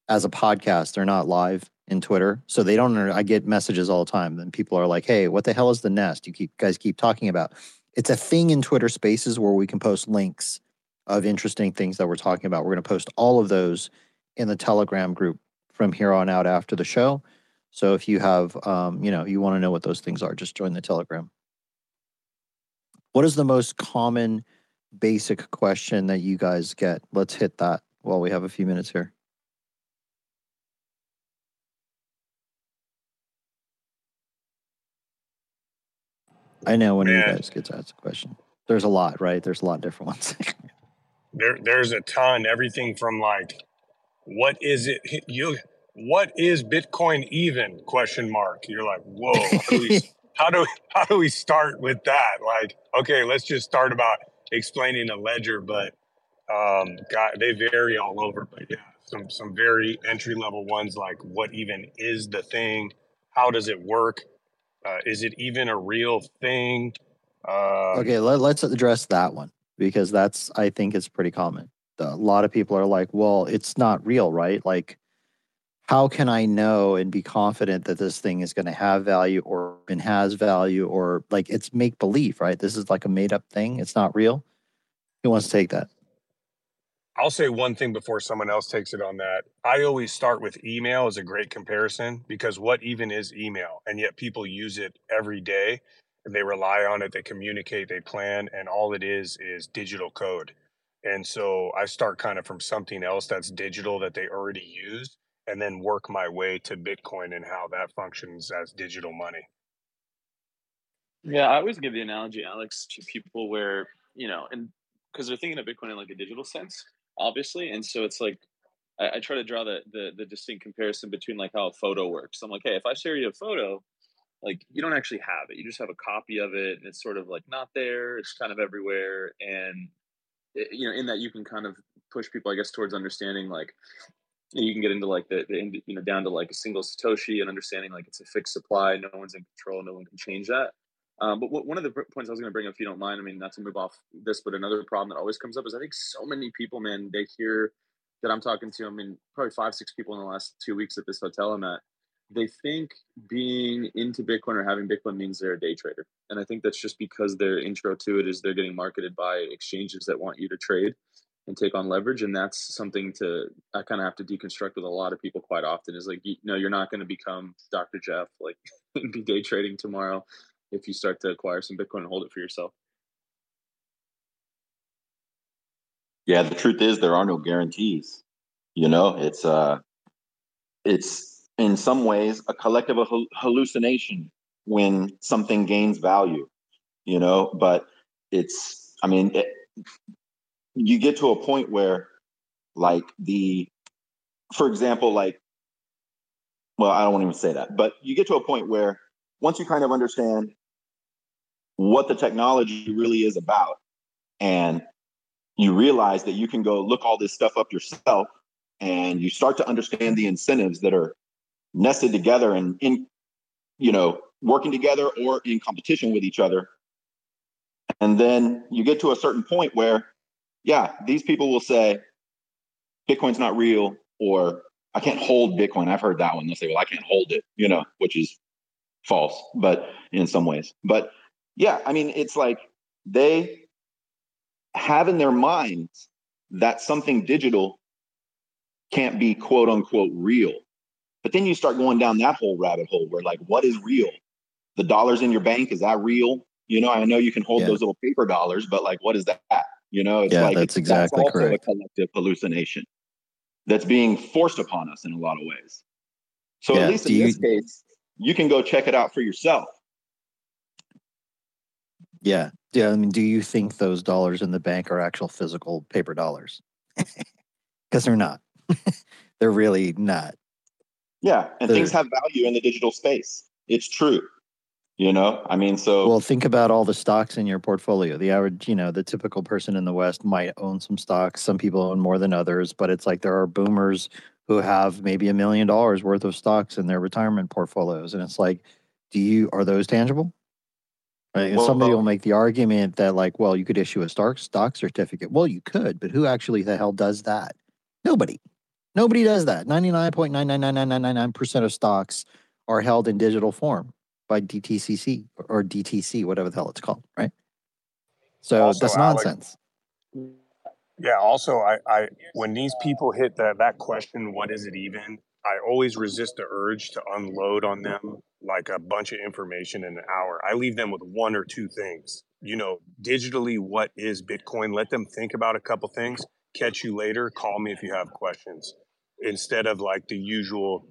Speaker 1: as a podcast; they're not live in Twitter, so they don't. I get messages all the time, and people are like, "Hey, what the hell is the nest? You keep guys keep talking about." It's a thing in Twitter Spaces where we can post links of interesting things that we're talking about. We're going to post all of those in the Telegram group from here on out after the show. So if you have, um, you know, you want to know what those things are, just join the Telegram. What is the most common basic question that you guys get? Let's hit that while we have a few minutes here. I know when of you guys get to ask a question. There's a lot, right? There's a lot of different ones.
Speaker 15: there there's a ton everything from like what is it? You what is bitcoin even? Question mark. You're like whoa how do we how do, how do we start with that? Like okay let's just start about explaining a ledger but um God, they vary all over but yeah some some very entry level ones like what even is the thing? How does it work? Uh, is it even a real thing? Um,
Speaker 1: okay, let, let's address that one because that's I think it's pretty common. A lot of people are like, "Well, it's not real, right?" Like how can I know and be confident that this thing is going to have value or and has value or like it's make believe, right? This is like a made up thing. It's not real. Who wants to take that?
Speaker 15: I'll say one thing before someone else takes it on that. I always start with email as a great comparison because what even is email? And yet people use it every day and they rely on it, they communicate, they plan, and all it is is digital code. And so I start kind of from something else that's digital that they already use and then work my way to Bitcoin and how that functions as digital money.
Speaker 21: Yeah, I always give the analogy, Alex, to people where, you know, and because they're thinking of Bitcoin in like a digital sense obviously. And so it's like I, I try to draw the, the the distinct comparison between like how a photo works. I'm like, hey, if I share you a photo, like you don't actually have it. You just have a copy of it, and it's sort of like not there. It's kind of everywhere, and you know, in that you can kind of push people, I guess, towards understanding like you can get into like the, the you know down to like a single satoshi and understanding like it's a fixed supply no one's in control no one can change that um, but one of the points I was going to bring up, if you don't mind, I mean, not to move off this, but another problem that always comes up is I think so many people, man, they hear that I'm talking to, I mean, probably five, six people in the last two weeks at this hotel I'm at. They think being into Bitcoin or having Bitcoin means they're a day trader. And I think that's just because their intro to it is they're getting marketed by exchanges that want you to trade and take on leverage. And that's something to, I kind of have to deconstruct with a lot of people quite often is like, you know, you're not going to become Dr. Jeff, like, be day trading tomorrow if you start to acquire some Bitcoin and hold it for yourself.
Speaker 2: Yeah, the truth is there are no guarantees. You know, it's uh it's in some ways a collective hallucination when something gains value, you know, but it's I mean, it, you get to a point where like the for example, like well, I don't want to even say that, but you get to a point where once you kind of understand what the technology really is about and you realize that you can go look all this stuff up yourself and you start to understand the incentives that are nested together and in you know working together or in competition with each other. And then you get to a certain point where yeah these people will say bitcoin's not real or i can't hold bitcoin. I've heard that one. They'll say well i can't hold it you know which is false but in some ways. But yeah, I mean, it's like they have in their minds that something digital can't be quote unquote real. But then you start going down that whole rabbit hole where, like, what is real? The dollars in your bank, is that real? You know, I know you can hold yeah. those little paper dollars, but like, what is that? You know, it's
Speaker 1: yeah,
Speaker 2: like
Speaker 1: that's exactly
Speaker 2: that's also
Speaker 1: correct.
Speaker 2: a collective hallucination that's being forced upon us in a lot of ways. So
Speaker 1: Yeah,
Speaker 2: at least in
Speaker 1: you-
Speaker 2: this case, you can go check it out for yourself.
Speaker 1: Yeah. Yeah. I mean, do you think those dollars in the bank are actual physical paper dollars? Because they're not. they're really not.
Speaker 2: Yeah, and things have value in the digital space. It's true. You know, I mean, so
Speaker 1: Well, think about all the stocks in your portfolio. The average, you know, the typical person in the West might own some stocks. Some people own more than others, but it's like there are boomers who have maybe a million dollars worth of stocks in their retirement portfolios. And it's like, do you, are those tangible? Right? And
Speaker 2: Well,
Speaker 1: somebody
Speaker 2: uh,
Speaker 1: will make the argument that, like, well, you could issue a stock stock certificate. Well, you could, but who actually the hell does that? Nobody. Nobody does that. 99.99999% of stocks are held in digital form by DTCC or DTC, whatever the hell it's called, right? So
Speaker 15: Also,
Speaker 1: that's nonsense.
Speaker 15: Yeah. Also, I, I when these people hit that that question, what is it even? I always resist the urge to unload on them like a bunch of information in an hour. I leave them with one or two things. You know, digitally, what is Bitcoin? Let them think about a couple things. Catch you later. Call me if you have questions. Instead of like the usual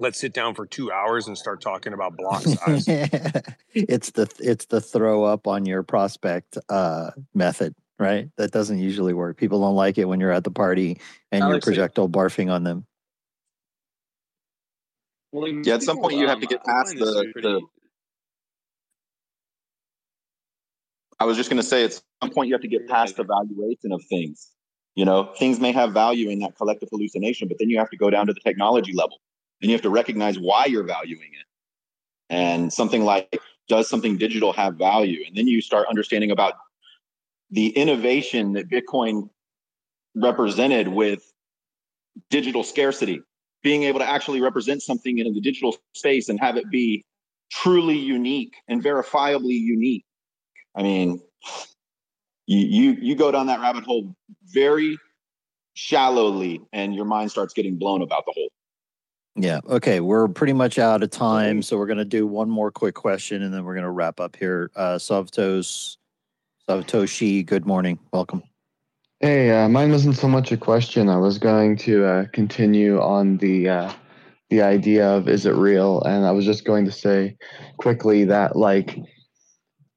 Speaker 15: let's sit down for two hours and start talking about block size.
Speaker 1: it's the it's the throw up on your prospect uh, method, right? That doesn't usually work. People don't like it when you're at the party and you're
Speaker 15: Alex, it-
Speaker 1: projectile barfing on them.
Speaker 21: Well,
Speaker 2: Yeah, at some point you have to get past the, the I was just going to say, at some point you have to get past the valuation of things. You know, things may have value in that collective hallucination, but then you have to go down to the technology level and you have to recognize why you're valuing it. And something like, does something digital have value? And then you start understanding about the innovation that Bitcoin represented with digital scarcity, being able to actually represent something in the digital space and have it be truly unique and verifiably unique. I mean, you you you go down that rabbit hole very shallowly and your mind starts getting blown about the whole
Speaker 1: Yeah. Okay. We're pretty much out of time, so we're gonna do one more quick question, and then we're gonna wrap up here. Uh, Savtos, Savtoshi. Good morning. Welcome.
Speaker 24: Hey, uh, mine wasn't so much a question. I was going to uh, continue on the uh, the idea of is it real, and I was just going to say quickly that like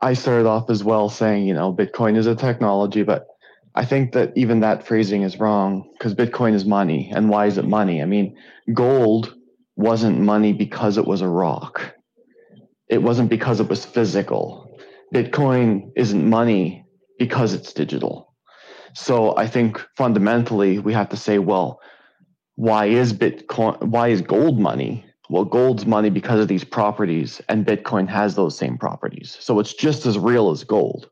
Speaker 24: I started off as well saying you know Bitcoin is a technology, but I think that even that phrasing is wrong because Bitcoin is money, and why is it money? I mean, gold wasn't money because it was a rock. It wasn't because it was physical. Bitcoin isn't money because it's digital. So I think fundamentally we have to say, well, why is Bitcoin, why is gold money? Well, gold's money because of these properties, and Bitcoin has those same properties. So it's just as real as gold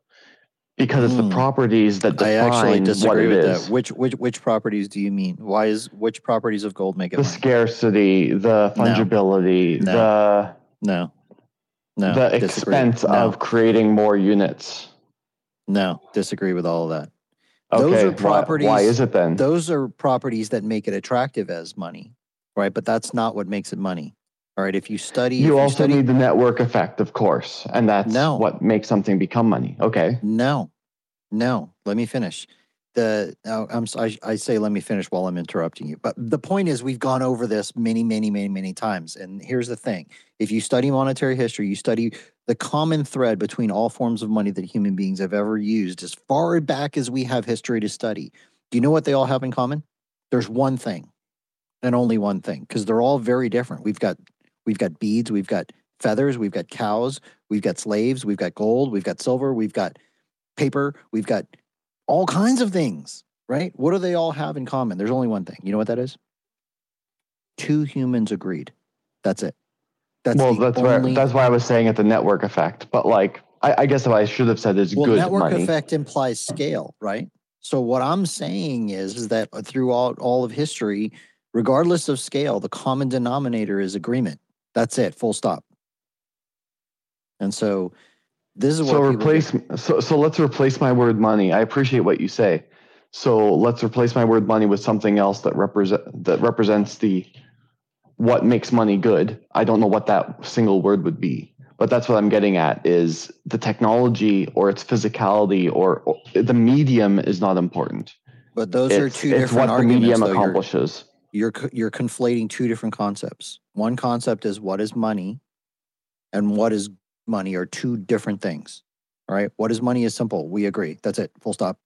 Speaker 24: because it's the properties that
Speaker 1: Hmm. I
Speaker 24: define
Speaker 1: actually
Speaker 24: what
Speaker 1: disagree
Speaker 24: it
Speaker 1: with
Speaker 24: is.
Speaker 1: that. Which which which properties do you mean? Why is which properties of gold make it
Speaker 24: The
Speaker 1: money?
Speaker 24: scarcity, the fungibility,
Speaker 1: No.
Speaker 24: the
Speaker 1: No. No.
Speaker 24: the
Speaker 1: disagree.
Speaker 24: expense
Speaker 1: No.
Speaker 24: of creating more units.
Speaker 1: No, disagree with all of that. those
Speaker 24: Okay,
Speaker 1: are
Speaker 24: why- why is it then?
Speaker 1: Those are properties that make it attractive as money, right? But that's not what makes it money. All right. If you study, if
Speaker 24: You also
Speaker 1: study,
Speaker 24: need the network effect, of course, and that's
Speaker 1: No.
Speaker 24: what makes something become money. Okay.
Speaker 1: No, no. Let me finish. The oh, I'm I say let me finish while I'm interrupting you. But the point is, we've gone over this many, many, many, many times. And here's the thing: if you study monetary history, you study the common thread between all forms of money that human beings have ever used, as far back as we have history to study. Do you know what they all have in common? There's one thing, and only one thing, because they're all very different. We've got we've got beads, we've got feathers, we've got cows, we've got slaves, we've got gold, we've got silver, we've got paper, we've got all kinds of things, right? What do they all have in common? There's only one thing. You know what that is? Two humans agreed. That's it. That's
Speaker 24: well,
Speaker 1: the
Speaker 24: that's
Speaker 1: only
Speaker 24: why that's why I was saying at the network effect. But like, I, I guess what I should have said is
Speaker 1: well,
Speaker 24: good
Speaker 1: network
Speaker 24: money.
Speaker 1: effect implies scale, right? So what I'm saying is, is that throughout all of history, regardless of scale, the common denominator is agreement. That's it. Full stop. And so this is what
Speaker 24: So replace so so let's replace my word money. I appreciate what you say. So let's replace my word money with something else that represent that represents the what makes money good. I don't know what that single word would be, but that's what I'm getting at is the technology or its physicality or, or the medium is not important.
Speaker 1: But those are
Speaker 24: It's-
Speaker 1: two
Speaker 24: it's
Speaker 1: different
Speaker 24: what the
Speaker 1: arguments.
Speaker 24: medium
Speaker 1: though. You're-
Speaker 24: accomplishes.
Speaker 1: You're you're conflating two different concepts. One concept is what is money, and what is money are two different things. All right. What is money is simple. We agree. That's it. Full stop.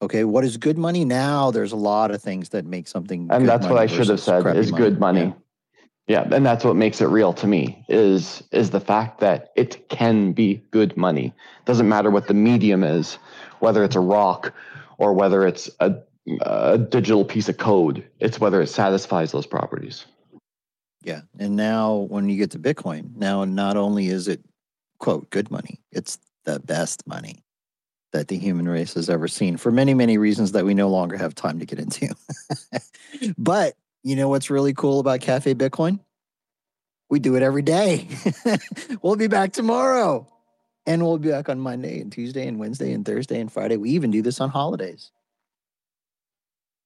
Speaker 1: Okay. What is good money? Now there's a lot of things that make something.
Speaker 24: and that's what I should have said is good money. Yeah. and that's what makes it real to me is is the fact that it can be good money. Doesn't matter what the medium is, whether it's a rock or whether it's a, a digital piece of code. It's whether it satisfies those properties.
Speaker 1: Yeah. And now when you get to Bitcoin, now not only is it quote good money, it's the best money that the human race has ever seen for many, many reasons that we no longer have time to get into. but you know what's really cool about Cafe Bitcoin? We do it every day. we'll be back tomorrow. And we'll be back on Monday and Tuesday and Wednesday and Thursday and Friday. We even do this on holidays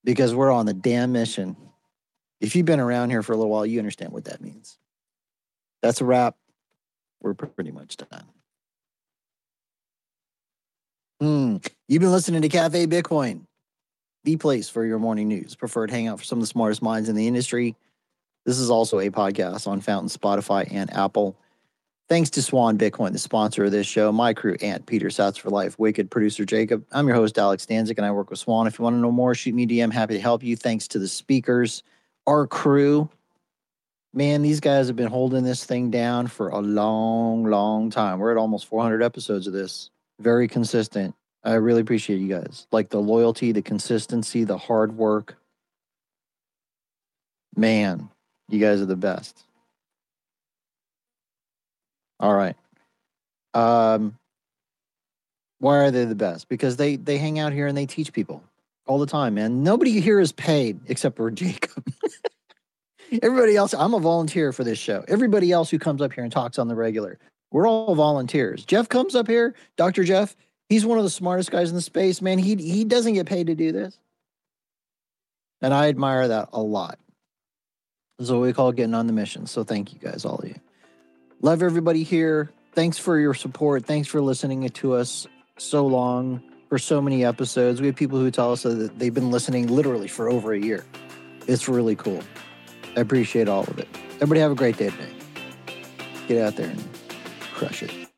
Speaker 1: because we're on the damn mission. If you've been around here for a little while, you understand what that means. That's a wrap. We're pretty much done. Hmm. You've been listening to Cafe Bitcoin, the place for your morning news, preferred hangout for some of the smartest minds in the industry. This is also a podcast on Fountain, Spotify, and Apple. Thanks to Swan Bitcoin, the sponsor of this show, my crew, Ant, Peter, Sats for Life, Wicked, producer Jacob. I'm your host, Alex Stanczyk, and I work with Swan. If you want to know more, shoot me DM. Happy to help you. Thanks to the speakers, our crew. Man, these guys have been holding this thing down for a long, long time. We're at almost 400 episodes of this. Very consistent. I really appreciate you guys. Like the loyalty, the consistency, the hard work. Man, you guys are the best. All right. Um, why are they the best? Because they they hang out here and they teach people all the time, man. Nobody here is paid except for Jacob. Everybody else, I'm a volunteer for this show. Everybody else who comes up here and talks on the regular, we're all volunteers. Jeff comes up here, Dr. Jeff, he's one of the smartest guys in the space, man. He he doesn't get paid to do this. And I admire that a lot. This is what we call getting on the mission. So thank you guys, all of you. Love everybody here. Thanks for your support. Thanks for listening to us so long for so many episodes. We have people who tell us that they've been listening literally for over a year. It's really cool. I appreciate all of it. Everybody have a great day today. Get out there and crush it.